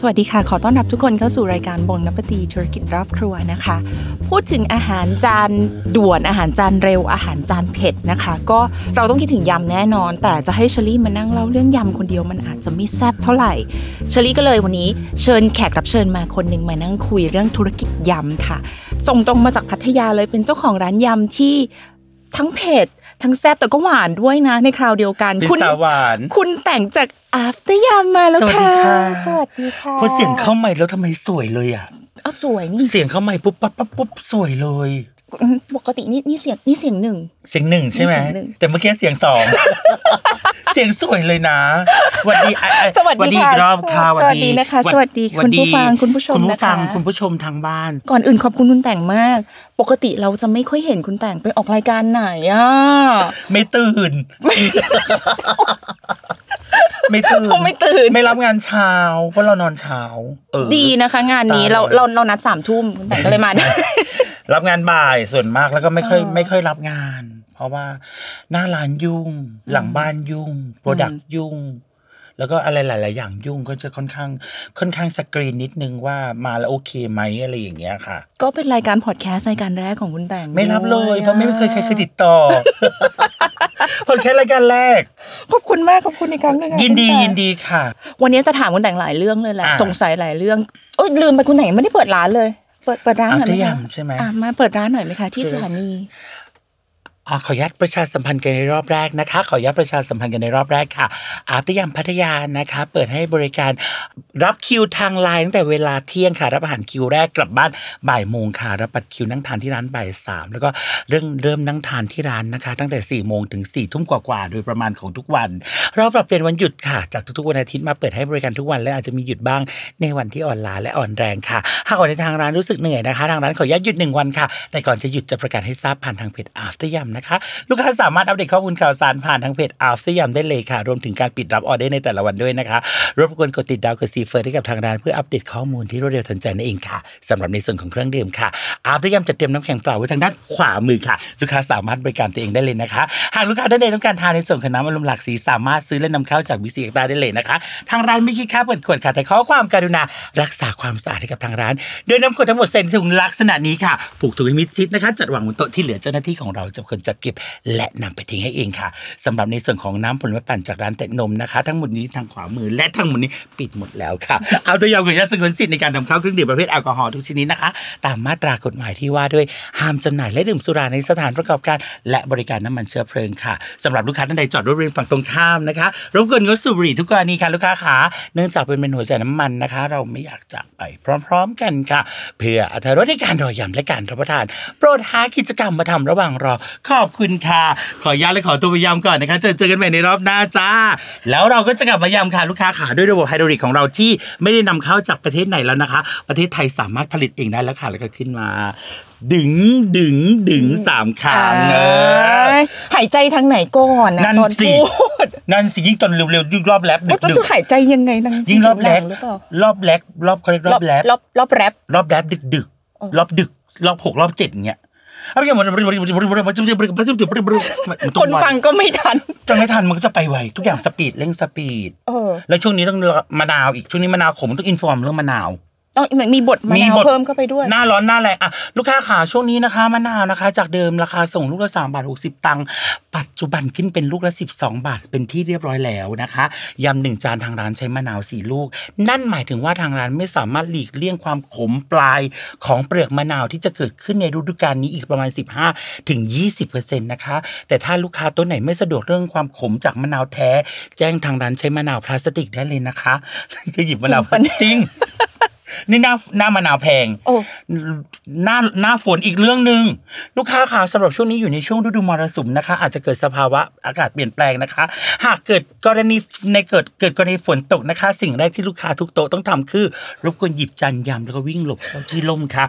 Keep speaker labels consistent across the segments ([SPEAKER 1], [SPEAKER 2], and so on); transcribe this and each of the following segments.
[SPEAKER 1] สวัสดีค่ะ ขอต้อนรับทุกคนเข้าสู่รายการบงนปตีธุรกิจรอบครัวนะคะ พูดถึงอาหารจานด่วนอาหารจานเร็วอาหารจานเผ็ดนะคะ ก็เราต้องคิดถึงยำแน่นอน แต่จะให้เชลี่มานั่งเล่าเรื่องยำคนเดียวมันอาจจะไม่แซ่บเท่าไหร่เชลี่ก็เลยวันนี้เชิญแขกรับเชิญมาคนหนึ่งมานั่งคุยเรื่องธุรกิจยำค่ะส่งตรงมาจากพัทยาเลยเป็นเจ้าของร้านยำที่ทั้งเผ็ด ทั้งแซ่บแต่ก็หวานด้วยนะ ในคราวเดียวกัน
[SPEAKER 2] เป็น
[SPEAKER 1] คุณ
[SPEAKER 2] สาวหวาน
[SPEAKER 1] คุณแต่งจากอาฟเตยามมาแล้วค่ะ
[SPEAKER 2] สวัสดีค่ะ
[SPEAKER 1] สวัสดีค่ะ
[SPEAKER 2] พอเสียงเข้าใหม่แล้วทำไมสวยเลยอะ
[SPEAKER 1] อ้าวสวยนี่
[SPEAKER 2] เสียงเข้าใหม่ปุ๊บปั๊บปั๊บปุ๊บสวยเลย
[SPEAKER 1] อืม ปกตินี่นี่เสียงนี่เสียงหนึ่ง
[SPEAKER 2] เสียงหนึ่งใช่ไหม
[SPEAKER 1] เสียงหนึ่ง
[SPEAKER 2] แต่เมื่อกี้เสียงสองเสียงสวยเลยนะสวัสดีอะอะ
[SPEAKER 1] สวัสดี
[SPEAKER 2] อี
[SPEAKER 1] ค่ะ
[SPEAKER 2] กรอบค่ะ
[SPEAKER 1] สวัสดีนะคะสวัสดีคุณผู้ฟังคุณผู้ชม
[SPEAKER 2] คุณผู้ฟัง
[SPEAKER 1] นะคะ
[SPEAKER 2] คุณผู้ชมทางบ้าน
[SPEAKER 1] ก่อนอื่นขอบคุณคุณแต่งมาก ปกติเราจะไม่ค่อยเห็นคุณแต่งไปออกรายการไหนอะ
[SPEAKER 2] ไม่ตื่นไม่ตื่น
[SPEAKER 1] เขาไม่ตื่น
[SPEAKER 2] ไม่รับงานเช้าเพราะเรานอนเช้าเออ
[SPEAKER 1] ดีนะคะ งานนี้
[SPEAKER 2] ตาย
[SPEAKER 1] เรา
[SPEAKER 2] เลย
[SPEAKER 1] เราเรานัดสามทุ่มคุณแต่งก็เลยมาได้
[SPEAKER 2] รับงานบ่ายส่วนมากแล้วก็ไม่ค่อย
[SPEAKER 1] เออ
[SPEAKER 2] ไม่ค่อยรับงาน เพราะว่าหน้าร้านยุ่ง หลังบ้านยุ่ง product ยุ่ง แล้วก็อะไรหลาย ๆ อย่างยุ่งก็จะค่อนข้าง ค่อนข้างสกรีนนิดนึงว่ามาแล้วโอเคไหมอะไรอย่างเงี้ยค่ะ
[SPEAKER 1] ก็เป็นรายการพอดแคสต์รายการแรกของคุณแต่ง
[SPEAKER 2] ไม่รับเลย
[SPEAKER 1] ด้วย
[SPEAKER 2] เพราะไม่เคยใครเคยติดต่อผลแค่รายการแรก
[SPEAKER 1] ขอบคุณมากขอบคุณอีกครั้งหนึงค่ะ
[SPEAKER 2] ยินดี
[SPEAKER 1] คุณแต่ง
[SPEAKER 2] ยินดีค่ะ
[SPEAKER 1] วันนี้จะถามคุณแต่งหลายเรื่องเลยแหละ
[SPEAKER 2] อ่า
[SPEAKER 1] สงสัยหลายเรื่องโอ้ยลืมไปคุณแต่งยังไม่ได้เปิดร้านเลย เปิดเปิดร้านหน่อยไหม
[SPEAKER 2] อะ
[SPEAKER 1] คะ
[SPEAKER 2] ได้ยำใช่ไหม
[SPEAKER 1] อะมาเปิดร้านหน่อยไหมคะที่สถานี
[SPEAKER 2] อขออนุญาตประชาสัมพันธ์กันในรอบแรกนะคะ ขออนุญาตประชาสัมพันธ์กันในรอบแรกค่ะ อาบตยามพัทยานะคะ เปิดให้บริการรับคิวทางไลน์ตั้งแต่เวลาเที่ยงค่ะรับอาหารคิวแรกกลับบ้านบ่ายโมงค่ะรับบัตรคิวนั่งทานที่ร้านบ่ายสามแล้วก็เรื่องเริ่มนั่งทานที่ร้านนะคะ ตั้งแต่4ี่โมงถึง4ี่ทุ่มกว่าๆโดยประมาณของทุกวันเราปรับเปลี่ยนวันหยุดค่ะ จากทุกๆวันอาทิตย์มาเปิดให้บริการทุกวันและอาจจะมีหยุดบ้างในวันที่อ่อนล้าและอ่อนแรงค่ะ หากในทางร้านรู้สึกเหนื่อยนะคะ ทางร้านขออนุญาตหยุดหนึ่งวันค่ะ แต่ก่อนจะหยุดจะประกาศให้ทราบผ่านทางเพจ After Yum นะคะ ลูกค้าสามารถอัปเดตข้อมูลข่าวสารผ่านทางเพจ After Yum ได้เลยค่ะ รวมถึงการปิดรับออเดอร์ในแต่ละวันด้วยนะคะรบกวนกดติดดาวกดซีเฟิร์ให้กับทางร้านเพื่ออัปเดตข้อมูลที่รวดเร็วทันใจนั่นเองค่ะสำหรับในส่วนของเครื่องดื่มค่ะ After Yum จะเตรียมน้ำแข็งเปล่าไว้ทางด้านขวามือค่ะ ลูกค้าสามารถบริการตัวเองได้เลยนะคะหากลูกค้าท่านใดต้องการทานในส่วนของน้ำอารมณ์หลากสีสามารถซื้อและนำเข้าจากบิ๊กซีเอ็กได้เลยนะคะ ทางร้านไม่คิดค่าเปิดขวดค่ะแต่ขอความกรุณารักษาความสะอาดให้กับทางร้านโดยน้ำขวดทั้งหมดใส่ในถุงลักษณะนี้ค่ะผูกถุงมิดชิดนะคะ จัดวางบนโต๊ะที่เหลือเจ้าหน้าที่ของเราจะคนจัดเก็บ และนำไปทิ้งให้เองค่ะสำหรับในส่วนของน้ำผลไม้ปั่นจากร้านแตะนมนะคะ ทั้งหมดนี้ทางขวามือและทั้งหมดนี้ปิดหมดแล้วค่ะเอาตัวยาวขออนุญาตสงวนสิทธิ์ในการนำเข้าเครื่องดื่มประเภทแอลกอฮอล์ทุกชนิดนะคะ ตามมาตรากฎหมายที่ว่าด้วยห้ามจำหน่ายและดื่มสุราในสถานประกอบการ และบริการน้ำมันเชื้อเพลิงค่ะสำหรับลูกค้าท่านใดจอดรถบริเวณฝั่งตรงข้ามนะคะรบกวนงดสูบบุหรี่ทุกกรณีค่ะลูกค้าขาเนื่องจากเป็นเมนูหัวใจน้ำมันนะคะ เราไม่อยากจากไปพร้อม ๆ กันค่ะ เพื่ออรรถรสในการรอยยำและการรับประทาน โปรดหากิจกรรมมาทำระหว่างรอขอบคุณค่ะ ขออนุญาตและขอตัวไปยำก่อนนะคะเจอเจอกันใหม่ในรอบหน้าจ้า แล้วเราก็จะกลับมายำค่ะลูกค้าขาด้วยระบบไฮดรอลิกของเราที่ไม่ได้นำเข้าจากประเทศไหนแล้วนะคะ ประเทศไทยสามารถผลิตเองได้แล้วค่ะแล้วก็ขึ้นมาดึงดึงดึงสามครั้งเออ
[SPEAKER 1] หายใจทางไหนก่อนนะ
[SPEAKER 2] นั่น
[SPEAKER 1] ตอน
[SPEAKER 2] สิ
[SPEAKER 1] พูด
[SPEAKER 2] นั่นสิยิ่งตอนเร็วๆยิ่งรอบแรปดึ
[SPEAKER 1] ว่ากจะ
[SPEAKER 2] ดึก
[SPEAKER 1] หายใจยังไงนาง
[SPEAKER 2] ยิ่งรอบแรก
[SPEAKER 1] หรือเปล่าร
[SPEAKER 2] อบแรกรอบเขาเรียกรอบแรป
[SPEAKER 1] รอบรอบแรป
[SPEAKER 2] รอบแรปดึกดึกๆรอบดึกรอบหกรอบเจ็ดอย่างเงี้ย เอาอย่างมันมันมันมันมันมันมัน
[SPEAKER 1] คนฟังก็ไม่ทัน
[SPEAKER 2] จะไม่ทันมันก็จะไปไวทุกอย่างสปีดเร่งสปีดแล้วช่วงนี้ต้องมะนาวอีกช่วงนี้มะนาวขมต้องอินฟอร์มเรื่องมะนาว
[SPEAKER 1] ต้องมีบทมะนาวเพิ่มเข้าไปด้วย
[SPEAKER 2] หน้าร้อนหน้าแรงอะลูกค้าขาช่วงนี้นะคะมะนาวนะคะ จากเดิมราคาส่งลูกละ3บาท60ตังค์ปัจจุบันขึ้นเป็นลูกละ12บาทเป็นที่เรียบร้อยแล้วนะคะยำหนึ่งจานทางร้านใช้มะนาวสี่ลูก นั่นหมายถึงว่าทางร้านไม่สามารถหลีกเลี่ยงความขมปลายของเปลือกมะนาวที่จะเกิดขึ้นในฤดูกาลนี้อีกประมาณ 15ถึง20%นะคะ แต่ถ้าลูกค้าตัวไหนไม่สะดวกเรื่องความขมจากมะนาวแท้ แจ้งทางร้านใช้มะนาวพลาสติกได้เลยนะคะก็หยิบมะนาว
[SPEAKER 1] จริงปะเนี่ย
[SPEAKER 2] จริงนี่หน้าหน้ามะนาวแพง
[SPEAKER 1] โอ้
[SPEAKER 2] หน้าหน้าฝนอีกเรื่องหนึ่งลูกค้าค่ะสำหรับช่วงนี้อยู่ในช่วงฤดูมรสุมนะคะ อาจจะเกิดสภาวะอากาศเปลี่ยนแปลงนะคะ หากเกิดกรณีในเกิดเกิดกรณีฝนตกนะคะ สิ่งแรกที่ลูกค้าทุกโต๊ะต้องทำคือรบกวนหยิบจานยำแล้วก็วิ่งหลบเข้าที่ร่มค่ะ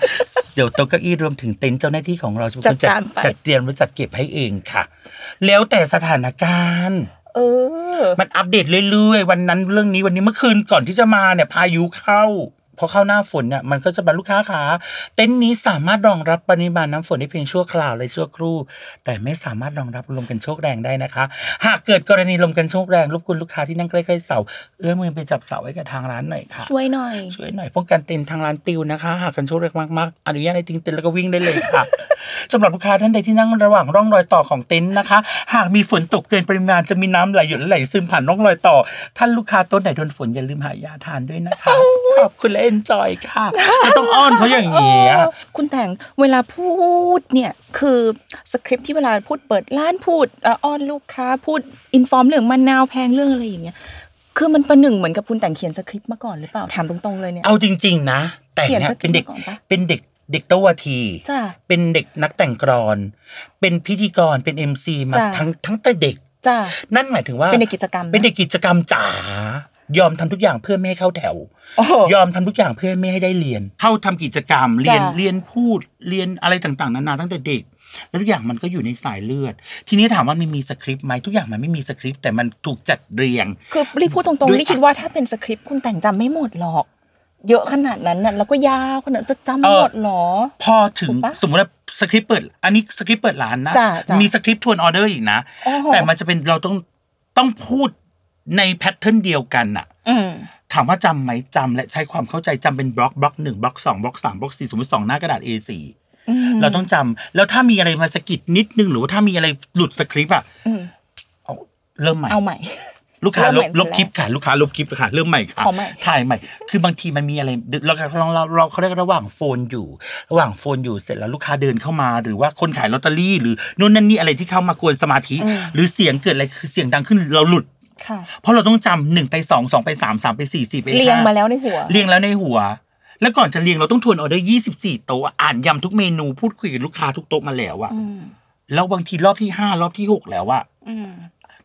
[SPEAKER 2] เดี๋ยวโต๊ะเก้าอี้รวมถึงเต็นท์เจ้าหน้าที่ของเราจะเป็นคน
[SPEAKER 1] จัดการไป
[SPEAKER 2] จัดเตรียมและจัดเก็บให้เองค่ะ แล้วแต่สถานการณ์
[SPEAKER 1] เเออ
[SPEAKER 2] มันอัปเดตเรื่อยๆ วันนั้นเรื่องนี้วันนี้เมื่อคืนก่อนที่จะมาเนี่ยพายุเข้า พอเข้าหน้าฝนเนี่ยมันก็จะบรรลูกค้าขาเต็นท์นี้สามารถรองรับปริมาณน้ำฝนได้เพียงชั่วคราวเลยชั่วครู่ แต่ไม่สามารถรองรับลมกันโชกแรงได้นะคะ หากเกิดกรณีลมกันโชกแรงรบกวนลูกค้าที่นั่งใกล้ๆเสาเอื้อมมือไปจับเสาไว้กับทางร้านหน่อยค่ะ
[SPEAKER 1] ช่วยหน่อย
[SPEAKER 2] ช่วยหน่อยป้องกันเต็นท์ทางร้านปิวนะคะหากกันโชคแรงมากๆอนุญาตให้ทิ้งเต็นท์แล้วก็วิ่งได้เลยค่ะสำหรับลูกค้าท่านใดที่นั่งระหว่างร่องรอยต่อของเต็นท์นะคะ หากมีฝนตกเกินปริมาณจะมีน้ำไหลหยดและไหลซึมผ่านร่องรอยต่อ ท่านลูกค้าต้นไหนโดนฝนอย่าลืมหายาทานด้วยนะคะขอบคุณและเอนจอยค่ะไม่ต้องอ้อนเขาอย่างนี้ย
[SPEAKER 1] คุณแต่งเวลาพูดเนี่ยคือสคริปต์ที่เวลาพูดเปิดร้านพูดเอ่ออ้อนลูกค้าพูดอินฟอร์มเรื่องมะนาวแพงเรื่องอะไรอย่างเงี้ยคือมันประหนึ่งเหมือนกับคุณแต่งเขียนสคริปต์มาก่อนหรือเปล่าถามตรงๆเลยเนี่ย
[SPEAKER 2] เอาจริง ๆ นะแต่
[SPEAKER 1] เขียน
[SPEAKER 2] เนี่ย
[SPEAKER 1] สคริ
[SPEAKER 2] เป็
[SPEAKER 1] ปต์
[SPEAKER 2] นเด็ก
[SPEAKER 1] มาก่อนปะ
[SPEAKER 2] เป็นเด็กเด็กโตวที
[SPEAKER 1] จ้า
[SPEAKER 2] เป็นเด็กนักแต่งกรอน เป็นพิธีกรเป็นเอ็มซีมา
[SPEAKER 1] จ้ะ
[SPEAKER 2] ทั้งทั้งแต่เด็ก
[SPEAKER 1] จ้า
[SPEAKER 2] นั่นหมายถึงว่า
[SPEAKER 1] เป็นเด็กกิจกรรมะ
[SPEAKER 2] เป็นเด็กกิจกรรมจ๋า ยอมทำทุกอย่างเพื่อไม่ให้เข้าแถว
[SPEAKER 1] โอ้โห
[SPEAKER 2] ยอมทำทุกอย่างเพื่อไม่ให้ได้เรียน เข้าทำกิจกรรม เรียน
[SPEAKER 1] จ้ะ
[SPEAKER 2] เรียนพูดเรียนอะไรต่างๆนานาตั้งแต่เด็ก แล้วทุกอย่างมันก็อยู่ในสายเลือด ทีนี้ถามว่ามันมีสคริปต์ไหมทุกอย่างมันไม่มีสคริปต์แต่มันถูกจัดเรียง
[SPEAKER 1] คือรีพูดตรง
[SPEAKER 2] ด้วย
[SPEAKER 1] ๆรีคิดว่าถ้าเป็นสคริปต์คุณแต่งจำไม่หมดหรอก เยอะขนาดนั้นน่ะแล้วก็ยาวขนาดจะจำหมดหรอ
[SPEAKER 2] พอถึง
[SPEAKER 1] ถูกปะ
[SPEAKER 2] สมมติว่าสคริปต์เปิด อันนี้สคริปต์เปิดร้านนะ
[SPEAKER 1] จ้ะจ้ะ
[SPEAKER 2] มีสคริปต์ทวนออเดอร์อีกนะ
[SPEAKER 1] โอ้โห
[SPEAKER 2] แต่มันจะเป็นเราต้องต้องพูด ใน pattern เดียวกันอะ
[SPEAKER 1] อืม
[SPEAKER 2] ถามว่าจำไหมจำและใช้ความเข้าใจจำเป็น block block หนึ่งบล็อกสองบล็อกสามบล็อกสี่สมมติสองหน้ากระดาษ A4
[SPEAKER 1] อืม
[SPEAKER 2] เราต้องจำแล้วถ้ามีอะไรมาสะกิดนิดนึงหรือว่าถ้ามีอะไรหลุดสคริปต์อะ
[SPEAKER 1] อืม
[SPEAKER 2] เอาเริ่มใหม่
[SPEAKER 1] เอาใหม่
[SPEAKER 2] ลูกค้า
[SPEAKER 1] เริ่
[SPEAKER 2] ล
[SPEAKER 1] ม
[SPEAKER 2] บ
[SPEAKER 1] ใหม่
[SPEAKER 2] ลบคลิปค่ะ ลูกค้าลบคลิปค่ะ เริ่มใหม่ค่ะ
[SPEAKER 1] ขอใหม่
[SPEAKER 2] ถ่ายใหม่ คือบางทีมันมีอะไรเราเราเราเราเขาเรียกระหว่างโฟนอยู่ ระหว่างโฟนอยู่เสร็จแล้วลูกค้าเดินเข้ามา หรือว่าคนขายลอตเตอรี่ หรือนู่นนั่นนี่อะไรที่เข้ามากวนสมาธิ
[SPEAKER 1] อืม
[SPEAKER 2] หรือเสียงเกิดอะไรคือเสียงดังขึ้นเราหลุด
[SPEAKER 1] ค่ะ
[SPEAKER 2] เพราะเราต้องจำหนึ่งไปสองสองไปสามสามไปสี่สี่ไปห้า
[SPEAKER 1] เรียงมาแล้วในหัว
[SPEAKER 2] เรียงแล้วในหัว แล้วก่อนจะเรียงเราต้องทวนออเดอร์ยี่สิบสี่โต๊ะอ่านย้ำทุกเมนูพูดคุยกับลูกค้าทุกโต๊ะมาแล้วอะ
[SPEAKER 1] อืม
[SPEAKER 2] แล้วบางทีรอบที่ห้ารอบที่หกแล้วอะ
[SPEAKER 1] อืม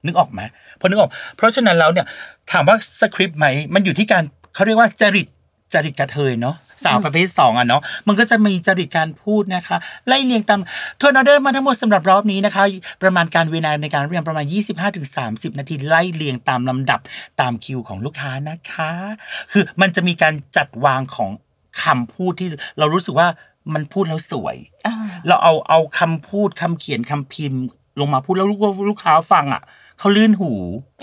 [SPEAKER 2] นึกออกไหมพอนึกออก เพราะฉะนั้นแล้วเนี่ย ถามว่าสคริปต์ไหมมันอยู่ที่การเขาเรียกว่าจริต จริตกระเทยเนาะสาวประเภทสองอะเนาะมันก็จะมีจริตการพูดนะคะ ไล่เรียงตามทวนออเดอร์มาทั้งหมดสำหรับรอบนี้นะคะ ประมาณการเวลาในการเรียงประมาณ 25-30 นาทีไล่เรียงตามลำดับตามคิวของลูกค้านะคะ คือมันจะมีการจัดวางของคำพูดที่เรารู้สึกว่ามันพูดแล้วสวย
[SPEAKER 1] อ่า
[SPEAKER 2] เราเอาเอาคำพูดคำเขียนคำพิมพ์ ลงมาพูดแล้วลูกลูกค้าฟังอะเขาลื่นหู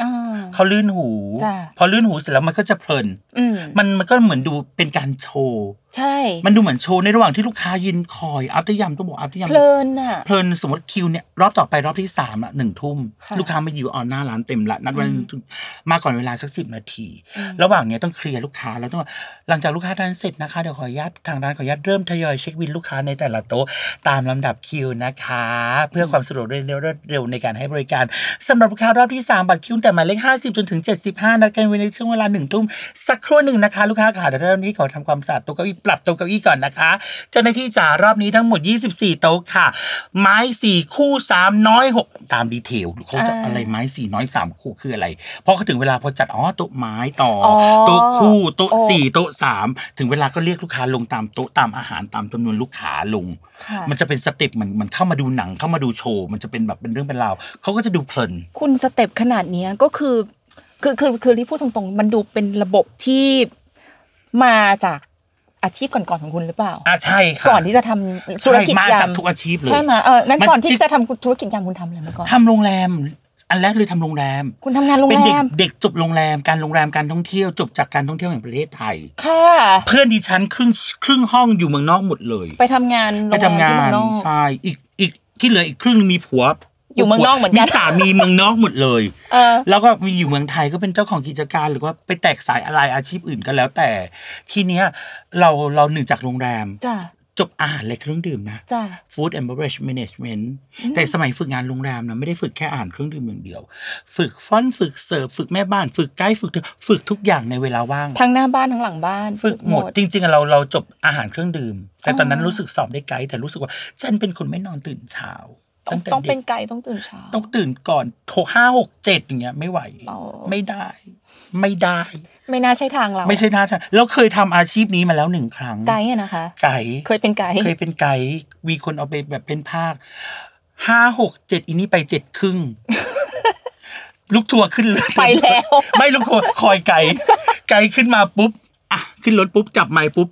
[SPEAKER 1] อ่า
[SPEAKER 2] เขาลื่นหู
[SPEAKER 1] จ้ะ
[SPEAKER 2] พอลื่นหูเสร็จแล้วมันก็จะเพลิน
[SPEAKER 1] อืม
[SPEAKER 2] มันมันก็เหมือนดูเป็นการโชว์
[SPEAKER 1] ใช่
[SPEAKER 2] มันดูเหมือนโชว์ในระหว่างที่ลูกค้ายืนคอยอัพตยำต้องบอกอัพตยำ
[SPEAKER 1] เพลินอะ
[SPEAKER 2] เพลินสมมติคิวเนี่ยรอบต่อไปรอบที่สามอะหนึ่งทุ่ม
[SPEAKER 1] ค่ะ
[SPEAKER 2] ลูกค้ามาอยู่ออนหน้าร้านเต็มละนัดวัน
[SPEAKER 1] อืม
[SPEAKER 2] มาก่อนเวลาสักสิบนาที
[SPEAKER 1] อืม
[SPEAKER 2] ระหว่างเนี้ยต้องเคลียร์ลูกค้าแล้วต้องหลังจากลูกค้าทานเสร็จนะคะเดี๋ยวขออนุญาตทางร้านขออนุญาตเริ่มทยอยเช็คบินลูกค้าในแต่ละโต๊ะตามลำดับคิวนะคะ เพื่อความสะดวกรวดเร็วรวดเร็วในการให้บริการสำหรับลูกค้ารอบที่3บัตรคิวแต่หมายเลข50จนถึง75นัดกันไว้ในช่วงเวลาหนึ่งทุ่มสักครู่หนึ่งนะคะ ลูกค้าค่ะเดี๋ยวเริ่มนี้ขอทำความสะอาดโต๊ะเก้าอี้ปรับโต๊ะเก้าอี้ก่อนนะคะ เจ้าหน้าที่จ๋ารอบนี้ทั้งหมด 24 โต๊ะค่ะ ไม้สี่คู่สามน้อยหกตามดีเทลเขาจะ
[SPEAKER 1] อ่า
[SPEAKER 2] อะไรไม้สี่น้อยสามคู่คืออะไรเพราะเขาถึงเวลาพอจัดอ๋อโต๊ะไม้ต่ออ
[SPEAKER 1] อ
[SPEAKER 2] โต๊ะคู่โต๊ะ
[SPEAKER 1] โอ้
[SPEAKER 2] สี่โต๊ะสามถึงเวลาก็เรียกลูกค้าลงตามโต๊ะตามอาหารตามจำนวนลูกค้าลง
[SPEAKER 1] ค่ะ
[SPEAKER 2] มันจะเป็น step เหมือนเหมันเข้ามาดูหนังเข้ามาดูโชว์มันจะเป็นแบบเป็นเรื่องเป็นราวเขาก็จะดูเพลิน
[SPEAKER 1] คุณ step ขนาดเนี้ยก็คือคือคือคือรีพูดตรงๆ มันดูเป็นระบบที่มาจาก อาชีพก่อนๆของคุณหรือเปล่า
[SPEAKER 2] อะใช่ค่ะ
[SPEAKER 1] ก่อนที่จะทำธุรกิจ
[SPEAKER 2] ใช่มายำจากทุกอาชีพเลย
[SPEAKER 1] ใช่ไหมเออนั้น
[SPEAKER 2] มัน
[SPEAKER 1] ก่อนที่
[SPEAKER 2] ที่
[SPEAKER 1] จะทำธุรกิจยำคุณทำอะไรมาก่อน
[SPEAKER 2] ทำโรงแรมอันแรกเลยทำโรงแรม
[SPEAKER 1] คุณทำงานโรง
[SPEAKER 2] เป็น
[SPEAKER 1] แร
[SPEAKER 2] เด็ก
[SPEAKER 1] ม
[SPEAKER 2] เด็กจบโรงแรม การโรงแรมการท่องเที่ยวจบจากการท่องเที่ยวแห่งประเทศไทย
[SPEAKER 1] ค่ะ
[SPEAKER 2] เพื่อนดิฉันครึ่งครึ่งห้องอยู่เมืองนอกหมดเลย
[SPEAKER 1] ไปทำงานโร
[SPEAKER 2] ไป
[SPEAKER 1] งแร
[SPEAKER 2] ทำ
[SPEAKER 1] ม
[SPEAKER 2] งา
[SPEAKER 1] ที่เมื
[SPEAKER 2] น
[SPEAKER 1] องนอก
[SPEAKER 2] ใช่อีกอีกที่เหลืออีกครึ่งนึงมีผัว
[SPEAKER 1] อยู่เมืองนอกเหมือนกัน
[SPEAKER 2] มีสามีเมืองนอกหมดเลย
[SPEAKER 1] เออ
[SPEAKER 2] แล้วก็มีอยู่เมืองไทยก็เป็นเจ้าของกิจการหรือว่าไปแตกสายอะไรอาชีพอื่นก็แล้ว แต่ทีเนี้ยเราเราหนึ่งจากโรงแรม
[SPEAKER 1] จ้า
[SPEAKER 2] จบอาหารและเครื่องดื่มนะ
[SPEAKER 1] จ้า
[SPEAKER 2] Food and Beverage Management แต่สมัยฝึกงานโรงแรมนะไม่ได้ฝึกแค่อาหารเครื่องดื่มอย่างเดียว ฝึกฟอนต์ฝึกเสิร์ฟฝึกแม่บ้าน ฝึกไกด์ฝึกฝึกทุกอย่างในเวลาว่าง
[SPEAKER 1] ทั้งหน้าบ้านทั้งหลังบ้าน
[SPEAKER 2] ฝึกหมดจริงๆอะเราเราจบอาหารเครื่องดื่ม แต่ตอนนั้นรู้สึกสอบได้ไกด์แต่รู้สึกว่าฉันเป็นคนไม่นอนตื่นเช้า
[SPEAKER 1] ต้อง
[SPEAKER 2] แต่
[SPEAKER 1] ต้อง
[SPEAKER 2] ด็ก
[SPEAKER 1] เป็นไก่ต้องตื่นเช้า
[SPEAKER 2] ต้องตื่นก่อนหกห้าหกเจ็ดอย่างเงี้ยไม่ไหว
[SPEAKER 1] อ๋อ
[SPEAKER 2] ไม่ได้ ไม่ได้
[SPEAKER 1] ไม่น่าใช่ทางเรา
[SPEAKER 2] ไม่ใช่ท่าทางแล้วเคยทำอาชีพนี้มาแล้วหนึ่งครั้ง
[SPEAKER 1] ไก่อะนะคะ
[SPEAKER 2] ไก่
[SPEAKER 1] เคยเป็นไกด์
[SPEAKER 2] เคยเป็นไกด์มีคนเอาไปแบบเป็นภาคห้าหกเจ็ดอีนี่ไปเจ็ดครึ่งลูกทัวร์ขึ้นเลย
[SPEAKER 1] ไปแล้ว
[SPEAKER 2] ไม่ลูกทัวร์คอยไกด์ไกด์ขึ้นมาปุ๊บอะขึ้นรถปุ๊บจับไมค์ปุ๊บ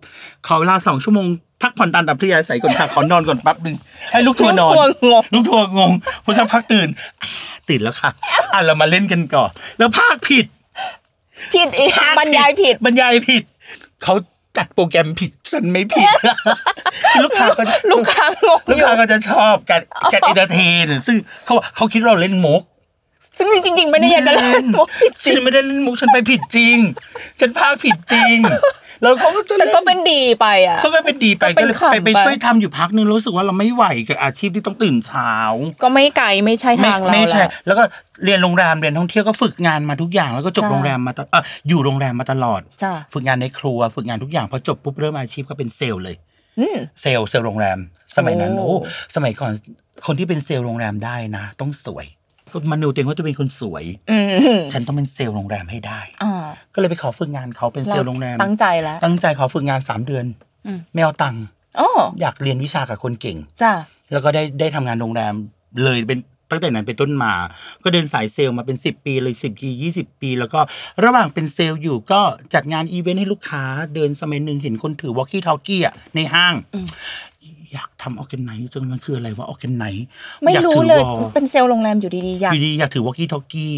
[SPEAKER 2] ขอเวลาสองชั่วโมง พักผ่อนตามอัธยาศัยก่อนค่ะขอนอนก่อนแป๊บหนึงให้ลูกทัวร์นอน
[SPEAKER 1] ลูกทัวร์งง
[SPEAKER 2] ลูกทัวร์งงพอสักพักตื่นอะตื่นแล้วค่ะอะเรามาเล่นกันก่อนแล้วพากย์ผิด
[SPEAKER 1] ผิดอีกบรรยายผิด
[SPEAKER 2] บรรยายผิดเขาจัดโปรแกรมผิดฉันไม่ผิด ลูกค้าก็
[SPEAKER 1] ลูกค้างง
[SPEAKER 2] ลูก
[SPEAKER 1] อยู่
[SPEAKER 2] ค้าก็จะชอบการการ entertainซึ่งเขาเขาคิดว่าเราเล่นมุก
[SPEAKER 1] ซึ่งจริง ๆ ไม่ได้อยากจะเล่นมุกผิดจ
[SPEAKER 2] ฉั
[SPEAKER 1] ริ
[SPEAKER 2] น
[SPEAKER 1] ง
[SPEAKER 2] ไม่ได้เล่นมุกฉันไปผิดจริง ฉันพากผิดจริง แล้วเขาก็จะ
[SPEAKER 1] แต่ก็เป็นดีไปอะ
[SPEAKER 2] เขาก็เป็นดีไป
[SPEAKER 1] ก็
[SPEAKER 2] ก็
[SPEAKER 1] เป็น
[SPEAKER 2] เลย
[SPEAKER 1] ขำ
[SPEAKER 2] ไปไป
[SPEAKER 1] ไป
[SPEAKER 2] ช่วยทำอยู่พักนึงรู้สึกว่าเราไม่ไหวกับอาชีพที่ต้องตื่นเช้า
[SPEAKER 1] ก็ไม่ไกลไม่ใช่
[SPEAKER 2] ไม่
[SPEAKER 1] ทางเรา
[SPEAKER 2] ไม่ใช่
[SPEAKER 1] แหละ
[SPEAKER 2] แล้วก็เรียนโรงแรมเรียนท่องเที่ยวก็ฝึกงานมาทุกอย่าง แล้วก็จบ
[SPEAKER 1] จ้ะ
[SPEAKER 2] โรงแรมมาตลอดเอ่ออยู่โรงแรมมาตลอด
[SPEAKER 1] จ้ะ
[SPEAKER 2] ฝึกงานในครัว ฝึกงานทุกอย่างพอจบปุ๊บเริ่มอาชีพก็เป็นเซลล์เลย
[SPEAKER 1] อืม
[SPEAKER 2] sales sales โรงแรม สมัยนั้น
[SPEAKER 1] โอ้
[SPEAKER 2] โอ้สมัยก่อนคนที่เป็นเซลล์โรงแรมได้นะ ต้องสวยก็ มโนตัวเองว่าจะเป็นคนสวย
[SPEAKER 1] อืม
[SPEAKER 2] ฉันต้องเป็นเซลล์โรงแรมให้ได้
[SPEAKER 1] อ่า
[SPEAKER 2] ก็เลยไปขอฝึกงานเขาเป็นเซลล์โรงแรม
[SPEAKER 1] ตั้งใจแล้ว
[SPEAKER 2] ตั้งใจขอฝึกงานสามเดือน
[SPEAKER 1] อืม
[SPEAKER 2] ไม่เอาตังค์
[SPEAKER 1] อ๋อ
[SPEAKER 2] อยากเรียนวิชากับคนเก่ง
[SPEAKER 1] จ้ะ
[SPEAKER 2] แล้วก็ได้ได้ทำงานโรงแรมเลยเป็นตั้งแต่นั้นเป็นต้นมา ก็เดินสายเซลล์มาเป็น 10 ปีเลย 10ปี20 ปี แล้วก็ระหว่างเป็นเซลล์อยู่ก็จัดงานอีเวนต์ให้ลูกค้า เดินสมัยหนึ่งเห็นคนถือวอลกี้ทอ k กี้อะในห้าง อยากทำ organize จนมันคืออะไรวะ organize ไม่อยาก
[SPEAKER 1] รู้
[SPEAKER 2] ถือ
[SPEAKER 1] เลยว
[SPEAKER 2] อล
[SPEAKER 1] เป็นเซลล์โรงแรมอยู่ดีๆ อยาก
[SPEAKER 2] อยู่ดีอยากถือ walkie-talkie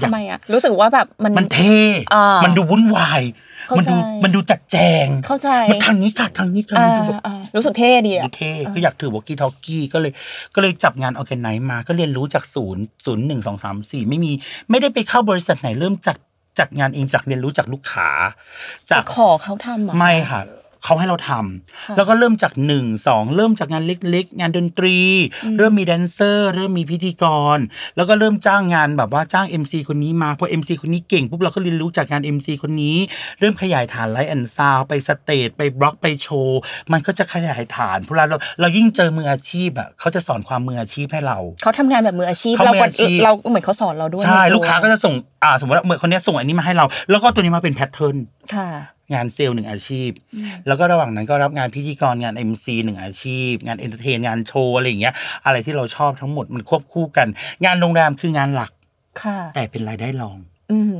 [SPEAKER 2] อยาก
[SPEAKER 1] ทำไมอะ รู้สึกว่าแบบมัน
[SPEAKER 2] มันเท่
[SPEAKER 1] อ่ามั
[SPEAKER 2] มันดูวุ่นวาย
[SPEAKER 1] เข้า
[SPEAKER 2] มันดู
[SPEAKER 1] ใจ
[SPEAKER 2] มันดูจัดแจง
[SPEAKER 1] เข้าใจ
[SPEAKER 2] มันทางนี้ค่ะทางนี้ค่ะ
[SPEAKER 1] อ่า
[SPEAKER 2] มันดูแบบ
[SPEAKER 1] อ่ารู้สึกเท่ดีอะ
[SPEAKER 2] ดูเท่ก็อยากถือวอกี้ทอ k กี้ก็เลย ก็เลยจับงานออแกไนมา ก็เรียนรู้จากศูนย์ศูนย์หนึ่งสองสามสี่ไม่มี ไม่ได้ไปเข้าบริษัทไหนเริ่มจัดจัดงานเองจากเรียนรู้จากลูกค้าจาก
[SPEAKER 1] ขอเขาทำเหรอ
[SPEAKER 2] ไม่ค่ะ เขาให้เราทำ
[SPEAKER 1] ค่ะ
[SPEAKER 2] แล้วก็เริ่มจากหนึ่งสองเริ่มจากงานเล็ก ๆ งานดนตรี เริ่มมีแดนเซอร์ เริ่มมีพิธีกร แล้วก็เริ่มจ้างงานแบบว่าจ้าง MC คนนี้มาพอ MC คนนี้เก่งปุ๊บเราก็เรียนรู้จากงาน MC คนนี้ เริ่มขยายฐาน light and sound ไป stage ไปบล็อกไปโชว์มันก็จะขยายฐานเพราะเราเรายิ่งเจอมืออาชีพอะเขาจะสอนความมืออาชีพให้เรา
[SPEAKER 1] เขาทำงานแบบมืออาชีพ
[SPEAKER 2] เขา
[SPEAKER 1] เรา
[SPEAKER 2] มืออาชีพ
[SPEAKER 1] เราเหมือนเขาสอนเราด้วย
[SPEAKER 2] ใช่
[SPEAKER 1] ในตัว
[SPEAKER 2] ลูกค้าก็จะส่งอ่าสมมติว่าเมื่อคนเนี้ยส่งอันนี้มาให้เรา แล้วก็ตัวนี้มาเป็น pattern
[SPEAKER 1] ค่ะ
[SPEAKER 2] งานเซลล์หนึ่งอาชีพ แล้วก็ระหว่างนั้นก็รับงานพิธีกรงาน MC หนึ่งอาชีพ งาน entertain งานโชว์อะไรอย่างเงี้ย อะไรที่เราชอบทั้งหมดมันควบคู่กัน งานโรงแรมคืองานหลัก
[SPEAKER 1] ค่ะ
[SPEAKER 2] แต่เป็นรายได้รอง
[SPEAKER 1] อืม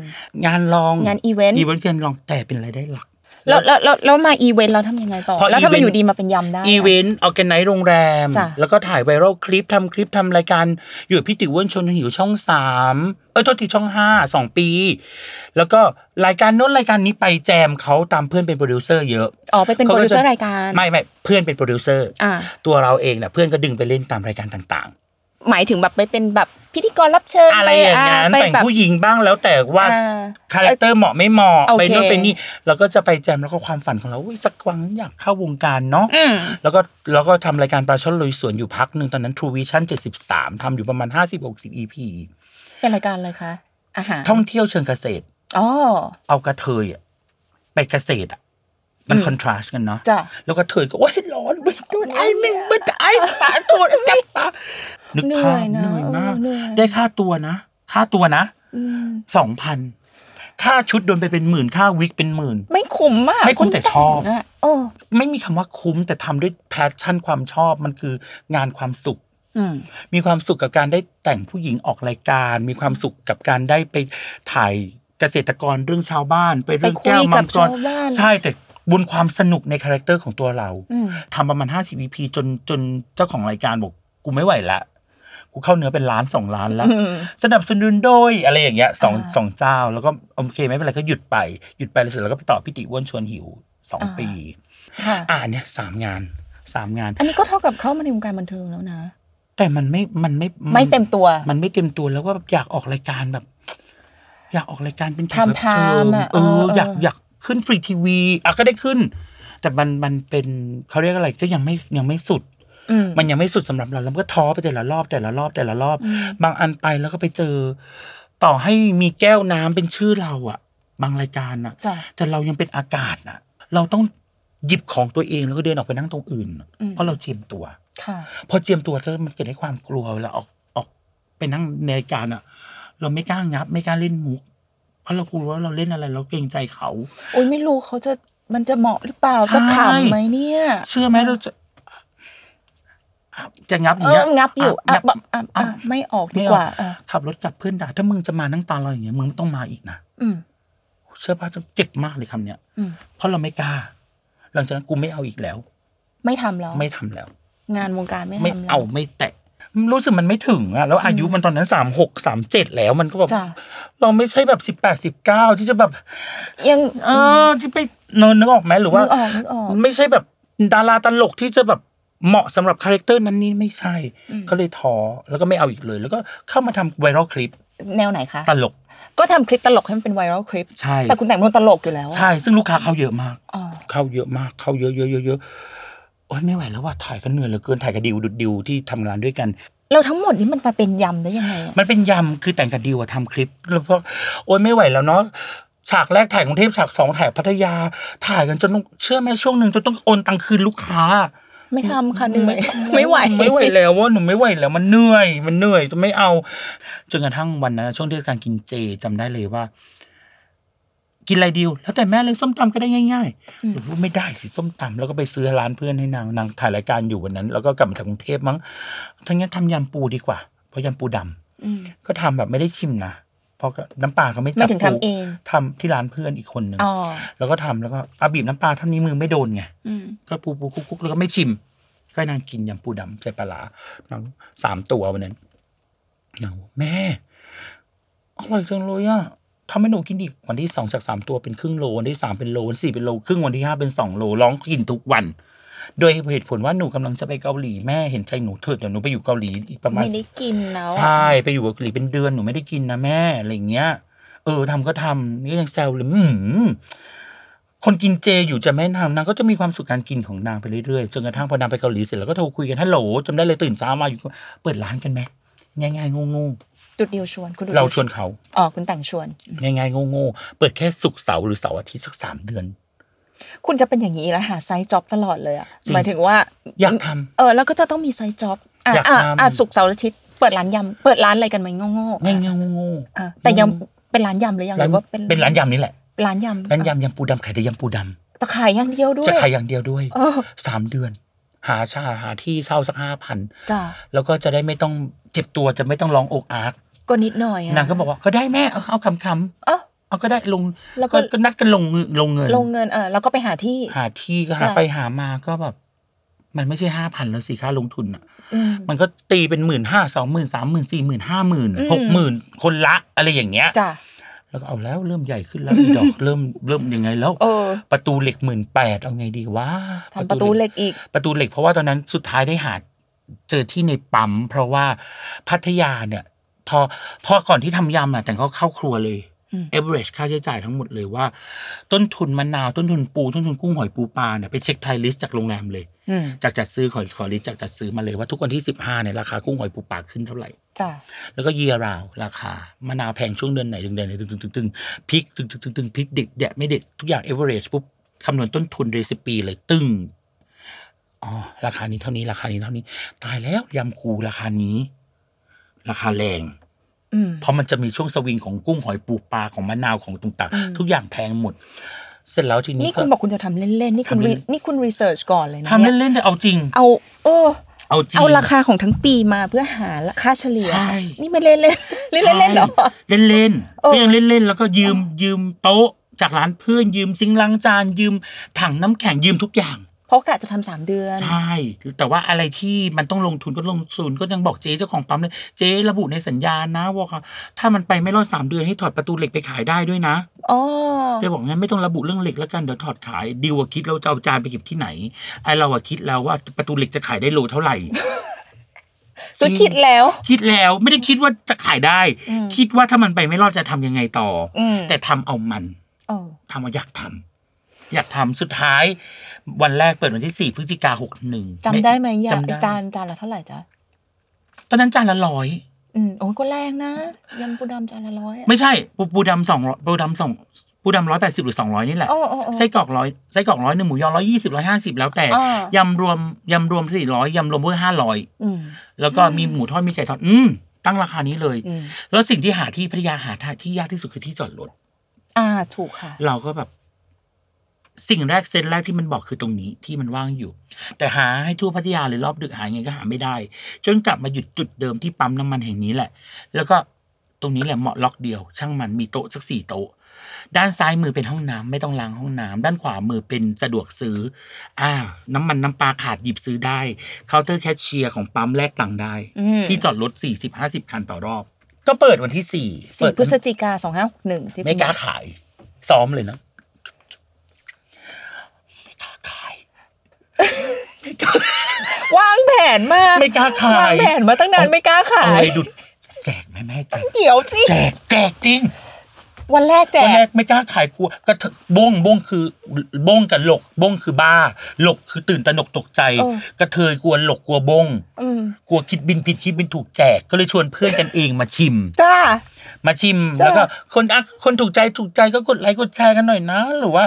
[SPEAKER 2] งานรอง
[SPEAKER 1] งานอีเวนต์
[SPEAKER 2] อีเวนต์เป็นรองแต่เป็นรายได้หลัก
[SPEAKER 1] แล้วแล้วแล้วแล้วมาอีเวนต์เราทำยังไงต่อ
[SPEAKER 2] พอ
[SPEAKER 1] แล้วทำไม
[SPEAKER 2] event
[SPEAKER 1] อยู่ดีมาเป็นยำได้อะ
[SPEAKER 2] อีเวนต์ organize โรงแรม
[SPEAKER 1] จ้ะ
[SPEAKER 2] แล้วก็ถ่าย viral clip ทำคลิปทำรายการ อยู่กับพี่ติ๋วอ้วนชวนหิวช่องสามเอ้ยโทษทีช่องห้าสองปี แล้วก็รายการโน้นรายการนี้ไปแจมเขาตามเพื่อนเป็นโปรดิวเซอร์เยอะ
[SPEAKER 1] อ๋อไปเป็นโปรดิวเซอร์รายการ
[SPEAKER 2] ไม่ไม่เพื่อนเป็นโปรดิวเซอร์
[SPEAKER 1] อ่า
[SPEAKER 2] ตัวเราเองเนี่ยเพื่อนก็ดึงไปเล่นตามรายการต่าง
[SPEAKER 1] หมายถึงแบบไปเป็นแบบ พิธีกรรับเชิญ
[SPEAKER 2] ๆอะไรอย่างนั้น
[SPEAKER 1] ไป
[SPEAKER 2] แต่ง
[SPEAKER 1] แบบ
[SPEAKER 2] ผู้หญิงบ้างแล้วแต่ว่า
[SPEAKER 1] อ่า
[SPEAKER 2] character เหมาะไม่เหมาะ
[SPEAKER 1] โอเค
[SPEAKER 2] ไปโน่นไปนี่เราก็จะไปแจมแล้วก็ความฝันของเราอุ๊ยสักวันอยากเข้าวงการเนาะ
[SPEAKER 1] อืม
[SPEAKER 2] แล้วก็แล้วก็ทำรายการปลาช่อนลุยสวนอยู่พักหนึ่งตอนนั้น True Vision 73ทำอยู่ประมาณ50-60 EP
[SPEAKER 1] เป็นรายการอะไรคะอาหาร
[SPEAKER 2] ท่องเที่ยวเชิงเกษตร
[SPEAKER 1] อ๋อ
[SPEAKER 2] เอากระเทยอะไปเกษตรอะ มัน
[SPEAKER 1] อืม
[SPEAKER 2] contrast กันเนาะ
[SPEAKER 1] จ้ะ
[SPEAKER 2] แล้วก็เธอก็โอ้ยร้อนไปโดนไอ้มึงมันไอ้ปลาโกรธจับปลานึก
[SPEAKER 1] เหนื่
[SPEAKER 2] ภา
[SPEAKER 1] อ
[SPEAKER 2] พ
[SPEAKER 1] ยนะ
[SPEAKER 2] เหนื่อยมาก
[SPEAKER 1] เออเหนื่อย
[SPEAKER 2] ได้ค่าตัวนะค่าตัวนะ
[SPEAKER 1] อืม
[SPEAKER 2] สองพันค่าชุดโดนไปเป็นหมื่นค่าวิกเป็นหมื่น
[SPEAKER 1] ไม่คุ้มมาก
[SPEAKER 2] ไม่คุ้มแต่ชอบ
[SPEAKER 1] นะโอ้
[SPEAKER 2] ไม่มีคำว่าคุ้มแต่ทำด้วยแพชชั่นความชอบมันคืองานความสุข
[SPEAKER 1] อืม
[SPEAKER 2] มีความสุขกับการได้แต่งผู้หญิงออกรายการ มีความสุขกับการได้ไปถ่ายเกษตรกรเรื่องชาวบ้าน ไปเรื่องแก้ว
[SPEAKER 1] ไปคุยกั
[SPEAKER 2] มั
[SPEAKER 1] บ
[SPEAKER 2] งกร
[SPEAKER 1] ชาวบ้าน
[SPEAKER 2] ใช่แต่ บนความสนุกใน character ของตัวเรา
[SPEAKER 1] อืม
[SPEAKER 2] ทำประมาณ50 EP จนจนเจ้าของรายการบอกกูไม่ไหวละกูเข้าเนื้อเป็นล้านสองล้านแล้ว
[SPEAKER 1] อืม
[SPEAKER 2] สนับสนุนโดยอะไรอย่างเงี้ยสอง
[SPEAKER 1] อ่า
[SPEAKER 2] สองเจ้า แล้วก็โอเคไม่เป็นไรก็หยุดไป หยุดไปแล้วเสร็จแล้วก็ไปต่อพี่ติ๋วอ้วนชวนหิวสอง
[SPEAKER 1] อ่า
[SPEAKER 2] ปี
[SPEAKER 1] ค่ะ
[SPEAKER 2] อ่าเนี่ยสามงานสามงาน
[SPEAKER 1] อันนี้ก็เท่ากับเข้ามาในวงการบันเทิงแล้วนะ
[SPEAKER 2] แต่มันไม่มันไม่น
[SPEAKER 1] ไม่เต็มตัว
[SPEAKER 2] มันไม่เต็มตัวแล้วก็แบบอยากออกรายการแบบ อยากออกรายการเป็นแขกรับ
[SPEAKER 1] Prime
[SPEAKER 2] เชิญ
[SPEAKER 1] time อะ
[SPEAKER 2] เอ
[SPEAKER 1] เอ
[SPEAKER 2] อ
[SPEAKER 1] อ
[SPEAKER 2] อยาก
[SPEAKER 1] เออ
[SPEAKER 2] อยาก ขึ้นฟรีทีวีอะก็ได้ขึ้น แต่มันมันเป็นเขาเรียกอะไรก็ยังไม่ยังไม่สุด
[SPEAKER 1] อืม
[SPEAKER 2] มันยังไม่สุดสำหรับเราแล้วมันก็ท้อไปแต่ละรอบแต่ละรอบแต่ละรอบ
[SPEAKER 1] อืม
[SPEAKER 2] บางอันไปแล้วก็ไปเจอ ต่อให้มีแก้วน้ำเป็นชื่อเราอะบางรายการอะ
[SPEAKER 1] จ้ะ
[SPEAKER 2] แต่เรายังเป็นอากาศอะเราต้องหยิบของตัวเองแล้วก็เดินออกไปนั่งตรงอื่น
[SPEAKER 1] อืม
[SPEAKER 2] เพราะเราเจียมตัว
[SPEAKER 1] ค่ะ
[SPEAKER 2] พอเจียมตัวแล้วมันเกิดให้ความกลัวเวลาออกออกไปนั่งในรายการอะเราไม่กล้างับ ไม่กล้าเล่นมุก เพราะเรากลัวว่าเราเล่นอะไรเราเกรงใจเขา
[SPEAKER 1] โอ้ยไม่รู้เขาจะมันจะเหมาะหรือเปล่า
[SPEAKER 2] ใช่
[SPEAKER 1] จะขำไหมเนี่ย
[SPEAKER 2] เชื่อไหมเราจะอะจะงับอย่าง
[SPEAKER 1] เอ
[SPEAKER 2] เงี้
[SPEAKER 1] อยงับอยู่
[SPEAKER 2] อะ
[SPEAKER 1] อะ
[SPEAKER 2] งับ
[SPEAKER 1] อะอะ
[SPEAKER 2] อะ
[SPEAKER 1] อะไม่ออกดี
[SPEAKER 2] ไม่
[SPEAKER 1] ก
[SPEAKER 2] เอา
[SPEAKER 1] ว่าเออ
[SPEAKER 2] ขับรถกลับเพื่อนด่าถ้ามึงจะมานั่งตาลอยอย่างเงี้ยมึงต้องมาอีกนะ
[SPEAKER 1] อืม
[SPEAKER 2] เชื่อป่ะเจ็บมากเลยคำเนี้ย
[SPEAKER 1] อืม
[SPEAKER 2] เพราะเราไม่กล้า หลังจากนั้นกูไม่เอาอีกแล้ว
[SPEAKER 1] ไม่ทำแล้ว
[SPEAKER 2] ไม่ทำแล้ว
[SPEAKER 1] งานวงการไม่
[SPEAKER 2] ไม่
[SPEAKER 1] ทำแล้ว
[SPEAKER 2] เอาไม่แตะ รู้สึกมันไม่ถึงอะแล้วอายุมันตอนนั้นสามหกสามเจ็ดแล้วมันก็แบบ
[SPEAKER 1] จ้ะ
[SPEAKER 2] เราไม่ใช่แบบสิบแปดสิบเก้าที่จะแบบ
[SPEAKER 1] ยัง
[SPEAKER 2] เออที่ไปเนินนึกออกไหมหรือว่า
[SPEAKER 1] นึกออกนึกออก
[SPEAKER 2] ไม่ใช่แบบดาราตลกที่จะแบบเหมาะสำหรับ character นั้นนี่ไม่ใช่ ก็เลยท้อแล้วก็ไม่เอาอีกเลย แล้วก็เข้ามาทำ viral clip
[SPEAKER 1] แนวไหนคะ
[SPEAKER 2] ตลก
[SPEAKER 1] ก็ทำคลิปตลกให้มันเป็น viral clip
[SPEAKER 2] ใช่
[SPEAKER 1] แต่คุณแต่งเป็นคนตลกอยู่แล้วอะ
[SPEAKER 2] ใช่ ซึ่งลูกค้าเข้าเยอะมาก
[SPEAKER 1] อ๋อ
[SPEAKER 2] เข้าเยอะมาก เข้าเยอะเยอะเยอะเยอะ โอ๊ยไม่ไหวแล้วว่าถ่ายกันเหนื่อยเหลือเกินถ่ายกับดิวดุดดิวที่ทำงานด้วยกัน
[SPEAKER 1] เราทั้งหมดนี้มันมาเป็นยำได้ยังไงอะ
[SPEAKER 2] มันเป็นยำคือแต่งกับดิวอะทำคลิปแล้วพอโอ๊ยไม่ไหวแล้วเนาะฉากแรกถ่ายกรุงเทพฉากสองถ่ายพัทยา ถ่ายกันจนต้องเชื่อไหมช่วงหนึ่งจนต้องโอนตังค์คืนลูกค้า
[SPEAKER 1] ไม่ทำค่ะเหนื่อยไม่ไหว
[SPEAKER 2] ไม่ไหวแล้วว่าหนูไม่ไหวแล้วมันเหนื่อย มันเหนื่อยจะไม่เอา จนกระทั่งวันนั้นช่วงเทศกาลกินเจจำได้เลยว่า กินอะไรดิวแล้วแต่แม่เลยส้มตำก็ได้ง่ายๆหนูว่าไม่ได้สิส้มตำแล้วก็ไปซื้อร้านเพื่อนให้นางนางถ่ายรายการอยู่วันนั้น แล้วก็กลับมาจากกรุงเทพมั้งทั้งนี้นทำยำปูดีกว่า เพราะยำปูดำ
[SPEAKER 1] อืม
[SPEAKER 2] ก็ทำแบบไม่ได้ชิมนะเพราะก็น้ำปลาก็ไม่
[SPEAKER 1] ไม่
[SPEAKER 2] จับ
[SPEAKER 1] ถึงทำเอง
[SPEAKER 2] ทำที่ร้านเพื่อนอีกคนหนึ่ง
[SPEAKER 1] อ๋อ
[SPEAKER 2] แล้วก็ทำแล้วก็อาบีบน้ำปลาเท่านี้มือไม่โดนไง
[SPEAKER 1] อืม
[SPEAKER 2] ก็ปูปูคุกคุกแล้วก็ไม่ชิม ก็ให้นางกินยำปูดำใส่ปลาร้านางสามตัววันนั้นนางบอกแม่อร่อยจังเลยอะ ทำให้หนูกินอีกวันที่สองจากสามตัวเป็นครึ่งโลวันที่สามเป็นโลวันที่สี่เป็นโลครึ่งวันที่ห้าเป็นสองโลร้องกินทุกวัน โดยเหตุผลว่าหนูกำลังจะไปเกาหลีแม่เห็นใจหนูเถิดเดี๋ยวหนูไปอยู่เกาหลีอีกประมาณ
[SPEAKER 1] ไม่ได้กินแล้วอะ
[SPEAKER 2] ใช่ไปอยู่เกาหลีเป็นเดือนหนูไม่ได้กินนะแม่อะไรอย่างเงี้ย เออทำก็ทำนี่ก็ยังแซวเลยอืมคนกินเจอยู่จะไม่ทำนางก็จะมีความสุขการกินของนางไปเรื่อยๆจนกระทั่งพอนางไปเกาหลีเสร็จแล้วก็โทรคุยกันฮัลโหลจำได้เลยตื่นเช้ามาอยู่เปิดร้านกันไหมง่ายๆโง่
[SPEAKER 1] จุดเดียวชวนคุณดู
[SPEAKER 2] ๆเราชวนเขา
[SPEAKER 1] อ๋อคุณแต่งชวน
[SPEAKER 2] ง่ายๆโง่ๆเปิดแค่ศุกร์เสาร์หรือเสาร์อาทิตย์สักสามเดือน
[SPEAKER 1] คุณจะเป็นอย่างนี้แล้วหาไซต์จ็อบตลอดเลยอะ
[SPEAKER 2] จริง
[SPEAKER 1] หมายถึงว่า
[SPEAKER 2] อยากทำ
[SPEAKER 1] เออแล้วก็จะต้องมีไซต์จ็อบอะ
[SPEAKER 2] อยาก
[SPEAKER 1] อะ
[SPEAKER 2] ทำ
[SPEAKER 1] อะศุกร์เสาร์อาทิตย์เปิดร้านยำเปิดร้านอะไรกันไหมโง่โง่ๆ
[SPEAKER 2] ง่ายๆโง่
[SPEAKER 1] อะแต่ยังเป็นร้านยำหรือยังห
[SPEAKER 2] ร้าน
[SPEAKER 1] รือว่าเป็น
[SPEAKER 2] เป็นร้านยำนี่แหละ
[SPEAKER 1] ร้านยำ
[SPEAKER 2] ร้านยำยำปูดำขายแต่ยำปูดำ
[SPEAKER 1] แต่ขายอย่างเดียวด้วย
[SPEAKER 2] จะขายอย่างเดียวด้วย
[SPEAKER 1] เออ
[SPEAKER 2] สามเดือน หาชาหาที่เช่าสักห้าพัน
[SPEAKER 1] จ้า
[SPEAKER 2] แล้วก็จะได้ไม่ต้องเจ็บตัวจะไม่ต้องร้องอกอาร์ก
[SPEAKER 1] ก็นิดหน่อยอะ
[SPEAKER 2] นางก็บอกว่าก็ได้แม่เอาเอาคำคำ
[SPEAKER 1] เอ้า
[SPEAKER 2] ๆเอาก็ได้ลง
[SPEAKER 1] แล้วก็
[SPEAKER 2] ก็นัดกันลงเงินลงเงิน
[SPEAKER 1] ลงเงินเออแล้วก็ไปหาที่
[SPEAKER 2] หาที่ก็หา
[SPEAKER 1] จ้ะ
[SPEAKER 2] ไปหามาก็แบบ มันไม่ใช่ห้าพันแล้วสิค่าลงทุนอะ
[SPEAKER 1] อืม
[SPEAKER 2] มันก็ตีเป็นหมื่นห้าสองหมื่นสามหมื่นสี่หมื่นห้าหมื่น
[SPEAKER 1] อืม
[SPEAKER 2] หกหมื่นคนละอะไรอย่างเงี้ย
[SPEAKER 1] จ้า
[SPEAKER 2] แล้วก็เอาแล้วเริ่มใหญ่ขึ้นแล้วอีดอกเริ่มเริ่มยังไงแล้ว
[SPEAKER 1] เออ
[SPEAKER 2] ประตูเหล็กหมื่นแปดเอาไงดีวะ
[SPEAKER 1] ทำประตูเหล็กอีก
[SPEAKER 2] ประตูเหล็กเพราะว่าตอนนั้นสุดท้ายได้หาเจอที่ในปั๊มเพราะว่าพัทยาเนี่ย พอพอก่อนที่ทำยำอะแต่เขาเข้าครัวเลย
[SPEAKER 1] อืม
[SPEAKER 2] เอเวอเรค่าใช้จ่ายทั้งหมดเลยว่า ต้นทุนมะนาว ต้นทุนปู ต้นทุนกุ้งหอยปูปลาเนี่ยไปเช็ค price list จากโรงแรมเลย
[SPEAKER 1] อืม
[SPEAKER 2] จากจัดซื้อขอขอ list จากจัดซื้อมาเลยว่าทุกวันที่สิบห้าเนี่ยราคากุ้งหอยปูปลาขึ้นเท่าไหร่
[SPEAKER 1] จ้า
[SPEAKER 2] แล้วก็เยียราวราคามะนาวแพงช่วงเดือนไหนถึงเดือนไหนตึงตึงตึงตึงพริกตึงตึงตึงตึงพริกเด็กแดดไม่เด็ดทุกอย่างเอเวอเรจปุ๊บคำนวณต้นทุน recipe เลยตึ้งอ๋อราคานี้เท่านี้ราคานี้เท่านี้ ตายแล้วยำปูราคานี้ ราคาแรง
[SPEAKER 1] อืม
[SPEAKER 2] เพราะมันจะมีช่วงสวิงของกุ้งหอยปูปลาของมะนาวของตุงตัก
[SPEAKER 1] อืม
[SPEAKER 2] ทุกอย่างแพงหมด เสร็จแล้วทีนี้
[SPEAKER 1] นี่
[SPEAKER 2] ก็
[SPEAKER 1] คุณบอกคุณจะทำเล่นๆนี่คุณ
[SPEAKER 2] ทำเล่น
[SPEAKER 1] รีนี่คุณ research ก่อนเลยนะ
[SPEAKER 2] ทำ
[SPEAKER 1] เนี่ย
[SPEAKER 2] เล่นๆแต่เอาจริง
[SPEAKER 1] เอาเออ
[SPEAKER 2] เอาจริง
[SPEAKER 1] เอาราคาของทั้งปีมาเพื่อหาค่าเฉลี่ย
[SPEAKER 2] ใช่
[SPEAKER 1] นี่ไม่เล่นเล่นเล่นเล่นเล่นเหรอ
[SPEAKER 2] เล่นเล่นๆ
[SPEAKER 1] เออ
[SPEAKER 2] ก็ยังเล่นเล่นๆแล้วก็ยืมยืมโต๊ะจากร้านเพื่อนยืมซิงค์ล้างจานยืมถังน้ำแข็งยืมทุกอย่าง
[SPEAKER 1] เพราะกะจะทำสามเดือน
[SPEAKER 2] ใช่ แต่ว่าอะไรที่มันต้องลงทุนก็ลงทุนก็ยังบอกเจ๊เจ้าของปั๊มเลย เจ๊ระบุในสัญญานะว่าถ้ามันไปไม่รอดสามเดือนให้ถอดประตูเหล็กไปขายได้ด้วยนะ
[SPEAKER 1] อ๋อ
[SPEAKER 2] เจ๊บอกงั้นไม่ต้องระบุเรื่องเหล็กแล้วกันเดี๋ยวถอดขายดิวอะคิดเราจะเอาจานไปเก็บที่ไหนไอเราอะคิดแล้วว่าประตูเหล็กจะขายได้โลเท่าไหร่
[SPEAKER 1] ก็คิดแล้ว
[SPEAKER 2] คิดแล้วไม่ได้คิดว่าจะขายได้
[SPEAKER 1] อืม
[SPEAKER 2] คิดว่าถ้ามันไปไม่รอดจะทำยังไงต่ออ
[SPEAKER 1] อืม
[SPEAKER 2] แต่ทำเอามัน
[SPEAKER 1] โอ้
[SPEAKER 2] ทำว่าอยากทำ อยากทำสุดท้าย วันแรกเปิดวันที่สี่พฤศจิกาหกหนึ่ง
[SPEAKER 1] จำได้ไหมยา
[SPEAKER 2] จำได้
[SPEAKER 1] จานจานละเท่าไหร่จ๊ะ
[SPEAKER 2] ตอนนั้นจานละร้อย
[SPEAKER 1] อืมโอ้ยก็แรงนะยำปูดำจานละร้อยอะ
[SPEAKER 2] ไม่ใช่ปูปูดำสองปูดำสองปูดำร้อยแปดสิบหรือสองร้อยนี่แหละ
[SPEAKER 1] โอ้โอ้โอ้
[SPEAKER 2] ไส้กรอกร้อยไส้กรอกร้อยหนึ่งหมูยอร้อยยี่สิบร้อยห้าสิบแล้วแต่
[SPEAKER 1] อ่ายำ
[SPEAKER 2] รวมยำรวมสี่ร้อยยำรวมเพื่อห้าร้อย
[SPEAKER 1] อืม
[SPEAKER 2] แล้วก็มีหมูทอดมีไก่ทอดอืมตั้งราคานี้เลย
[SPEAKER 1] อืม
[SPEAKER 2] แล้วสิ่งที่หาที่พัทยาหาที่ยากที่สุดคือที่จอดรถ
[SPEAKER 1] อ่าถูกค่ะ
[SPEAKER 2] เราก็แบบ สิ่งแรกเซนแรกที่มันบอกคือตรงนี้ที่มันว่างอยู่ แต่หาให้ทั่วพัทยาหรือรอบดึกหายังไงก็หาไม่ได้ จนกลับมาหยุดจุดเดิมที่ปั๊มน้ำมันแห่งนี้แหละ แล้วก็ตรงนี้แหละเหมาะล็อกเดียว ช่างมันมีโต๊ะสักสี่โต๊ะด้านซ้ายมือเป็นห้องน้ำไม่ต้องล้างห้องน้ำด้านขวามือเป็นสะดวกซื้อ อ่า น้ำมันน้ำปลาขาดหยิบซื้อได้เคาน์เตอร์แคชเชียร์ของปั๊มแลกตังค์ได้
[SPEAKER 1] อืม
[SPEAKER 2] ที่จอดรถ 40-50 คันต่อรอบ ก็เปิดวันที่สี่
[SPEAKER 1] สี่พฤศจิกาสองห้าหนึ่งที่
[SPEAKER 2] ไม่กล้าขาย ซ้อมเลยนะ ไม่กล้าขาย
[SPEAKER 1] วางแผนมาก
[SPEAKER 2] ไม่กล้าขายวา
[SPEAKER 1] งแผนมาตั้งนานไม่กล้าขา
[SPEAKER 2] เอา
[SPEAKER 1] ย
[SPEAKER 2] อะไรดุดแจกแม่แม่แจก
[SPEAKER 1] เกี่ยวสิ
[SPEAKER 2] แจกแจกจริง
[SPEAKER 1] วันแรกแจ
[SPEAKER 2] วันแร
[SPEAKER 1] ก
[SPEAKER 2] กไม่กล้าขายกลัวกระเทบ้งบ้งคือบ้งกับหลกบ้งคือบ้า หลกคือตื่นตระหนกตกใจ กระเทยกลัวหลกกลัวบ้ง
[SPEAKER 1] อืม
[SPEAKER 2] กลัวคิดบินผิดคิดบินถูกแจกก็เลยชวนเพื่อนกันเองมาชิม
[SPEAKER 1] จ้า
[SPEAKER 2] มาชิม
[SPEAKER 1] จ้ะ
[SPEAKER 2] แล้วก็คนอะคนถูกใจถูกใจก็กดไลค์กดแชร์กันหน่อยนะ หรือว่า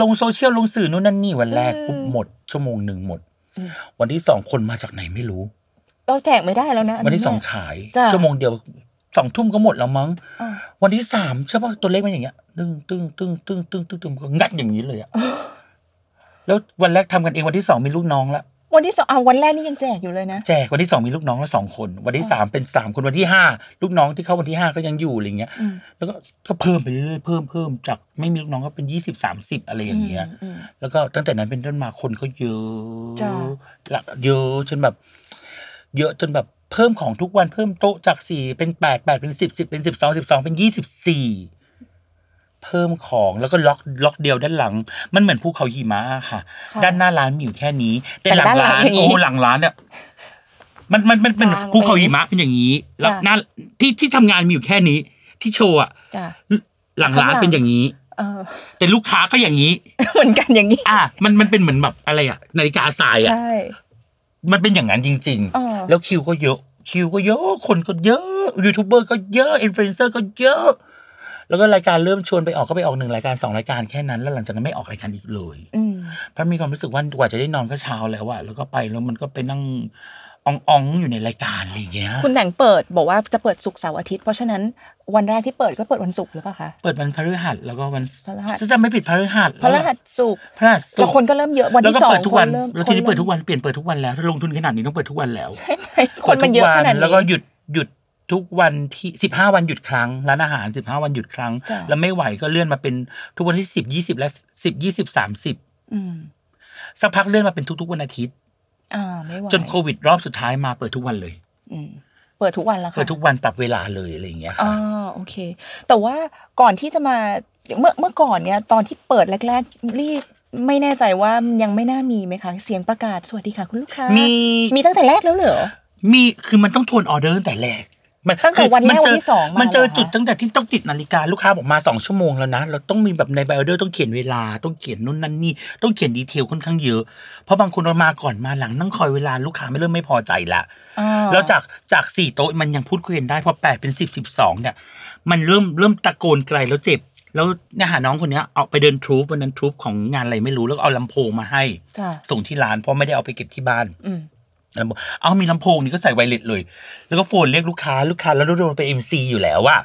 [SPEAKER 2] ลงโซเชียลลงสื่อนู่นนั่นนี่วันแรกปุ๊บหมด ชั่วโมงหนึ่งหมด วันที่สองคนมาจากไหนไม่รู้
[SPEAKER 1] เราแจกไม่ได้แล้วนะ
[SPEAKER 2] วันที่สอง
[SPEAKER 1] แม่
[SPEAKER 2] ขาย
[SPEAKER 1] จ้ะ
[SPEAKER 2] ชั่วโมงเดียวสองทุ่มก็หมดแล้วมั้ง
[SPEAKER 1] อ่า
[SPEAKER 2] วันที่สามใช่ป่ะตัวเลขมันอย่างเงี้ยตึ้งตึ้งตึ้งตึ้งตึ้งตึ้งตึ้งก็งัดอย่างนี้เลยอะแล้ววันแรกทำกันเองวันที่สองมีลูกน้องละ
[SPEAKER 1] วันที่สองอะวันแรกนี่ยังแจกอยู่เลยนะ
[SPEAKER 2] แจกวันที่สองมีลูกน้องละสองคน วันที่สามเป็นสามคนวันที่ห้าลูกน้องที่เข้าวันที่ห้าก็ยังอยู่อะไรเงี้ย
[SPEAKER 1] อืม
[SPEAKER 2] แล้วก็ก็เพิ่มไปเรื่อยๆเพิ่มเพิ่มจากไม่มีลูกน้องก็เป็นยี่สิบสามสิบอะไรอย่างเงี้ย
[SPEAKER 1] อืม
[SPEAKER 2] แล้วก็ตั้งแต่นั้นเป็นต้นมาคนก็เยอะ
[SPEAKER 1] จ้ะ
[SPEAKER 2] หลักเยอะจนแบบ เยอะจนแบบเพิ่มของทุกวันเพิ่มโต๊ะจากสี่เป็นแปดแปดเป็นสิบสิบเป็นสิบสองสิบสองเป็นยี่สิบสี่ เพิ่มของแล้วก็ล็อกล็อกเดียวด้านหลัง มันเหมือนภูเขาหิมะอะค่ะ
[SPEAKER 1] ค่ะ
[SPEAKER 2] ด้านหน้าร้านมีอยู่แค่นี้ แต่
[SPEAKER 1] แต่
[SPEAKER 2] หลัง
[SPEAKER 1] ด้านหลัง
[SPEAKER 2] ร้าน
[SPEAKER 1] อย่างนี้
[SPEAKER 2] โอ้หลังร้านเนี่ยมันมันมันเป็น
[SPEAKER 1] กลาง
[SPEAKER 2] ภูเขาหิมะเป็นอย่างนี้ แล้ว
[SPEAKER 1] จ้ะ
[SPEAKER 2] หน้าที่ที่ทำงานมีอยู่แค่นี้ ที่โชว์อะ
[SPEAKER 1] จ้า
[SPEAKER 2] หลังร้านเป็นอย่างนี้
[SPEAKER 1] เออ
[SPEAKER 2] แต่ลูกค้าก็อย่างนี้
[SPEAKER 1] เหมือนกันอย่างนี้
[SPEAKER 2] อะมันมันเป็นเหมือนแบบอะไรอะนาฬิกาทรายอะ
[SPEAKER 1] ใช่
[SPEAKER 2] มันเป็นอย่างนั้นจริง
[SPEAKER 1] เออ
[SPEAKER 2] ๆแล้วคิวก็เยอะ คิวก็เยอะ คนก็เยอะยูทูบเบอร์ก็เยอะอินฟลูเอนเซอร์ก็เยอะ แล้วก็รายการเริ่มชวนไปออกก็ไปออกหนึ่งรายการสองรายการแค่นั้น แล้วหลังจากนั้นไม่ออกรายการอีกเลย
[SPEAKER 1] อืม
[SPEAKER 2] เพราะมีความรู้สึกว่ากว่าจะได้นอนก็เช้าแล้วอะแล้วก็ไปแล้วมันก็ไปนั่งอ่องๆอยู่ในรายการอะไรอย่างเงี้ย
[SPEAKER 1] คุณแต่งเปิดบอกว่าจะเปิดศุกร์เสาร์อาทิตย์ เพราะฉะนั้นวันแรกที่เปิดก็เปิดวันศุกร์หรือเปล่าคะ
[SPEAKER 2] เปิดวันพฤหัสแล้วก็วัน
[SPEAKER 1] พฤหัส
[SPEAKER 2] จะจำไม่ผิดพฤหัส
[SPEAKER 1] พฤหัสศุกร์
[SPEAKER 2] พฤหัสศุ
[SPEAKER 1] แล้ว
[SPEAKER 2] กร์
[SPEAKER 1] คนก็เริ่มเยอะวัน
[SPEAKER 2] แล้ว
[SPEAKER 1] ที่
[SPEAKER 2] ก็
[SPEAKER 1] สอง
[SPEAKER 2] เปิดทุกวัน
[SPEAKER 1] คริ่ม
[SPEAKER 2] แล้วทีนี้
[SPEAKER 1] ค
[SPEAKER 2] เปิด
[SPEAKER 1] ริ่ม
[SPEAKER 2] ทุกวันเปลี่ยนเปิดทุกวันแล้วถ้าลงทุนขนาดนี้ต้องเปิดทุกวันแล้ว
[SPEAKER 1] ใช่ไหมคนมันเยอะขนาดนี้
[SPEAKER 2] แล้วก็หยุดหยุด ทุกวันที่สิบห้าวันหยุดครั้งร้านอาหารสิบห้าวันหยุดครั้ง
[SPEAKER 1] จ้ะ
[SPEAKER 2] แล้วไม่ไหวก็เลื่อนมาเป็นทุกวันที่สิบยี่สิบและสิบยี่สิบสามสิบ
[SPEAKER 1] อืม
[SPEAKER 2] สักพักเลื่อนมาเป็นทุกๆวันอาทิตย์
[SPEAKER 1] อ่าไม่ไหว
[SPEAKER 2] จนโควิดรอบสุดท้ายมาเปิดทุกวันเลย
[SPEAKER 1] อืมเปิดทุกวันแล้วค่ะ
[SPEAKER 2] เปิดทุกวันปรับเวลาเลยอะไรอย่างเงี้ย
[SPEAKER 1] อ่า
[SPEAKER 2] ค่ะ
[SPEAKER 1] โอเค แต่ว่าก่อนที่จะมาเมื่อเมื่อก่อนเนี่ยตอนที่เปิดแรกๆรีบไม่แน่ใจว่ายังไม่น่ามีไหมคะเสียงประกาศสวัสดีค่ะคุณลูกค้า
[SPEAKER 2] มี
[SPEAKER 1] มีตั้งแต่แรกแล้วเหรอ
[SPEAKER 2] มีคือมันต้องทวนออเดอร์ตั้งแต่แรก มัน
[SPEAKER 1] ตั้งแต่
[SPEAKER 2] คือ
[SPEAKER 1] วันแรก
[SPEAKER 2] มัเจ
[SPEAKER 1] วันที่สองมา
[SPEAKER 2] มันเจอ
[SPEAKER 1] เหรอคะ
[SPEAKER 2] จุดตั้งแต่ที่ต้องติดนาฬิกาลูกค้าบอกมาสองชั่วโมงแล้วนะเราต้องมีแบบในไบออเดอร์ต้องเขียนเวลาต้องเขียนนู่นนั่นนี่ต้องเขียนดีเทลค่อนข้างเยอะเพราะบางคนเรามาก่อนมาหลังนั่งคอยเวลาลูกค้าไม่เริ่มไม่พอใจละ
[SPEAKER 1] อ่า
[SPEAKER 2] แล้วจากจากสี่โต๊ะมันยังพูดคุยกันได้พอแปดเป็นสิบสิบสองเนี่ย มันเริ่มเริ่มตะโกนไกลแล้วเจ็บแล้วเนี่ยหาน้องคนเนี้ยเอาไปเดินทรูปวันนั้นทรูปของงานอะไรไม่รู้แล้วก็เอาลำโพงมาให้
[SPEAKER 1] จ้ะ
[SPEAKER 2] ส่งที่ร้านเพราะไม่ได้เอาไปเก็บที่บ้าน
[SPEAKER 1] อืม
[SPEAKER 2] แล้วบอก เอามีลำโพงนี่ก็ใส่ไวเลสเลย แล้วก็โฟนเรียกลูกค้าลูกค้าแล้วโดนเป็นเอ็มซีอยู่แล้วอะ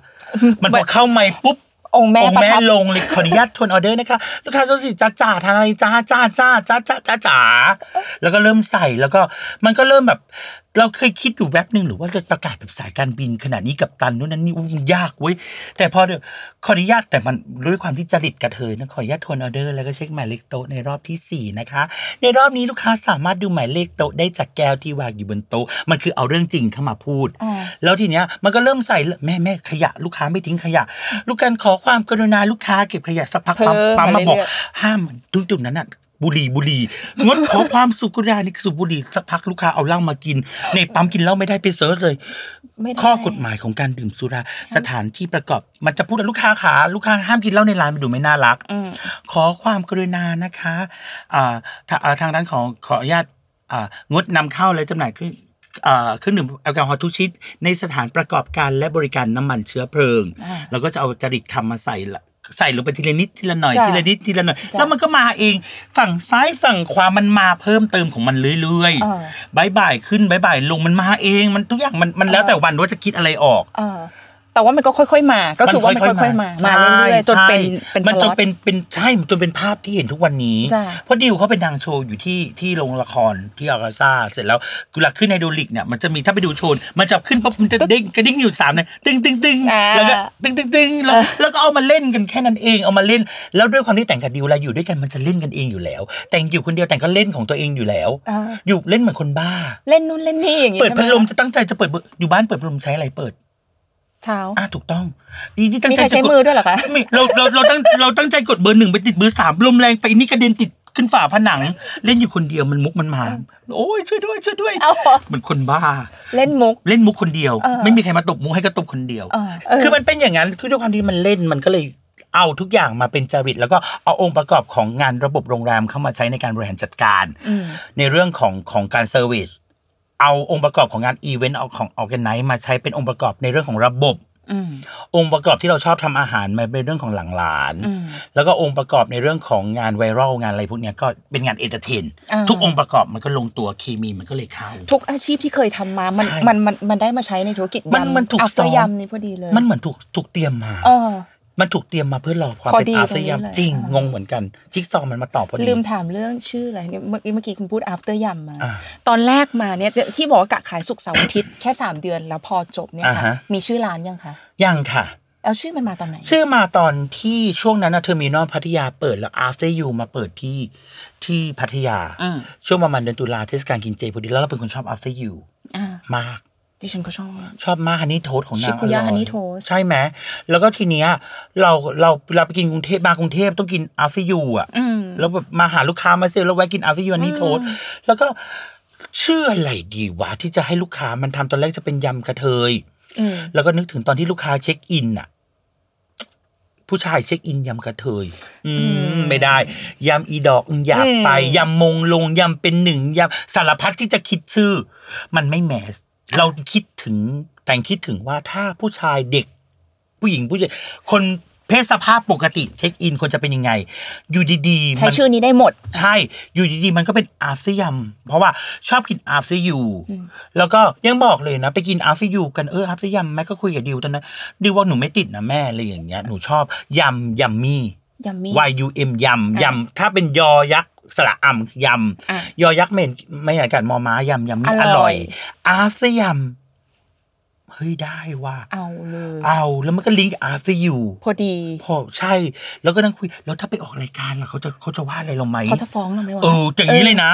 [SPEAKER 2] มันพอเข้าไม่ปุ๊บ
[SPEAKER 1] องค์แม่
[SPEAKER 2] องค์
[SPEAKER 1] พระ
[SPEAKER 2] แม่
[SPEAKER 1] ทับ
[SPEAKER 2] ลงเลยขออนุญาตทวนออเดอร์นะคะลูกค้าต้องสิจ้าจ่าทานอะไรจ้าจ้าจ้าจ้าจ้าจ้าจ๋าแล้วก็เริ่มใส่แล้วก็มันก็เริ่มแบบ เราเคยคิดอยู่แวบหนึ่งหรือว่าจะประกาศแบบสายการบินขนาดนี้กัปตันนู่นนั่นนี่อู้ยากเว้ยแต่พอเดี๋ยวขออนุญาตแต่มันด้วยความที่จริตกะเทยนะขออนุญาตทวนออเดอร์แล้วก็เช็คหมายเลขโต๊ะในรอบที่สี่นะคะ ในรอบนี้ลูกค้าสามารถดูหมายเลขโต๊ะได้จากแก้วที่วางอยู่บนโต๊ะมันคือเอาเรื่องจริงเข้ามาพูด
[SPEAKER 1] อ่า
[SPEAKER 2] แล้วทีเนี้ยมันก็เริ่มใส่แม่แม่ขยะ ลูกค้าไม่ทิ้งขยะ ลูกการขอความกรุณาลูกค้าเก็บขยะสักพักปั๊ม
[SPEAKER 1] เพิ่ม
[SPEAKER 2] ปั๊มมา
[SPEAKER 1] มา
[SPEAKER 2] บอก
[SPEAKER 1] เรื่อย
[SPEAKER 2] ห้ามตรงจุดนั้นน่ะ บุหรี่บุหรี่งดขอความสุกรุณานี่สูบบุหรี่สักพักลูกค้าเอาเหล้ามากิน ในปั๊มกินเหล้าไม่ได้ไปเซิร์ชเลย
[SPEAKER 1] ไม่ได้
[SPEAKER 2] ข้อกฎหมายของการดื่มสุราสถานที่ประกอบ มันจะพูดว่าลูกค้าขาลูกค้าห้ามกินเหล้าในร้านมันดูไม่น่ารัก
[SPEAKER 1] อืม
[SPEAKER 2] ขอความกรุณานะคะอ่าทาอ่าทางด้านของขออนุญาตอ่างดนำเข้าและจำหน่ายเครื่องอ่าเครื่องดื่มแอลกอฮอล์ทุกชนิดในสถานประกอบการและบริการน้ำมันเชื้อเพลิง
[SPEAKER 1] อ่า
[SPEAKER 2] แล้วก็จะเอาจริตคำมาใส่ละ ใส่ลงไปทีละนิดทีละหน่อย
[SPEAKER 1] จ้ะ
[SPEAKER 2] ทีละนิดทีละหน่อย
[SPEAKER 1] จ้ะ
[SPEAKER 2] แล้วมันก็มาเอง ฝั่งซ้ายฝั่งขวามันมาเพิ่มเติมของมันเรื่อย
[SPEAKER 1] เออ
[SPEAKER 2] ๆบายบ่ายขึ้นบายบ่ายลงมันมาเอง มันทุกอย่างมันมันแล้วแต่วันว่าจะคิดอะไรออก
[SPEAKER 1] เออ แต่ว่ามันก็ค่อย ๆ มา ก็คือว่ามันค่อยๆมามาเรื่อยๆจนเป็น
[SPEAKER 2] ใช่
[SPEAKER 1] เป็น
[SPEAKER 2] มัน
[SPEAKER 1] ส
[SPEAKER 2] จ
[SPEAKER 1] ล็
[SPEAKER 2] น
[SPEAKER 1] อต
[SPEAKER 2] เป็นเป็นใช่จนเป็นภาพที่เห็นทุกวันนี้
[SPEAKER 1] จ้ะ
[SPEAKER 2] เพราะดิวเขาเป็นนางโชว์อยู่ที่ที่โรงละครที่อากาซ่าเสร็จแล้วเวลาขึ้นในดูลิกเนี่ยมันจะมีถ้าไปดูโชว์มันจะขึ้นปุ๊บมันจะเด้งกระดิ่งอยู่สามเนี่ยตึงตึงตึง
[SPEAKER 1] อ่า
[SPEAKER 2] แล้วก็ตึงตึงตึงแล้วแล้วก็เอามาเล่นกันแค่นั้นเองเอามาเล่น แล้วด้วยความที่แต่งกับดิวเวลาอยู่ด้วยกันมันจะเล่นกันเองอยู่แล้ว แต่งอยู่คนเดียวแต่งก็เล่นของตัวเองอยู่แล้ว
[SPEAKER 1] อ่า
[SPEAKER 2] อยู่เล่นเหมือนคนบ้า
[SPEAKER 1] เล่นนู่นเล่นนี่อย่างงี้
[SPEAKER 2] เปิด
[SPEAKER 1] ใช่ไห
[SPEAKER 2] พัดลมจะตั้งใจจะเปิดเบอร์อยู่บ้านเปิดพัดลมใช้อะไรเปิด
[SPEAKER 1] เท้า
[SPEAKER 2] อะถูกต้องนี่นี่ตั้ง
[SPEAKER 1] มี
[SPEAKER 2] ใจ
[SPEAKER 1] ใคร
[SPEAKER 2] จะ
[SPEAKER 1] ใช้
[SPEAKER 2] กด
[SPEAKER 1] มือด้วยเหรอคะ
[SPEAKER 2] ไม่เราเราเราตั้งเราตั้งใจกดเบอร์หนึ่งไปติดเบอร์สามลมแรงไปนี่กระเด็นติดขึ้นฝาผนัง เล่นอยู่คนเดียวมันมุกมันมา โอ้ยช่วยด้วยช่วยด้วย
[SPEAKER 1] เอาเหรอ
[SPEAKER 2] มันคนบ้า
[SPEAKER 1] เล่นมุก
[SPEAKER 2] เล่นมุกคนเดียว
[SPEAKER 1] เออ
[SPEAKER 2] ไม่มีใครมาตบมุกให้ก็ตบคนเดียว
[SPEAKER 1] เออเออ
[SPEAKER 2] คือมันเป็นอย่างนั้นคือด้วยความที่มันเล่นมันก็เลยเอาทุกอย่างมาเป็นจริต แล้วก็เอาองค์ประกอบของงานระบบโรงแรมเข้ามาใช้ในการบริหารจัดการ
[SPEAKER 1] อืม
[SPEAKER 2] ในเรื่องของของการ service เอาองค์ประกอบของงานอีเวนต์เอาของ organize มาใช้เป็นองค์ประกอบในเรื่องของระบบ
[SPEAKER 1] อืม
[SPEAKER 2] องค์ประกอบที่เราชอบทำอาหารมาเป็นเรื่องของหลังร้าน
[SPEAKER 1] อืม
[SPEAKER 2] แล้วก็องค์ประกอบในเรื่องของงานไวรัลงานอะไรพวกเนี้ยก็เป็นงานเอนเตอร์เทน
[SPEAKER 1] อ่า
[SPEAKER 2] ทุกองค์ประกอบมันก็ลงตัวเคมีมันก็เลยเข้า
[SPEAKER 1] ทุกอาชีพที่เคยทำมามัน
[SPEAKER 2] ใช่
[SPEAKER 1] มันมันมันได้มาใช้ในธุรกิจ
[SPEAKER 2] มัน
[SPEAKER 1] ยำ
[SPEAKER 2] มันถูก
[SPEAKER 1] อัฟเต
[SPEAKER 2] ซ้
[SPEAKER 1] อ
[SPEAKER 2] อม
[SPEAKER 1] ร์ยำนี่พอดีเลย
[SPEAKER 2] มันเหมือนถูกถูกเตรียมมา
[SPEAKER 1] เออ
[SPEAKER 2] มันถูกเตรียมมาเพื่อรอความ
[SPEAKER 1] พอ
[SPEAKER 2] เป็น
[SPEAKER 1] ดี
[SPEAKER 2] อา
[SPEAKER 1] ตร
[SPEAKER 2] ส
[SPEAKER 1] งนี้
[SPEAKER 2] ยาม
[SPEAKER 1] เลย
[SPEAKER 2] จริง
[SPEAKER 1] อ่าง
[SPEAKER 2] งงเหมือนกันจิ๊กซอว์มันมาตอบพอดี
[SPEAKER 1] ลืมถามเรื่องชื่ออะไรเนี่ยเมื่อกี้เมื่อกี้คุณพูด after ยำมา
[SPEAKER 2] อ่า
[SPEAKER 1] ตอนแรกมาเนี่ยที่บอกว่ากะขายสุกร์เสาร์อาทิตย์ แค่ 3 เดือนแล้วพอจบเนี่ย
[SPEAKER 2] อ่า
[SPEAKER 1] ค่ะ
[SPEAKER 2] ฮะ
[SPEAKER 1] มีชื่อร้านยังคะ
[SPEAKER 2] ยังค่ะ
[SPEAKER 1] แล้วชื่อมันมาตอนไหน
[SPEAKER 2] ชื่อมาตอนที่ช่วงนั้นนะ Terminal พัทยาเปิดแล้ว After You มาเปิดที่ที่พัทยา
[SPEAKER 1] อืม
[SPEAKER 2] ช่วงประมาณเดือนตุลาเทศกาลกินเจพอดีแล้วเราเป็นคนชอบ After You
[SPEAKER 1] อ่ามา
[SPEAKER 2] ก
[SPEAKER 1] ดิฉันก็ชอบ
[SPEAKER 2] ชอบมากฮันนี่โทสของนาง
[SPEAKER 1] ชิคุย่า
[SPEAKER 2] อร่อ
[SPEAKER 1] honey toast
[SPEAKER 2] ใช่ไหมแล้วก็ทีเนี้ยเราเราเราไปกินกรุงเทพมากรุงเทพต้องกินอาฟิยูอะ
[SPEAKER 1] อืม
[SPEAKER 2] แล้วแบบมาหาลูกค้ามาเซลแล้วแวะกิน After You honey toast แล้วก็ชื่ออะไรดีวะที่จะให้ลูกค้ามันทำตอนแรกจะเป็นยำกระเทย
[SPEAKER 1] อืม
[SPEAKER 2] แล้วก็นึกถึงตอนที่ลูกค้าเช็คอินอะ ผู้ชายเช็คอินยำกระเทย อืม ไม่ได้ยำอีดอกอืมอยากไปยำมงลงยำเป็นหนึ่งยำสารพัดที่จะคิดชื่อ มันไม่แมส เราคิดถึงแต่งคิดถึงว่าถ้าผู้ชายเด็ก ผู้หญิงผู้ชายคนเพศสภาพปกติเช็คอินควรจะเป็นยังไง อยู่ดีๆ
[SPEAKER 1] ใช้
[SPEAKER 2] มัน
[SPEAKER 1] ชื่อนี้ได้หมด
[SPEAKER 2] ใช่ อยู่ดีๆ มันก็เป็นอาฟซิยัมเพราะว่าชอบกินอาฟซิยูแล้วก็ยังบอกเลยนะ ไปกินอาฟซิยูกันเอออาฟซิยัมแม่ก็คุยกับดิวตอนนั้นดิวว่าหนูไม่ติดนะแม่อะไรอย่างเงี้ยหนูชอบยำยัมมี่
[SPEAKER 1] ยัมมี่
[SPEAKER 2] Y U M ยำยำถ้าเป็นยอยักษ์ สระอ่ำคือย
[SPEAKER 1] อะำ
[SPEAKER 2] ยอยักษ์เมนไม่อยากกัดมอม้ายำยำมี่
[SPEAKER 1] อ
[SPEAKER 2] อ
[SPEAKER 1] ร่
[SPEAKER 2] ร่
[SPEAKER 1] อ
[SPEAKER 2] อยยอาฟซิยัมเฮ้ยได้ว่า
[SPEAKER 1] เอาเลย
[SPEAKER 2] เอาแล้วมันก็ลิงก์อาฟซิยู
[SPEAKER 1] พอดี
[SPEAKER 2] พอใช่ แล้วก็นั่งคุย แล้วถ้าไปออกรายการล่ะเขาจะเขาจะว่าอะไรเราไหม
[SPEAKER 1] เขาจะฟ้องเราไหมวะ
[SPEAKER 2] เอออย่างนี้เลยนะ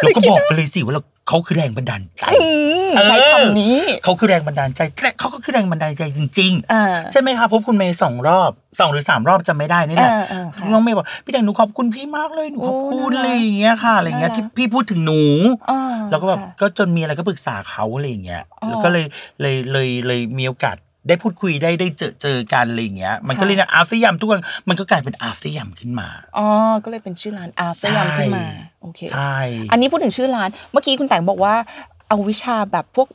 [SPEAKER 2] เราก็บอกไปเลยสิว่าเรา เขาคือแรงบันดาลใจ
[SPEAKER 1] อืมใช้คำนี้
[SPEAKER 2] เขาคือแรงบันดาลใจและเขาก็คือแรงบันดาลใจจริง
[SPEAKER 1] อ่า
[SPEAKER 2] ๆใช่ไหมคะพบคุณเมย์สองรอบสองหรือสามรอบจำไม่ได้นี่แหละ
[SPEAKER 1] เออเออค่ะ
[SPEAKER 2] น้องเมย์บอกพี่แดงหนูขอบคุณพี่มากเลยหนูขอบ
[SPEAKER 1] โอ้
[SPEAKER 2] คุณ
[SPEAKER 1] น่ารัก
[SPEAKER 2] อะไรอย่างเงี้ยค่ะอะไรเงี้ย
[SPEAKER 1] น่ารัก
[SPEAKER 2] ที่พี่พูดถึงหนู
[SPEAKER 1] อ่า
[SPEAKER 2] แล้วก็แบบ
[SPEAKER 1] ค่ะ
[SPEAKER 2] ก็จนมีอะไรก็ปรึกษาเขาอะไรอย่างเงี้ย
[SPEAKER 1] อ๋อ
[SPEAKER 2] แล้วก็เลยเลยเลยเลยมีโอกาส ได้พูดคุยได้ได้เจอเจอกันอะไรอย่างเงี้ย มันก็
[SPEAKER 1] ค่ะ
[SPEAKER 2] เลยนะอาฟิยัมทุกคนมันก็กลายเป็นอาฟิยัมขึ้นมา
[SPEAKER 1] อ๋อก็เลยเป็นชื่อร้านอาสยามขึ้นมาโอเค
[SPEAKER 2] ใช่
[SPEAKER 1] อันนี้พูดถึงชื่อร้าน เมื่อกี้คุณแต่งบอกว่า เอาวิชาแบบพวก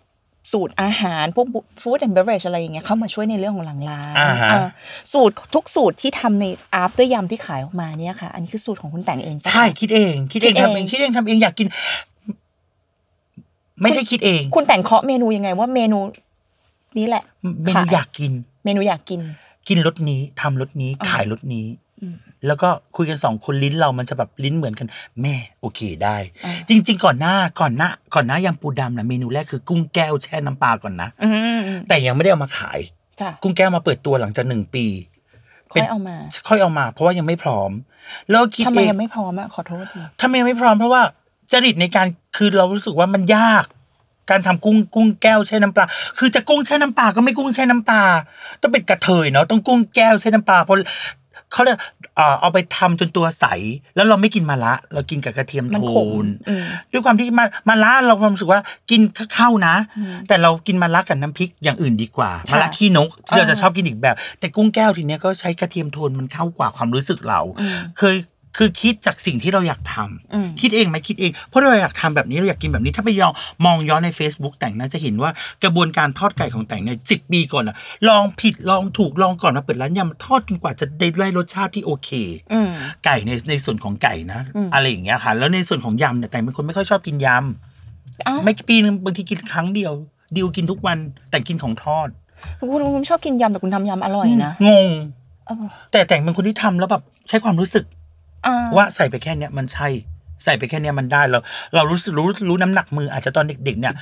[SPEAKER 1] สูตรอาหารพวก food and beverage อะไรอย่างเงี้ยเข้ามาช่วยในเรื่องของหลังร้าน
[SPEAKER 2] อ่าฮะ
[SPEAKER 1] อ่าสูตรทุกสูตรที่ทำใน after ยำที่ขายออกมาเนี่ยค่ะ อันนี้คือสูตรของคุณแต่งเองปะคะ
[SPEAKER 2] ใช่คิดเองคิดเอง
[SPEAKER 1] คิดเอง
[SPEAKER 2] ทำเองคิดเองทำเองอยากกิน ไม่ใช่คิดเอง
[SPEAKER 1] คุณแต่งเคาะเมนูยังไงว่าเมนู นี้แหละ
[SPEAKER 2] เมนู
[SPEAKER 1] ขาย
[SPEAKER 2] อยากกิน
[SPEAKER 1] เมนูอยากกิน
[SPEAKER 2] กินรสนี้ทำรสนี้
[SPEAKER 1] อ่า
[SPEAKER 2] ขายรสนี้แล้วก็คุยกันสองคนลิ้นเรามันจะแบบลิ้นเหมือนกัน แม่โอเคได้
[SPEAKER 1] อ่า
[SPEAKER 2] จริง ๆ ก่อนหน้าก่อนหน้า ก่อนหน้ายำปูดำนะเมนูแรกคือกุ้งแก้วแช่น้ำปลาก่อนนะ
[SPEAKER 1] อืม
[SPEAKER 2] แต่ยังไม่ได้เอามาขาย
[SPEAKER 1] จ้ะ
[SPEAKER 2] กุ้งแก้วมาเปิดตัวหลังจากหนึ่งปี
[SPEAKER 1] ค่อยเอามา
[SPEAKER 2] ค่อยเอามา เพราะว่ายังไม่พร้อม แล้วคิด
[SPEAKER 1] ทำไม
[SPEAKER 2] เอง
[SPEAKER 1] ยังไม่พร้อมอะขอโทษที
[SPEAKER 2] ทำไมยังไม่พร้อมเพราะว่าจริตในการคือเรารู้สึกว่ามันยาก การทำกุ้งกุ้งแก้วแช่น้ำปลา คือจะกุ้งแช่น้ำปลาก็ไม่กุ้งแช่น้ำปลา ต้องเป็นกระเทยเนาะ ต้องกุ้งแก้วแช่น้ำปลาเพราะเขาเรียกเอ่อเอาไปทำจนตัวใส แล้วเราไม่กินมะระ เรากินกับกระเทียม
[SPEAKER 1] มัน
[SPEAKER 2] โท
[SPEAKER 1] ขม
[SPEAKER 2] น
[SPEAKER 1] อืม
[SPEAKER 2] ด้วยความที่มามาระเราความรู้สึกว่ากินเข้านะ แต่เรากินมาระกับน้ำพริกอย่างอื่นดีกว่า
[SPEAKER 1] ค่ะ
[SPEAKER 2] มาระขี้นกที่เราจะ
[SPEAKER 1] อ่า
[SPEAKER 2] ชอบกินอีกแบบ แต่กุ้งแก้วทีเนี้ยก็ใช้กระเทียมโทนมันเข้ากว่าความรู้สึกเรา
[SPEAKER 1] อืม
[SPEAKER 2] เคย คือคิดจากสิ่งที่เราอยากทำ
[SPEAKER 1] อืม
[SPEAKER 2] คิดเองไหมคิดเอง เพราะเราอยากทำแบบนี้เราอยากกินแบบนี้ ถ้าไปยองมองย้อนใน Facebook แต่งนะจะเห็นว่ากระบวนการทอดไก่ของแต่งเนี่ยสิปีก่อนอะลองผิดลองถูกลองก่อนมาเปิดร้านยำทอดจนกว่าจะได้ได้รสชาติที่โอเค
[SPEAKER 1] อืม
[SPEAKER 2] ไก่ในในส่วนของไก่นะ
[SPEAKER 1] อืม
[SPEAKER 2] อะไรอย่างเงี้ยค่ะ แล้วในส่วนของยำเนี่ยแต่งเป็นคนไม่ค่อยชอบกินย
[SPEAKER 1] อ้าวำ
[SPEAKER 2] ไม่ปีนึงบางทีกินครั้งเดียว ดิวกินทุกวันแต่งกินของทอด
[SPEAKER 1] คุณคุณชอบกินยำแต่คุณทำยำอร่อยนะ
[SPEAKER 2] งง
[SPEAKER 1] เออ
[SPEAKER 2] แต่แต่งเป็นคนที่ทำแล้วแบบใช้ความรู้สึก
[SPEAKER 1] อ่า
[SPEAKER 2] ว่าใส่ไปแค่เนี้ยมันใช่ ใส่ไปแค่เนี้ยมันได้เรา เรารู้สึกรู้รู้น้ำหนักมืออาจจะตอนเด็ก ๆ เนี่ย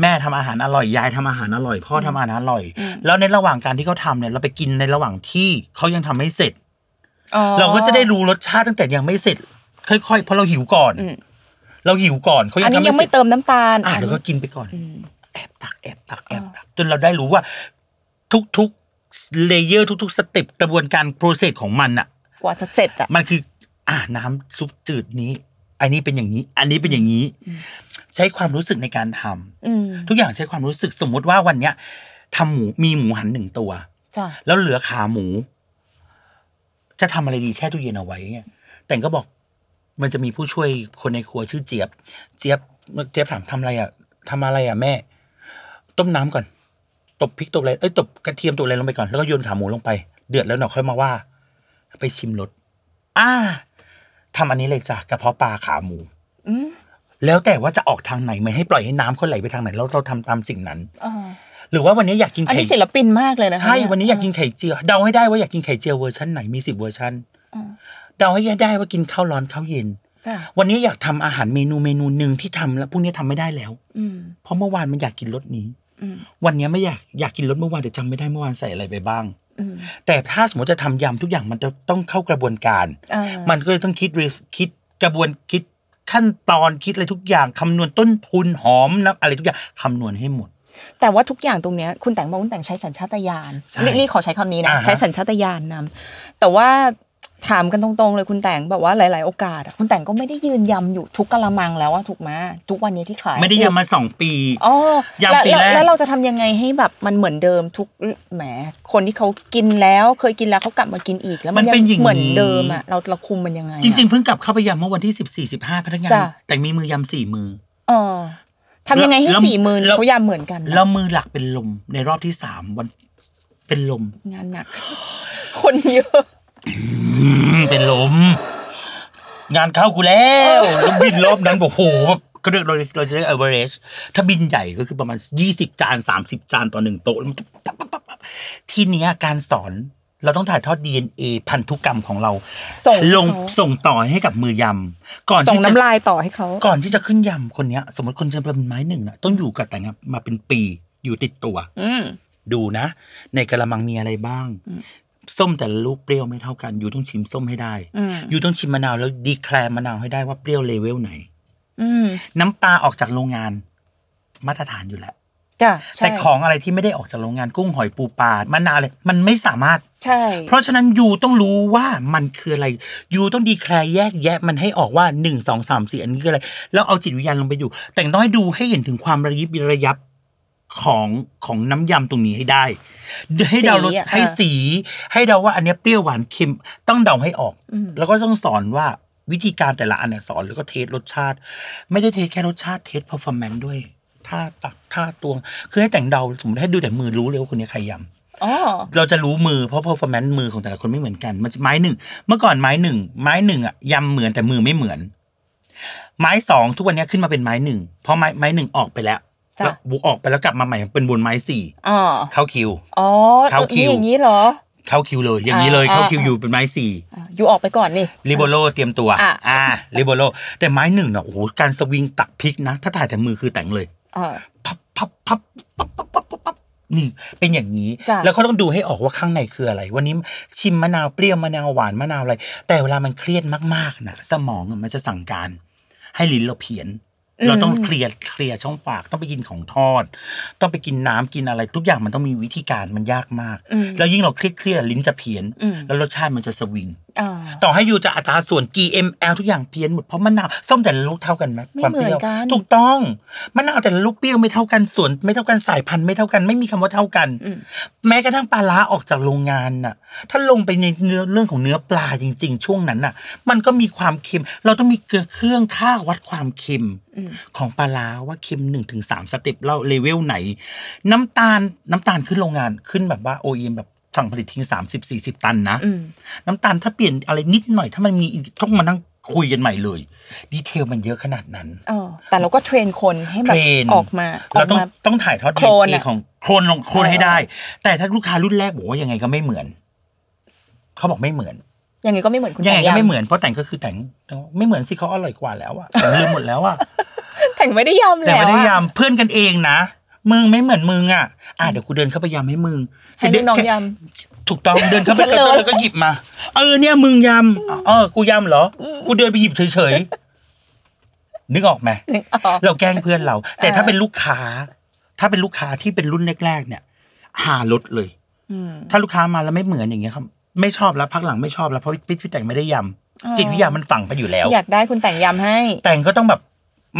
[SPEAKER 2] แม่ทำอาหารอร่อยยายทำอาหารอร่อยพ่อทำอาหารอร่อยแล้วในระหว่างการที่เขาทำเนี่ยเราไปกินในระหว่างที่เขายังทำไม่เสร็จ
[SPEAKER 1] อ๋อ
[SPEAKER 2] เราก็จะได้รู้รสชาติตั้งแต่ยังไม่เสร็จ ค่อยๆเพราะเราหิวก่อน
[SPEAKER 1] อืม
[SPEAKER 2] เราหิวก่อนเขายั
[SPEAKER 1] อัน
[SPEAKER 2] ง
[SPEAKER 1] นี้
[SPEAKER 2] ทำ
[SPEAKER 1] ยัง
[SPEAKER 2] ไม่เส
[SPEAKER 1] ไม่
[SPEAKER 2] ร็จ
[SPEAKER 1] เติมน้ำตาล
[SPEAKER 2] อะ
[SPEAKER 1] น
[SPEAKER 2] เดี๋ยวก็
[SPEAKER 1] นี้
[SPEAKER 2] กินไปก่อน
[SPEAKER 1] อืม
[SPEAKER 2] แอบตักแอบตักแอบตักจนเราได้รู้ว่า ทุกๆ layer ทุกๆ step กระบวนการ process ของมันอะ
[SPEAKER 1] กว่าจะเสร็จอะ
[SPEAKER 2] มันคือ อ่าน้ำซุปจืดนี้ อันนี้เป็นอย่างนี้ อันนี้เป็นอย่างนี้ ใช้ความรู้สึกในการทำ
[SPEAKER 1] อืม
[SPEAKER 2] ทุกอย่างใช้ความรู้สึกสมมุติว่าวันเนี้ยทำหมูมีหมูหันหนึ่งตัว
[SPEAKER 1] จ้ะ
[SPEAKER 2] แล้วเหลือขาหมู จะทำอะไรดีแช่ตู้เย็นเอาไว้เงี้ยแต่งก็บอกมันจะมีผู้ช่วยคนในครัวชื่อเจี๊ยบ เจี๊ยบเจี๊ยบถามทำอะไรอะทำอะไรอะแม่ ต้มน้ำก่อน ตบพริกตบอะไรเอ้ยตบกระเทียมตบอะไรลงไปก่อนแล้วก็โยนขาหมูลงไป เดือดแล้วเนาะค่อยมาว่า ไปชิมรสอ่า ทำอันนี้เลยจ้ะกระเพาะปลาขาหมู
[SPEAKER 1] อืม
[SPEAKER 2] แล้วแต่ว่าจะออกทางไหนไม่ให้ปล่อยให้น้ำเขาไหลไปทางไหนแล้วเราทำตามสิ่งนั้น
[SPEAKER 1] อ่า
[SPEAKER 2] หรือว่าวันนี้อยากกิน
[SPEAKER 1] อัน
[SPEAKER 2] ไข่
[SPEAKER 1] นี้ศิลปินมากเลยนะคะ
[SPEAKER 2] ใช่
[SPEAKER 1] เย
[SPEAKER 2] วันนี้อยากกินไข่เจียวเดาให้ได้ว่าอยากกินไข่เจียวเวอร์ชันไหนมีสิบเวอร์ชัน
[SPEAKER 1] อ่า
[SPEAKER 2] เดาให้ได้ว่ากินข้าวร้อนข้าวเย็น
[SPEAKER 1] จ้ะ
[SPEAKER 2] วันนี้อยากทำอาหารเมนูเมนูหนึ่งที่ทำแล้วพรุ่งนี้ทำไม่ได้แล้ว
[SPEAKER 1] อืม
[SPEAKER 2] เพราะเมื่อวานมันอยากกินรสนี้
[SPEAKER 1] อืม
[SPEAKER 2] วันนี้ไม่อยากอยากกินรสเมื่อวานแต่จำไม่ได้เมื่อวานใส่อะไรไปบ้าง
[SPEAKER 1] อืม
[SPEAKER 2] แต่ถ้าสมมติจะทำยำทุกอย่างมันจะต้องเข้ากระบวนการ
[SPEAKER 1] อ่า
[SPEAKER 2] มันก็เลยต้องคิด risk คิดกระบวนคิดขั้นตอนคิดอะไรทุกอย่างคำนวณต้นทุนหอมนะอะไรทุกอย่างคำนวณให้หมด
[SPEAKER 1] แต่ว่าทุกอย่างตรงเนี้ยคุณแต่งบอกคุณแต่งใช้สัญชาตญาณ
[SPEAKER 2] ใช่
[SPEAKER 1] เรียกเรียกขอใช้คำนี้นะ
[SPEAKER 2] อ่าฮะ
[SPEAKER 1] ใช้สัญชาตญาณนำแต่ว่า ถามกันตรงๆเลยคุณแต่งแบบว่าหลาย ๆ โอกาสอะคุณแต่งก็ไม่ได้ยืนยำอยู่ทุกกะละมังแล้วอะถูกไหมทุกวันนี้ที่ขาย
[SPEAKER 2] ไม่ได้ยำมาสองปี
[SPEAKER 1] อ๋อยำแล้ว
[SPEAKER 2] ปี
[SPEAKER 1] แล้ว
[SPEAKER 2] แรก
[SPEAKER 1] แล้วเราจะทำยังไงให้แบบมันเหมือนเดิมทุกแหมคนที่เขากินแล้วเคยกินแล้วเขากลับมากินอีกแล้วมัน
[SPEAKER 2] มันเป็นอย่างนี้
[SPEAKER 1] เหมือนเดิมอะเราเราคุมมันยังไงอะ
[SPEAKER 2] จริง ๆ เพิ่งกลับเข้าไปยำเมื่อวันที่สิบสี่สิบห้าพนักงาน
[SPEAKER 1] จ้ะ
[SPEAKER 2] แต่มีมือยำสี่มือ
[SPEAKER 1] เออทำยังไงให้
[SPEAKER 2] แล้ว
[SPEAKER 1] สี่หมื่น
[SPEAKER 2] แล้ว
[SPEAKER 1] เขายำเหมือนกันนะ
[SPEAKER 2] แล้วมือหลักเป็นลมในรอบที่สามวันเป็นลม
[SPEAKER 1] งานหนัก คนเยอะ
[SPEAKER 2] อืม เป็นลม งานเข้ากูแล้วแล้วบินรอบนั้นบอกโหแบบก็เรียกเราเราจะเรียก average ถ้าบินใหญ่ก็คือประมาณยี่สิบจานสามสิบจานต่อหนึ่งโต๊ะแล้วมันปั๊บปั๊บปั๊บปั๊บทีเนี้ยการสอนเราต้องถ่ายทอด DNA พันธุกรรมของเรา
[SPEAKER 1] ส่ง
[SPEAKER 2] ลง
[SPEAKER 1] เขา
[SPEAKER 2] ส่งต่อให้กับมือยำก่อน
[SPEAKER 1] ส่ง
[SPEAKER 2] ที่จะ
[SPEAKER 1] น้ำลายต่อให้เขา
[SPEAKER 2] ก่อนที่จะขึ้นยำคนเนี้ย สมมติคนจะเป็นไม้หนึ่งนะต้องอยู่กับแต่งงมาเป็นปีอยู่ติดตัว
[SPEAKER 1] อืม
[SPEAKER 2] ดูนะ ในกระมังมีอะไรบ้าง
[SPEAKER 1] อืม
[SPEAKER 2] ส้มแต่ละลูกเปรี้ยวไม่เท่ากันอยู่ต้องชิมส้มให้ได้
[SPEAKER 1] อืม
[SPEAKER 2] อยู่ต้องชิมมะนาวแล้วดีแคลร์มะนาวให้ได้ว่าเปรี้ยวเลเวลไหน
[SPEAKER 1] อืม
[SPEAKER 2] น้ำปลาออกจากโรงงาน มาตรฐานอยู่แล้ว
[SPEAKER 1] จ้ะใช่
[SPEAKER 2] แต่ของอะไรที่ไม่ได้ออกจากโรงงานกุ้งหอยปูปลามะนาวเลยมันไม่สามารถ
[SPEAKER 1] ใช่
[SPEAKER 2] เพราะฉะนั้นยูต้องรู้ว่ามันคืออะไรยูต้องดีแคลร์แยกแยะมันให้ออกว่าหนึ่งสองสามสี่อันนี้คืออะไรแล้วเอาจิตวิญญาณลงไปอยู่ แต่ต้องให้ดูให้เห็นถึงความระยิบระยับ ของของน้ำยำตรงนี้ให้ได้ ให้เดารสให้สี ให้เดาว่าอันเนี้ยเปรี้ยวหวานเค็มต้องเดาให้ออก
[SPEAKER 1] อืม
[SPEAKER 2] แล้วก็ต้องสอนว่าวิธีการแต่ละอันเนี่ยสอนแล้วก็เทสรสชาติ ไม่ได้เทสแค่รสชาติเทส performance ด้วยท่าตักท่าตวง คือให้แต่งเดาสมมติให้ดูแต่มือรู้เลยว่าคนนี้ใครยำ
[SPEAKER 1] อ๋อ
[SPEAKER 2] เราจะรู้มือเพราะ performance มือของแต่ละคนไม่เหมือนกันมันจะไม้หนึ่งเมื่อก่อนไม้หนึ่งไม้หนึ่งอะยำเหมือนแต่มือไม่เหมือน ไม้สองทุกวันนี้ขึ้นมาเป็นไม้หนึ่งเพราะไม้ไม้หนึ่งออกไปแล้ว
[SPEAKER 1] จ้ะ
[SPEAKER 2] แล้วบุกออกไปแล้วกลับมาใหม่เป็นบนไม้สี่เข้าคิว
[SPEAKER 1] อ๋อ
[SPEAKER 2] เข้าคิว
[SPEAKER 1] อย่างนี้เหรอ
[SPEAKER 2] เข้าคิวเลย อย่างนี้เลยเข้าคิว
[SPEAKER 1] อ
[SPEAKER 2] ยู่เป็นไม้สี่
[SPEAKER 1] อยู่ออกไปก่อนนี่
[SPEAKER 2] ริโบโลเตรียมตัว
[SPEAKER 1] อ่า
[SPEAKER 2] ริโบโลแต่ไม้หนึ่งเนาะโอ้โหการสวิงตักพลิกนะ ถ้าถ่ายแต่มือคือแต่งเลยพับพับพับพับพับพับพับนี่เป็นอย่างนี้ แล้วเขาต้องดูให้ออกว่าข้างในคืออะไร วันนี้ชิมมะนาวเปรี้ยวมะนาวหวานมะนาวอะไร แต่เวลามันเครียดมากๆนะสมองมันจะสั่งการ ให้ลิ้นเราเพี้ยน เราต้องเคลียร์เคลียร์ช่องปากต้องไปกินของทอด ต้องไปกินน้ำกินอะไร ทุกอย่างมันต้องมีวิธีการมันยากมาก
[SPEAKER 1] อืม
[SPEAKER 2] แล้วยิ่งเราเครียดเครียดลิ้นจะเพี้ยน
[SPEAKER 1] อืม
[SPEAKER 2] แล้วรสชาติมันจะสวิง
[SPEAKER 1] อ่า
[SPEAKER 2] ต่อให้อยู่จะอัตราส่วนกี่ ml ทุกอย่างเพี้ยนหมดเพราะมะนาวส้มแต่ละลูกเท่ากันไหม
[SPEAKER 1] ไม่
[SPEAKER 2] ความเปรี้ยว
[SPEAKER 1] เหมือนกัน
[SPEAKER 2] ถูกต้องมะนาวแต่ละลูกเปรี้ยวไม่เท่ากันส่วน ไม่เท่ากันสายพันธุ์ไม่เท่ากันไม่มีคำว่าเท่ากัน
[SPEAKER 1] อืม
[SPEAKER 2] แม้กระทั่งปลาร้าออกจากโรงงานน่ะ ถ้าลงไปในเนื้อเรื่องของเนื้อปลาจริง ๆ ช่วงนั้นน่ะ มันก็มีความเค็ม เราต้องมีเกลือเครื่องค่าวัดความเค็ม
[SPEAKER 1] อืม
[SPEAKER 2] ของปลาร้าว่าเค็มหนึ่งถึงสาม step เรา level ไหน น้ำตาลน้ำตาลขึ้นโรงงานขึ้นแบบว่า OEM แบบสั่งผลิตทิ้งสามสิบสี่สิบตันนะ
[SPEAKER 1] อืม
[SPEAKER 2] น้ำตาลถ้าเปลี่ยนอะไรนิดหน่อย ถ้ามันมีอีกต้องมานั่งคุยกันใหม่เลย ดีเทลมันเยอะขนาดนั้น
[SPEAKER 1] เออแต่เราก็เทรนคนให้แบบ
[SPEAKER 2] เทรน
[SPEAKER 1] ออกมาออ
[SPEAKER 2] เรา
[SPEAKER 1] ก
[SPEAKER 2] ต้อง
[SPEAKER 1] มา
[SPEAKER 2] ต้องถ่ายทอด
[SPEAKER 1] โคลน
[SPEAKER 2] DNA
[SPEAKER 1] อะ
[SPEAKER 2] ของโคโคลนลงโคลนให้ได้ แต่ถ้าลูกค้ารุ่นแรกบอกว่ายังไงก็ไม่เหมือน เขาบอกไม่เหมือน
[SPEAKER 1] ยังไงก็ไม่เหมือนคุณ
[SPEAKER 2] ยังไง
[SPEAKER 1] แต่
[SPEAKER 2] ก็
[SPEAKER 1] ยำ
[SPEAKER 2] ไม่เหมือนเพราะแต่งก็คือแต่งไม่เหมือนสิเขาอร่อยกว่าแล้วอะแต่งลืมหมดแล้วอะ
[SPEAKER 1] แต่งไม่ได้ยำแล้ว
[SPEAKER 2] แต่ไม่ได้
[SPEAKER 1] อะ
[SPEAKER 2] ยำเพื่อนกันเองนะมึงไม่เหมือนมึงอะอะเดี๋ยวกูเดินเข้าไปยำให้มึง
[SPEAKER 1] ให้ลูกน้องย
[SPEAKER 2] ถูกต้องเดินเข้าไป
[SPEAKER 1] เฉลย
[SPEAKER 2] แล้วก็หยิบมา เออเนี่ยมึงยำเออกูยำเหรอ กูเดินไปหยิบเฉยๆนึกออกไหมำ
[SPEAKER 1] นึกออก
[SPEAKER 2] เราแกล้งเพื่อนเรา แต่
[SPEAKER 1] เออ
[SPEAKER 2] ถ้าเป็นลูกค้า ถ้าเป็นลูกค้าที่เป็นรุ่นแรกๆเนี่ย หาลดเลย
[SPEAKER 1] อืม
[SPEAKER 2] ถ้าลูกค้ามาแล้วไม่เหมือนอย่างเงี้ยครับ ไม่ชอบแล้วพักหลังไม่ชอบแล้วเพราะฟิตฟิตแต่งไม่ได้ยำจิตวิทยามันฝังไปอยู่แล้ว
[SPEAKER 1] อยากได้คุณแต่งยำให้
[SPEAKER 2] แต่งก็ต้องแบบ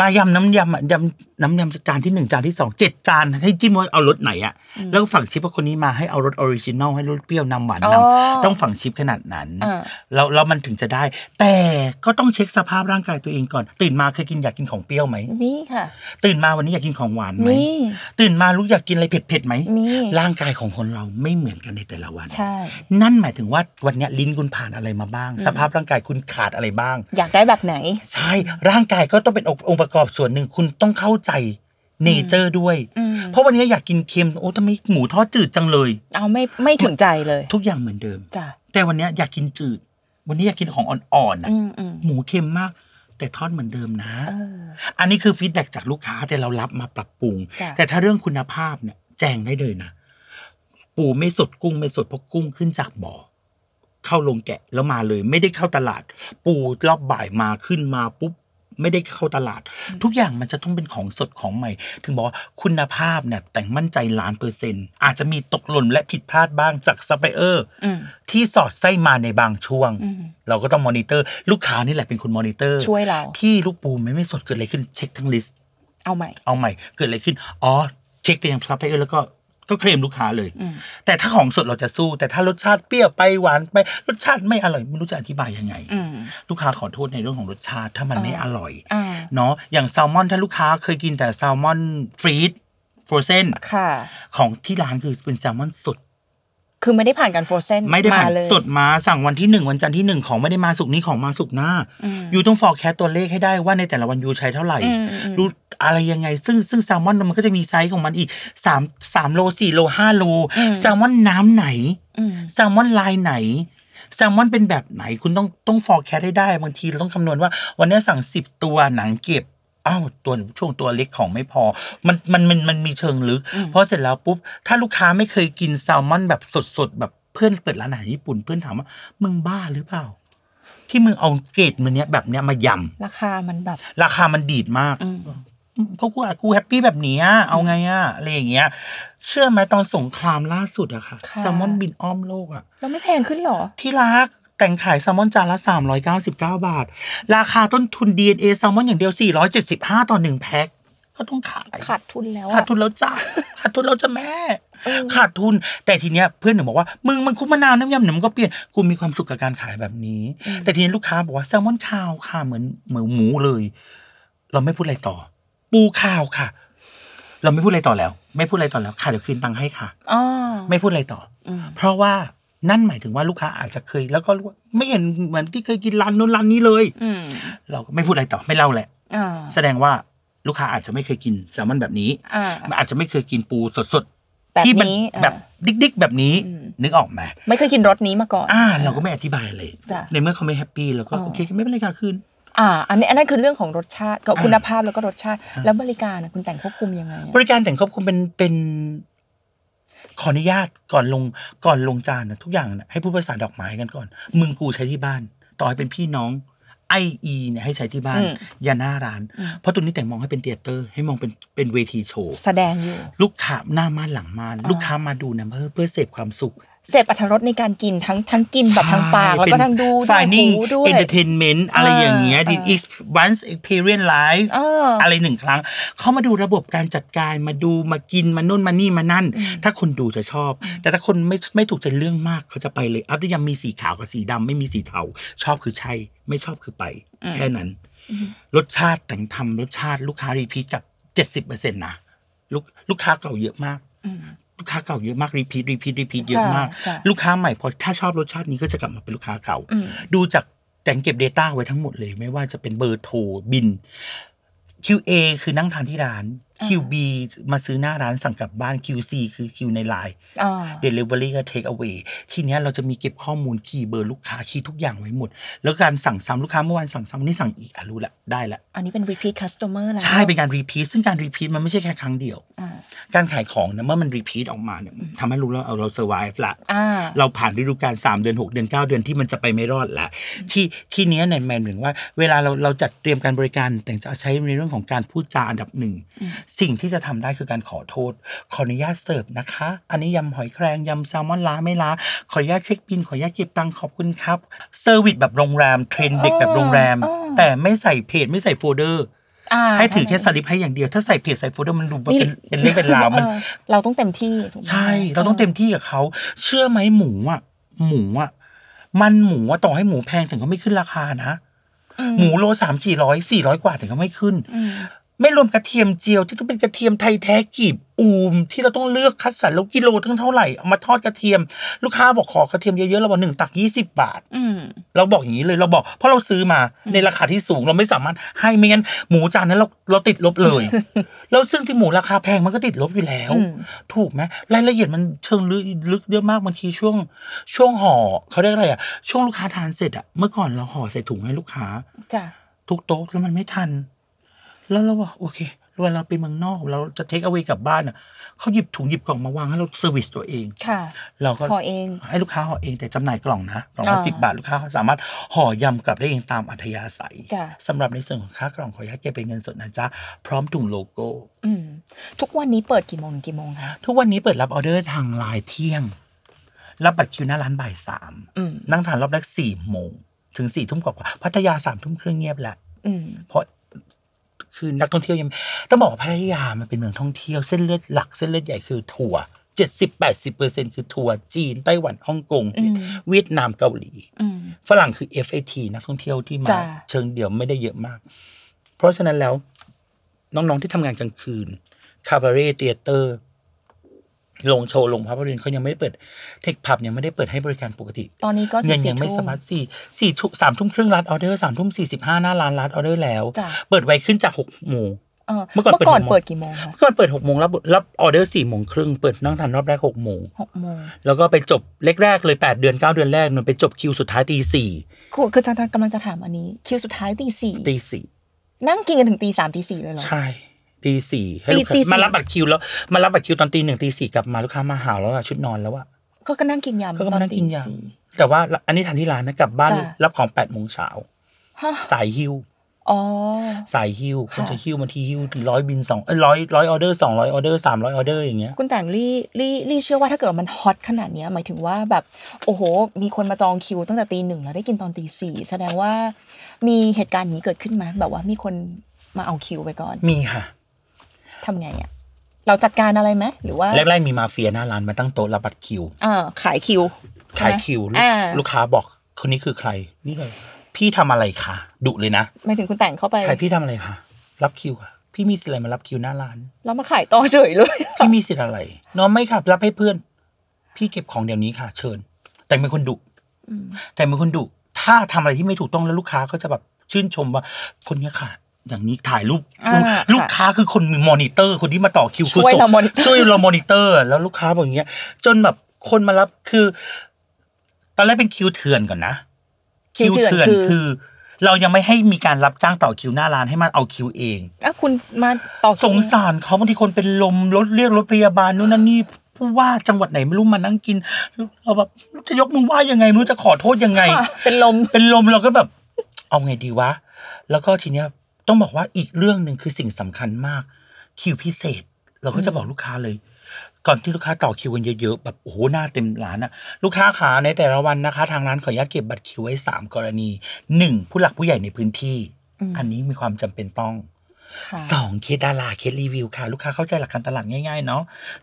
[SPEAKER 2] มายำน้ำยำอะยำน้ำยำจานที่หนึ่งจานที่สองเจ็ดจานให้จิ้มว่าเอารสไหนอะแล้วก็ฝังชิปว่าคนนี้มาให้เอารส original ให้รสเปรี้ยวนำหวานน
[SPEAKER 1] อ๋อำ
[SPEAKER 2] ต้องฝังชิปขนาดนั้น
[SPEAKER 1] อ่า
[SPEAKER 2] แล้วแล้วมันถึงจะได้ แต่ก็ต้องเช็คสภาพร่างกายตัวเองก่อน ตื่นมาเคยกินอยากกินของเปรี้ยวไหม
[SPEAKER 1] มีค่ะ
[SPEAKER 2] ตื่นมาวันนี้อยากกินของหวานไหม
[SPEAKER 1] มี
[SPEAKER 2] ตื่นมารู้อยากกินอะไรเผ็ดๆไหม
[SPEAKER 1] มี
[SPEAKER 2] ร่างกายของคนเราไม่เหมือนกันในแต่ละวัน
[SPEAKER 1] ใช่
[SPEAKER 2] นั่นหมายถึงว่าวันเนี้ยลิ้นคุณผ่านอะไรมาบ้าง สภาพร่างกายคุณขาดอะไรบ้าง
[SPEAKER 1] อยากได้แบบไหน
[SPEAKER 2] ใช่ร่างกายก็ต้องเป็นองค์ประกอบส่วนหนึ่งคุณต้องเข้าใจnature ด้วย
[SPEAKER 1] อืม
[SPEAKER 2] เพราะวันนี้อยากกินเค็มโอ้ทำไมหมูทอดจืดจังเลย
[SPEAKER 1] เอาไม่ไม่ถึงใจเลย
[SPEAKER 2] ทุกอย่างเหมือนเดิม
[SPEAKER 1] จ้ะ
[SPEAKER 2] แต่วันนี้อยากกินจืด วันนี้อยากกินของอ่อนๆนะ
[SPEAKER 1] อืมอืม
[SPEAKER 2] หมูเค็มมาก แต่ทอดเหมือนเดิมนะ
[SPEAKER 1] เออ
[SPEAKER 2] อันนี้คือ feedback จากลูกค้าแต่เรารับมาปรับปรุง
[SPEAKER 1] จ้ะ
[SPEAKER 2] แต่ถ้าเรื่องคุณภาพเนี่ย แจ้งได้เลยนะปูไม่สดกุ้งไม่สดเพราะกุ้งขึ้นจากบ่อเข้าลงแกะแล้วมาเลย ไม่ได้เข้าตลาด ปูรอบบ่ายมาขึ้นมาปุ๊บ ไม่ได้เข้าตลาด ทุกอย่างมันจะต้องเป็นของสดของใหม่ ถึงบอกว่าคุณภาพเนี่ยแต่งมั่นใจล้านเปอร์เซ็นต์อาจจะมีตกหล่นและผิดพลาดบ้างจากซัพพลายเออร์
[SPEAKER 1] อืม
[SPEAKER 2] ที่สอดไส้มาในบางช่วง
[SPEAKER 1] อืม
[SPEAKER 2] เราก็ต้องมอนิเตอร์ ลูกค้านี่แหละเป็นคนมอนิเตอร์
[SPEAKER 1] ช่วยเรา
[SPEAKER 2] ที่ลูกปูไม่ไม่สดเกิดอะไรขึ้นเช็คทั้ง list
[SPEAKER 1] เอาใหม่
[SPEAKER 2] เอาใหม่เกิดอะไรขึ้นอ๋อเช็คไปยังซัพพลายเออร์แล้วก็ ก็เคลมลูกค้าเลย
[SPEAKER 1] อืม
[SPEAKER 2] แต่ถ้าของสดเราจะสู้ แต่ถ้ารสชาติเปรี้ยวไปหวานไปรสชาติไม่อร่อยไม่รู้จะอธิบายยังไง
[SPEAKER 1] อืม
[SPEAKER 2] ลูกค้าขอโทษในเรื่องของรสชาติถ้ามันไม่อร่อย
[SPEAKER 1] อ่า
[SPEAKER 2] เนาะอย่างแซลมอนถ้าลูกค้าเคยกินแต่แซลมอน freeze frozen
[SPEAKER 1] ค่ะ
[SPEAKER 2] ของที่ร้านคือเป็นแซลมอนสด
[SPEAKER 1] คือไม่ได้ผ่านการ frozen
[SPEAKER 2] ไม่ได้ผ่าน
[SPEAKER 1] เลย
[SPEAKER 2] สดมาสั่งวันที่หนึ่งวันจันทร์ที่หนึ่งของไม่ได้มาศุกร์นี้ของมาศุกร์หน้า
[SPEAKER 1] อืม
[SPEAKER 2] you ต้อง forecast ตัวเลขให้ได้ว่าในแต่ละวัน you ใช้เท่าไหร่
[SPEAKER 1] อืมอืม
[SPEAKER 2] รู้อะไรยังไง ซึ่งซึ่งแซลมอนมันก็จะมีไซส์ของมันอีกสามสามโลสี่โลห้าโล
[SPEAKER 1] อืม
[SPEAKER 2] แซลมอนน้ำไหน
[SPEAKER 1] อืม
[SPEAKER 2] แซลมอนลายไหนแซลมอนเป็นแบบไหนคุณต้องต้อง forecast ให้ได้ บางทีเราต้องคำนวณว่า วันนี้สั่งสิบตัวหนังเก็บ อ้าวตัวช่วงตัวเล็กของไม่พอ มันมันมันมันมีเชิงลึกเพราะเสร็จแล้วปุ๊บถ้าลูกค้าไม่เคยกินแซลมอนแบบสดๆแบบเพื่อนเปิดร้านอาหารญี่ปุ่นเพื่อนถามว่ามึงบ้าหรือเปล่า ที่มึงเอาเกรดมันเนี้ยแบบเนี้ยมายำ
[SPEAKER 1] ราคามันแบบ
[SPEAKER 2] ราคามันดีดมาก
[SPEAKER 1] อืม
[SPEAKER 2] ก็กูอะกูแฮปปี้แบบเนี้ยเอาไงอะอะไรอย่างเงี้ย เชื่อไหมตอนสงครามล่าสุดอะค่ะ
[SPEAKER 1] ค่ะ
[SPEAKER 2] แซลมอนบินอ้อมโลกอะ
[SPEAKER 1] แล้วไม่แพงขึ้นเหรอ
[SPEAKER 2] ที่รัก แต่งขายแซลมอนจานละ 399 บาท ราคาต้นทุน DNA แซลมอนอย่างเดียว 475 ต่อหนึ่งแพ็คก็ต้องขาย
[SPEAKER 1] ขาดทุนแล้ว
[SPEAKER 2] ขา
[SPEAKER 1] อะ
[SPEAKER 2] ดทุนแล้วจ้าขาดทุนแล้วจ้ะแม่
[SPEAKER 1] เออ
[SPEAKER 2] ขาดทุน แต่ทีเนี้ยเพื่อนหนูบอกว่ามึงมันคุกมะนาวน้ำยำหนึ่งมันก็เปลี่ยนกูมีความสุขกับการขายแบบนี้ แต่ทีนี้ลูกค้าบอกว่าแซลมอนคาวค่ะเหมือนเหมือนหมูเลย เราไม่พูดอะไรต่อ ปูคาวค่ะ เราไม่พูดอะไรต่อแล้ว ไม่พูดอะไรต่อแล้ว ค่ะเดี๋ยวคืนตังค์ให้ค่ะ
[SPEAKER 1] อ๋อ
[SPEAKER 2] ไม่พูดอะไรต่ออ
[SPEAKER 1] ม
[SPEAKER 2] เพราะว่า นั่นหมายถึงว่าลูกค้าอาจจะเคย แล้วก็รู้ว่าไม่เห็นเหมือนที่เคยกินร้านนู้นร้านนี้เลย
[SPEAKER 1] อืม
[SPEAKER 2] เราก็ไม่พูดอะไรต่อไม่เล่าแหละ
[SPEAKER 1] อ่า
[SPEAKER 2] แสดงว่าลูกค้าอาจจะไม่เคยกินแซลมอนแบบนี้
[SPEAKER 1] อ่า
[SPEAKER 2] มันอาจจะไม่เคยกินปูสด
[SPEAKER 1] แบบ
[SPEAKER 2] ๆที่มัน
[SPEAKER 1] นี้อ่า
[SPEAKER 2] แบบดิกๆ แบบนี้
[SPEAKER 1] อืม
[SPEAKER 2] นึกออกไหม
[SPEAKER 1] ไม่เคยกินรสนี้มาก่อน
[SPEAKER 2] อ่า เราก็ไม่อธิบายอะไร
[SPEAKER 1] จ้ะ
[SPEAKER 2] ในเมื่อเขาไม่แฮปปี้เราก็
[SPEAKER 1] อ๋อ
[SPEAKER 2] โอเคไม่เป็นไรค่ะคืน
[SPEAKER 1] อ่าอันนี้อันนั้นคือเรื่องของรสชาติกับ
[SPEAKER 2] อ่า
[SPEAKER 1] คุณภาพแล้วก็รสชาติ แล้วบริการอะคุณแต่งควบคุมยังไงอะ
[SPEAKER 2] บริการแต่งควบคุมเป็นเป็น ขออนุญาตก่อนลงก่อนลงจานนะทุกอย่างนะให้พูดภาษาดอกไม้กันก่อน มึงกูใช้ที่บ้าน ต่อให้เป็นพี่น้องไออีเนี่ยให้ใช้ที่บ้าน
[SPEAKER 1] อืม
[SPEAKER 2] อย่าหน้าร้าน
[SPEAKER 1] อืม
[SPEAKER 2] เพราะตัวนี้แต่งมองให้เป็นเตียเตอร์ ให้มองเป็นเป็นเวทีโชว์
[SPEAKER 1] แสดงอยู่
[SPEAKER 2] ลูกค้าหน้าม่านหลังม่าน
[SPEAKER 1] อ่า
[SPEAKER 2] ลูกค้ามาดูนะเพื่อเพื่อเสพความสุข
[SPEAKER 1] เสพอรรถรสในการกินทั้งทั้งกินแบบทางปากแล้วก็ทางดู
[SPEAKER 2] dining
[SPEAKER 1] หูด้วย
[SPEAKER 2] เอนเตอร์เทนเมนต์อะไรอย่างเงี้ย
[SPEAKER 1] อ่า
[SPEAKER 2] ดิ is once experience life
[SPEAKER 1] เอออ
[SPEAKER 2] อะไรหนึ่งครั้ง เขามาดูระบบการจัดการมาดูมากินมานู่นมานี่มานั่น
[SPEAKER 1] อืม
[SPEAKER 2] ถ้าคนดูจะชอบ แต่ถ้าคนไม่ไม่ถูกใจเรื่องมากเขาจะไปเลยอัพได้ยังมีสีขาวกับสีดำไม่มีสีเทาชอบคือใช่ ไม่ชอบคือไป แค่นั้น รสชาติแต่งทำรสชาติลูกค้า repeat กับเจ็ดสิบเปอร์เซ็นต์นะลูกลูกค้าเก่าเยอะมาก
[SPEAKER 1] อืม
[SPEAKER 2] ลูกค้าเก่าเยอะมาก repeat repeat repeat เยอะมาก
[SPEAKER 1] จ้ะ
[SPEAKER 2] ลูกค้าใหม่พอถ้าชอบรสชาตินี้ก็จะกลับมาเป็นลูกค้าเก่า
[SPEAKER 1] อืม
[SPEAKER 2] ดูจากแต่งเก็บ Data ไว้ทั้งหมดเลย ไม่ว่าจะเป็นเบอร์โทรบิน QA คือนั่งทานที่ร้าน QB มาซื้อหน้าร้านสั่งกลับบ้าน QC คือคิวในไลน์
[SPEAKER 1] อ่า
[SPEAKER 2] Delivery ก็ Take away ทีเนี้ยเราจะมีเก็บข้อมูล key เบอร์ลูกค้า key ทุกอย่างไว้หมด แล้วการสั่งซ้ำลูกค้าเมื่อวานสั่งซ้ำวันนี้สั่งอีกอะรู้ละได้ละ
[SPEAKER 1] อันนี้เป็น repeat customer แล้ว
[SPEAKER 2] ใช่เป็นการ repeat ซึ่งการ repeat มันไม่ใช่แค่ครั้งเดียว
[SPEAKER 1] อ่า
[SPEAKER 2] การขายของเนี่ยเมื่อมัน repeat ออกมาเนี่ยทำให้รู้แล้วเอาเรา survive ละ
[SPEAKER 1] อ่า
[SPEAKER 2] เราผ่านฤดูกาลสามเดือนหกเดือนเก้าเดือนที่มันจะไปไม่รอดละที่ที่เนี้ยเนี่ยแมนถึงว่า เวลาเราเราจัดเตรียมการบริการแต่จะใช้ในเรื่องของการพูดจาอันดับหนึ่งสิ่งที่จะทำได้คือการขอโทษ ขออนุญาตเสิร์ฟนะคะ อันนี้ยำหอยแครงยำแซลมอนล้าไม่ล้า ขออนุญาตเช็คบิล ขออนุญาตเก็บตังค์ขอบคุณครับ service แบบโรงแรม train เด็กแบบโรงแรม
[SPEAKER 1] อ๋อ
[SPEAKER 2] แต่ไม่ใส่เพจไม่ใส่โฟลเดอร์
[SPEAKER 1] อ่า
[SPEAKER 2] ให้ถือแค่สลิปให้อย่างเดียว ถ้าใส่เพจใส่โฟลเดอร์มันดูเป็นเป็นเรื่องเป็นราวมัน
[SPEAKER 1] เออเราต้องเต็มที่ถูกไหม
[SPEAKER 2] ใช่ เราต้องเต็มที่กับเขา เชื่อไหมหมูอะ หมูอะ มันหมูอะต่อให้หมูแพงถึงก็ไม่ขึ้นราคานะ หมูโลสามสี่ร้อยสี่ร้อยกว่าถึงก็ไม่ขึ้น
[SPEAKER 1] อืม
[SPEAKER 2] ไม่รวมกระเทียมเจียวที่ต้องเป็นกระเทียมไทยแท้กรีบอูม ที่เราต้องเลือกคัดสรรแล้วกิโลตั้งเท่าไหร่เอามาทอดกระเทียม ลูกค้าบอกขอกระเทียมเยอะๆเราบอกหนึ่งตักยี่สิบบาท
[SPEAKER 1] อืม
[SPEAKER 2] เราบอกอย่างนี้เลยเราบอกเพราะเราซื้อมาในราคาที่สูงเราไม่สามารถให้ไม่งั้นหมูจานนั้นเราเราติดลบเลยแล้วซึ่งที่หมูราคาแพงมันก็ติดลบอยู่แล้ว
[SPEAKER 1] อืม
[SPEAKER 2] ถูกไหมรายละเอียดมันเชิงลึกลึกเยอะมากบางทีช่วง ช่วงห่อเขาเรียกอะไรอะช่วงลูกค้าทานเสร็จอะเมื่อก่อนเราห่อใส่ถุงให้ลูกค้า
[SPEAKER 1] จ้ะ
[SPEAKER 2] ทุกโต๊ะแล้วมันไม่ทัน แล้วเราบอกโอเคเวลาไปเมืองนอกเราจะเทคเอาไว้กลับบ้านอะเขาหยิบถุงหยิบกล่องมาวางให้เราเซอร์วิสตัวเอง
[SPEAKER 1] ค่ะ
[SPEAKER 2] เราก็
[SPEAKER 1] ห่อเอง
[SPEAKER 2] ให้ลูกค้าห่อเองแต่จำหน่ายกล่องนะกล่องละ
[SPEAKER 1] อ่า
[SPEAKER 2] สิบบาทลูกค้าสามารถห่อยำกลับได้เองตามอัธยาศัย
[SPEAKER 1] จ้ะ
[SPEAKER 2] สำหรับในส่วนของค่ากล่องขออนุญาตเก็บเป็นเงินสดนะจ๊ะพร้อมถุงโลโก้
[SPEAKER 1] อืมทุกวันนี้เปิดกี่โมงถึงกี่โมงคะ
[SPEAKER 2] ทุกวันนี้เปิดรับออเดอร์ทางไลน์เที่ยง รับบัตรคิวหน้าร้านบ่ายสาม
[SPEAKER 1] อืม
[SPEAKER 2] นั่งทานรอบแรกสี่โมงถึงสี่ทุ่มกว่าๆพัทยาสามทุ่มครึ่งเงียบแหละ
[SPEAKER 1] อืม
[SPEAKER 2] เพราะ คือนักท่องเที่ยวยังต้องบอกว่าพัทยามันเป็นเมืองท่องเที่ยวเส้นเลือดหลักเส้นเลือดใหญ่คือทัวร์เจ็ดสิบแปดสิบเปอร์เซ็นคือทัวร์จีนไต้หวันฮ่องกง
[SPEAKER 1] อืม
[SPEAKER 2] เวียดนามเกาหลี
[SPEAKER 1] อืม
[SPEAKER 2] ฝรั่งคือ FAT นักท่องเที่ยวที่มา
[SPEAKER 1] จ้ะ
[SPEAKER 2] เชิงเดี่ยวไม่ได้เยอะมาก เพราะฉะนั้นแล้วน้องๆที่ทำงานกลางคืนคาบาเร่เตียเตอร์ ลงโชว์ลงภาพยนตร์เขายังไม่ได้เปิดเทคพับยังไม่ได้เปิดให้บริการปกติ
[SPEAKER 1] ตอนนี้ก็
[SPEAKER 2] เงิน
[SPEAKER 1] สี่
[SPEAKER 2] ยังไม่
[SPEAKER 1] ทุ่
[SPEAKER 2] สามารถสี่สี่ทุ่มสามทุ่มครึ่ง last order สามทุ่มสี่สิบห้าหน้าร้าน last order แล้ว
[SPEAKER 1] จ้ะ
[SPEAKER 2] เปิดไวขึ้นจากหกโมง
[SPEAKER 1] เออ
[SPEAKER 2] เมื่อก่อน
[SPEAKER 1] เมื่อก่อน
[SPEAKER 2] เปิ
[SPEAKER 1] เปิ
[SPEAKER 2] ด
[SPEAKER 1] ด
[SPEAKER 2] กี่
[SPEAKER 1] กี่
[SPEAKER 2] โม
[SPEAKER 1] โม
[SPEAKER 2] ง
[SPEAKER 1] งคะ
[SPEAKER 2] เมื่อก่อนเปิดหกโมงรับรับออเดอร์สี่โมงครึ่งเปิดนั่งทานรอบแรกหกโมง
[SPEAKER 1] หกโมง
[SPEAKER 2] แล้วก็ไปจบแรกๆเลยแปดเดือนเก้าเดือนแรกนนไปจบคิวสุดท้ายตีสี่
[SPEAKER 1] คือคือจะกำลังจะถามอันนี้ คิวสุดท้ายตีสี่
[SPEAKER 2] ตีสี่
[SPEAKER 1] นั่งกินกันถึงตีสามตีสี่เลยเหรอ
[SPEAKER 2] ใช่ ตีสี่ให้
[SPEAKER 1] ตี
[SPEAKER 2] ลูกค้า
[SPEAKER 1] ตีสี่
[SPEAKER 2] มารับบัตรคิวแล้วมารับบัตรคิวตอนตีหนึ่งตีสี่กลับมาลูกค้ามาหาแล้วอะชุดนอนแล้วอะ
[SPEAKER 1] ก็ก็นั่งกินยำ
[SPEAKER 2] ก็
[SPEAKER 1] ต
[SPEAKER 2] มา
[SPEAKER 1] อน
[SPEAKER 2] นั่ง
[SPEAKER 1] ตี
[SPEAKER 2] กินย
[SPEAKER 1] สี่ำ
[SPEAKER 2] แต่ว่าอันนี้ทานที่ร้านนะกลับบ้าน
[SPEAKER 1] จ้ะ
[SPEAKER 2] รับของแปดโมงเช้า
[SPEAKER 1] ฮะ
[SPEAKER 2] สายหิ้ว
[SPEAKER 1] อ๋อ
[SPEAKER 2] สายหิ้วคน
[SPEAKER 1] ค่ะ
[SPEAKER 2] จะหิ้วบางทีหิ้วร้อยบิลสองเอ้ยร้อยร้อยออเดอร์สองร้อยออเดอร์สามร้อยออเดอร์อย่างเงี้ย
[SPEAKER 1] คุณแต่งลี่ลี่ลี่เชื่อว่าถ้าเกิดมัน hot ขนาดเนี้ยหมายถึงว่าแบบโอ้โห มีคนมาจองคิวตั้งแต่ตีหนึ่งแล้วได้กินตอนตีสี่แสดงว่ามีเหตุการณ์อย่างนี้เกิดขึ้นไหมแบบว่ามีคนมาเอาคิวไปก่อน
[SPEAKER 2] มีค่ะ
[SPEAKER 1] ทำไงอะเราจัดการอะไรไหมหรือว่า
[SPEAKER 2] แรกๆมีมาเฟียหน้าร้านมาตั้งโต๊ะรับบัตรคิว
[SPEAKER 1] อ่าขายคิวใช่
[SPEAKER 2] ขาย
[SPEAKER 1] ไหม
[SPEAKER 2] คิวลูก
[SPEAKER 1] อ่า
[SPEAKER 2] ลูกค้าบอกคนนี้คือใคร นี่เลยพี่ทำอะไรคะดุเลยนะ
[SPEAKER 1] หมายถึงคุณแต่งเข้าไป
[SPEAKER 2] ใช่พี่ทำอะไรคะรับคิวค่ะพี่มีสิทธิ์อะไรมารับคิวหน้าร้าน
[SPEAKER 1] แล้วมาขายต่อเฉยเลย
[SPEAKER 2] พี่มีสิทธิ์อะไรน้องไม่ครับรับให้เพื่อน พี่เก็บของเดี๋ยวนี้ค่ะ เชิญ แต่เป็นคนดุ
[SPEAKER 1] อืม
[SPEAKER 2] แต่เป็นคนดุถ้าทำอะไรที่ไม่ถูกต้องแล้วลูกค้าก็จะแบบชื่นชมว่าคนเนี้ยค่ะ อย่างนี้ถ่ายรูป
[SPEAKER 1] อ่า
[SPEAKER 2] ลูกค้าคือคนมีมอนิเตอร์ คนที่มาต่อคิว
[SPEAKER 1] ช่วย
[SPEAKER 2] คือส่ง
[SPEAKER 1] เรา monitor
[SPEAKER 2] ช่วยเรามอนิเตอร์ แล้วลูกค้าบอกอย่างเงี้ย จนแบบคนมารับคือ ตอนแรกเป็นคิวเถื่อนก่อนนะ
[SPEAKER 1] คิวเถื่อนคือ
[SPEAKER 2] คือ เรายังไม่ให้มีการรับจ้างต่อคิวหน้าร้านให้มาเอาคิวเอง
[SPEAKER 1] อะคุณมาต่อคิว
[SPEAKER 2] สงสารเขาบางทีคนเป็นลมรถเรียกรถพยาบาลนู่นนั่นนี่ผู้ว่าจังหวัดไหนไม่รู้มานั่งกินเราแบบจะยกมือไหว้ยังไงไม่รู้จะขอโทษยังไง
[SPEAKER 1] ค่ะเป็นลม
[SPEAKER 2] เป็นลมเราก็แบบ เอาไงดีวะ แล้วก็ทีเนี้ย ต้องบอกว่าอีกเรื่องหนึ่งคือสิ่งสำคัญมาก คิวพิเศษ เราก็จะบอกลูกค้าเลย ก่อนที่ลูกค้าต่อคิวกันเยอะๆแบบโอ้โหหน้าเต็มร้านอะลูกค้าขาในแต่ละวันนะคะ ทางร้านขออนุญาตเก็บบัตรคิวไว้สามกรณีหนึ่งผู้หลักผู้ใหญ่ในพื้นที่
[SPEAKER 1] อืม
[SPEAKER 2] อันนี้มีความจำเป็นต้อง
[SPEAKER 1] ค่ะ
[SPEAKER 2] สองเคสดาราเคสรีวิวค่ะ ลูกค้าเข้าใจหลักการตลาดง่ายๆเนาะ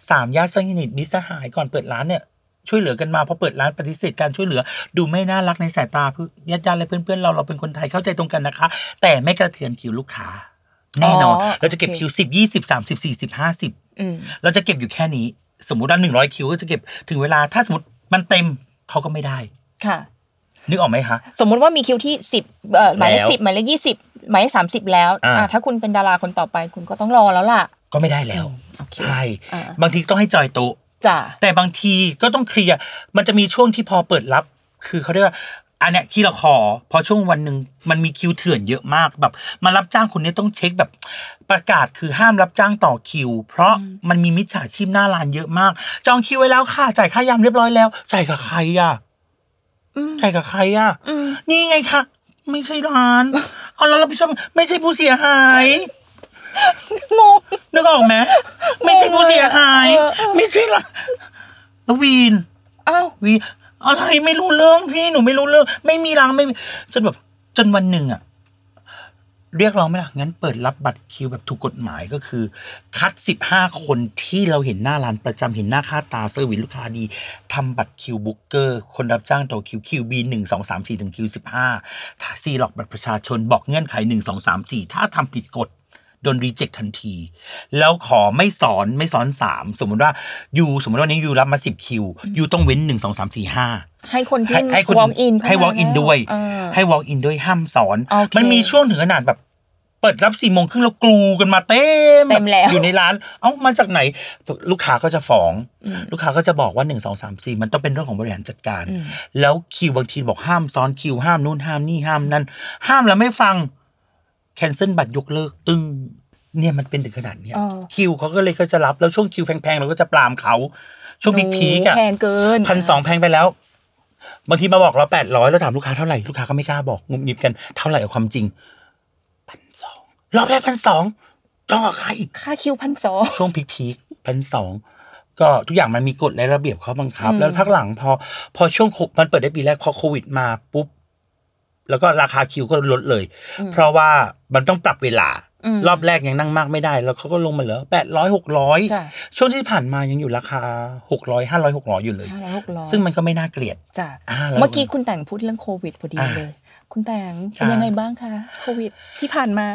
[SPEAKER 2] สามญาติสนิทมิตรสหายก่อนเปิดร้านเนี่ย ช่วยเหลือกันมาพอเปิดร้านปฏิเสธการช่วยเหลือ ดูไม่น่ารักในสายตาเพื่ญาติญาติและเพื่อนๆเราเราเป็นคนไทยเข้าใจตรงกันนะคะ แต่ไม่กระเทือนคิวลูกค้า แน่นอน
[SPEAKER 1] อ๋อ
[SPEAKER 2] เราจะเก็บ
[SPEAKER 1] โอเค
[SPEAKER 2] คิวสิบยี่สิบสามสิบสี่สิบห้าสิบ
[SPEAKER 1] อืม
[SPEAKER 2] เราจะเก็บอยู่แค่นี้ สมมุติว่าหนึ่งร้อยคิวก็จะเก็บถึงเวลาถ้าสมมติมันเต็มเขาก็ไม่ได้
[SPEAKER 1] ค่ะ
[SPEAKER 2] นึกออกไหมคะ
[SPEAKER 1] สมมุติว่ามีคิวที่สิบเอ่อหมายเลข
[SPEAKER 2] แล้ว
[SPEAKER 1] สิบหมายเลขยี่สิบหมายเลขสามสิบแล้ว
[SPEAKER 2] อ่า
[SPEAKER 1] อ่าถ้าคุณเป็นดาราคนต่อไปคุณก็ต้องรอแล้วล่ะ
[SPEAKER 2] ก็ไม่ได้แล้ว
[SPEAKER 1] โอเค
[SPEAKER 2] ใช่
[SPEAKER 1] อ่า
[SPEAKER 2] บางทีต้องให้จอยโต๊ะ
[SPEAKER 1] จ้ะ
[SPEAKER 2] แต่บางทีก็ต้องเคลียร์มันจะมีช่วงที่พอเปิดรับ คือเขาเรียกว่าอันเนี้ยคิวละคอพอช่วงวันหนึ่งมันมีคิวเถื่อนเยอะมากแบบ มารับจ้างคนนี้ต้องเช็คแบบประกาศคือห้ามรับจ้างต่อคิว เพราะมันมีมิจฉาชีพหน้าร้านเยอะมาก จองคิวไว้แล้วค่ะจ่ายค่ายามเรียบร้อยแล้วจ่ายกับใครอะ
[SPEAKER 1] อืม
[SPEAKER 2] จ่ายกับใครอะ
[SPEAKER 1] อืม
[SPEAKER 2] นี่ไงคะไม่ใช่ร้านเอาแล้วเราไปชมไม่ใช่ผู้เสียหาย
[SPEAKER 1] งง
[SPEAKER 2] นึกออกไหมไม่ใช่ผู้เสียหาย
[SPEAKER 1] เออเออ
[SPEAKER 2] ไม่ใช่ละแล้ววีน
[SPEAKER 1] อ้าว
[SPEAKER 2] วีอะไรไม่รู้เรื่องพี่หนูไม่รู้เรื่อง ไม่มีรังไม่มีจนแบบจนวันหนึ่งอะเรียกร้องไหมล่ะงั้นเปิดรับบัตรคิวแบบถูกกฎหมายก็คือ คัดสิบห้าคนที่เราเห็นหน้าร้านประจำเห็นหน้าค่าตาเซอร์วิสลูกค้าดีทำบัตรคิวบุ๊กเกอร์คนรับจ้างต่อคิวคิวบีหนึ่งสองสามสี่ถึงคิวสิบห้าถ้าซีหลอกบัตรประชาชนบอกเงื่อนไขหนึ่งสองสามสี่ถ้าทำผิดกฎ โดนรีเจ็คทันที แล้วขอไม่สอนไม่สอนสามสมมติว่ายูสมมติว่าวันนี้ยูรับมาสิบคิวยูต้องเว้นหนึ่งสองสามสี่ห้า
[SPEAKER 1] ให้คนที่
[SPEAKER 2] ให้ให้คน
[SPEAKER 1] walk in
[SPEAKER 2] ให้ walk in ด้วย
[SPEAKER 1] เออ
[SPEAKER 2] ให้ walk in ด้วยห้ามสอน
[SPEAKER 1] โอเค
[SPEAKER 2] มันมีช่วงถึงขนาดแบบเปิดรับสี่โมงครึ่งแล้วกลูกันมาเต็ม
[SPEAKER 1] เต็มแล้ว
[SPEAKER 2] อยู่ในร้าน เอ้ามาจากไหน ลูกค้าก็จะฟ้อง ลูกค้าก็จะบอกว่าหนึ่งสองสามสี่มันต้องเป็นเรื่องของบริหารจัดการ
[SPEAKER 1] อืม
[SPEAKER 2] แล้วคิวบางทีบอกห้ามซ้อนคิวห้ามนู่นห้ามนี่ห้ามนั่นห้ามแล้วไม่ฟัง cancel บัตรยกเลิกตึ้งเนี่ยมันเป็นถึงขนาดเนี้ย
[SPEAKER 1] เออ
[SPEAKER 2] คิวเขาก็เลยก็จะรับแล้วช่วงคิวแพงๆเราก็จะปรามเขาช่วง peak ๆอะ
[SPEAKER 1] แพงเกิน
[SPEAKER 2] พันสองแพงไปแล้วบางทีมาบอกเราแปดร้อยแล้วถามลูกค้าเท่าไหร่ลูกค้าก็ไม่กล้าบอกงุบงิบกันเท่าไหร่เอาความจริงพันสองรอบแรกพันสองจองกับใคร
[SPEAKER 1] ค่าคิวพันสอง
[SPEAKER 2] ช่วง peak ๆพันสองก็ทุกอย่างมันมีกฎและระเบียบเขาบังคับ
[SPEAKER 1] อืม
[SPEAKER 2] แล้วพักหลังพอ พอช่วงโคมันเปิดได้ปีแรกพอโควิดมาปุ๊บ แล้วก็ราคาคิวก็ลดเลย เพราะว่ามันต้องปรับเวลา
[SPEAKER 1] อืม
[SPEAKER 2] รอบแรกยังนั่งมากไม่ได้ แล้วเขาก็ลงมาเหลือแปดร้อยหกร้อย
[SPEAKER 1] จ้ะ
[SPEAKER 2] ช่วงที่ผ่านมายังอยู่ราคาหกร้อยห้าร้อยหกร้อยอยู่เลย
[SPEAKER 1] ห้าร้อยหกร้อย
[SPEAKER 2] ซึ่งมันก็ไม่น่าเกลียด
[SPEAKER 1] จ้ะ
[SPEAKER 2] อ่าแล้ว
[SPEAKER 1] เมื่อกี้คุณแต่งพูดเรื่องโควิดพอดี
[SPEAKER 2] อ่า
[SPEAKER 1] เลย คุณแต่งเป็น
[SPEAKER 2] จ้ะ
[SPEAKER 1] ยังไงบ้างคะโควิดที่ผ่านมา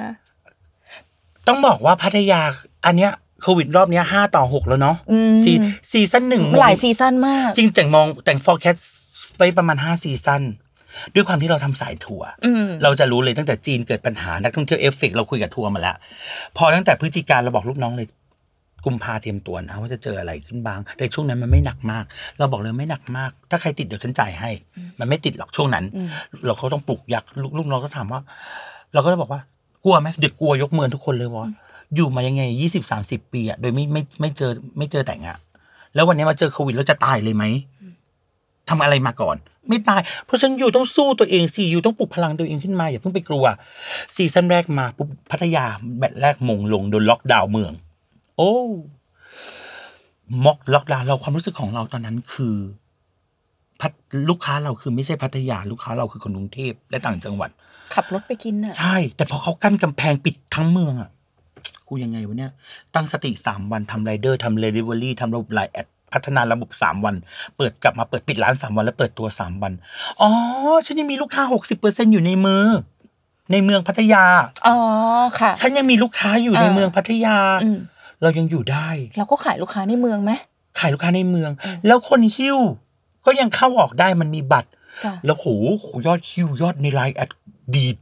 [SPEAKER 2] ต้องบอกว่าพัทยาอันเนี้ยโควิดรอบเนี้ยห้าต่อหกแล้วเนาะ
[SPEAKER 1] อืม
[SPEAKER 2] sea season หนึ่ง
[SPEAKER 1] หลาย season มาก
[SPEAKER 2] จริงแต่งมองแต่ง forecast ไปประมาณห้า season ด้วยความที่เราทำสายทัวร์
[SPEAKER 1] อืม
[SPEAKER 2] เราจะรู้เลยตั้งแต่จีนเกิดปัญหานักท่องเที่ยวเอฟเฟกต์เราคุยกับทัวร์มาแล้วพอตั้งแต่พฤศจิกาเราบอกลูกน้องเลยกุมภาเตรียมตัวนะว่าจะเจออะไรขึ้นบ้าง แต่ช่วงนั้นมันไม่หนักมาก เราบอกเลยไม่หนักมาก ถ้าใครติดเดี๋ยวฉันจ่ายให้ มันไม่ติดหรอกช่วงนั้น
[SPEAKER 1] อืม
[SPEAKER 2] เราก็ต้องปลุกยักษ์ลูกลูกน้องก็ถามว่า เราก็เลยบอกว่ากลัวไหมเด็กกลัวยกมือทุกคนเลยว่าอยู่มายังไงยี่สิบสามสิบปีอะโดยไม่ไม่ไม่เจอไม่เจอแต่งอะแล้ววันนี้มาเจอโควิดแล้วจะตายเลยไหม ทำอะไรมาก่อน ไม่ตาย เพราะฉะนั้นอยู่ต้องสู้ตัวเองสิอยู่ต้องปลุกพลังตัวเองขึ้นมาอย่าเพิ่งไปกลัว season แรกมาปุ๊บพัทยา match แรกมงลงโดนล็อกดาวน์เมือง โอ้ม็อกล็อกดาวน์เราความรู้สึกของเราตอนนั้นคือพัทลูกค้าเราคือไม่ใช่พัทยา ลูกค้าเราคือคนกรุงเทพและต่างจังหวัด
[SPEAKER 1] ขับรถไปกินอะ
[SPEAKER 2] ใช่ แต่พอเขากั้นกำแพงปิดทั้งเมืองอะกูยังไงวะเนี่ย ตั้งสติสามวันทำไรเดอร์ทำเดลิเวอรี่ทำระบบไลน์แอด พัฒนาระบบสามวัน เปิดกลับมาเปิดปิดร้านสามวัน แล้วเปิดตัวสามวัน อ๋อ ฉันยังมีลูกค้าหกสิบเปอร์เซ็นต์อยู่ในมือ ในเมืองพัทยา
[SPEAKER 1] อ๋อ ค่ะ
[SPEAKER 2] ฉันยังมีลูกค้าอยู่ใน
[SPEAKER 1] อ่า
[SPEAKER 2] เมืองพัทยา
[SPEAKER 1] อืม
[SPEAKER 2] เรายังอยู่ได้
[SPEAKER 1] เราก็ขายลูกค้าในเมืองไหม
[SPEAKER 2] ขายลูกค้าในเมือง แล้วคนหิ้ว ก็ยังเข้าออกได้มันมีบัตร
[SPEAKER 1] จ้ะ
[SPEAKER 2] แล้วโหยอดหิ้วยอดในไลน์แอดดีด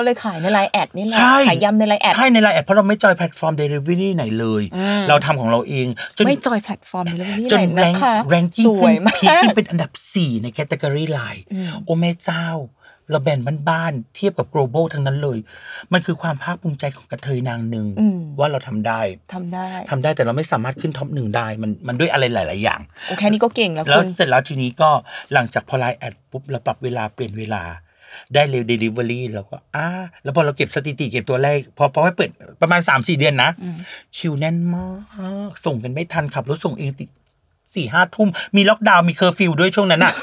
[SPEAKER 1] ก็เลยขายในไลน์แอดนี่แหละ
[SPEAKER 2] ใช่
[SPEAKER 1] ขายยำในไลน์แอด
[SPEAKER 2] ใช่ในไลน์แอดเพราะเราไม่จอยแพลตฟอร์มเดลิเวอรี่ไหนเลย
[SPEAKER 1] อืม
[SPEAKER 2] เราทำของเราเองจน
[SPEAKER 1] ไม่จอยแพลตฟอร์มเลยนี่
[SPEAKER 2] จ
[SPEAKER 1] ไห
[SPEAKER 2] น
[SPEAKER 1] น
[SPEAKER 2] แร
[SPEAKER 1] นะ
[SPEAKER 2] ง
[SPEAKER 1] คะ
[SPEAKER 2] แรงจิ้
[SPEAKER 1] ส
[SPEAKER 2] ง
[SPEAKER 1] วย
[SPEAKER 2] ขึ้น
[SPEAKER 1] มา
[SPEAKER 2] พีคขึ้น
[SPEAKER 1] ก
[SPEAKER 2] เป็นอันดับ 4 ในแคตตากรีไลน์
[SPEAKER 1] อืม
[SPEAKER 2] โอ้แม่เจ้าเราแบนบ้านๆเทียบกับ global ทั้งนั้นเลย มันคือความภาคภูมิใจของกระเทยนางหนึ่ง
[SPEAKER 1] อืม
[SPEAKER 2] ว่าเราทำได้
[SPEAKER 1] ทำได้
[SPEAKER 2] ทำได้แต่เราไม่สามารถขึ้น top หนึ่งได้ มันมันด้วยอะไรหลาย ๆ อย่าง
[SPEAKER 1] โอแค่นี้ก็เก่งแล้ว
[SPEAKER 2] แล้ว
[SPEAKER 1] คุณ
[SPEAKER 2] เสร็จแล้วทีนี้ก็หลังจากพอไลน์แอดปุ๊บเราปรับเวลาเปลี่ยนเวลา ได้เร็วเดลิเวอรี่เราก็อ่าแล้วพอเราเก็บสถิติเก็บตัวเลขพอพอให้เปิดประมาณ3 4เดือนนะ
[SPEAKER 1] อืม
[SPEAKER 2] คิวแน่นมาก ส่งกันไม่ทันขับรถส่งเองติสี่ห้าทุ่ม มีล็อกดาวน์มีเคอร์ฟิวด้วยช่วงนั้นอะ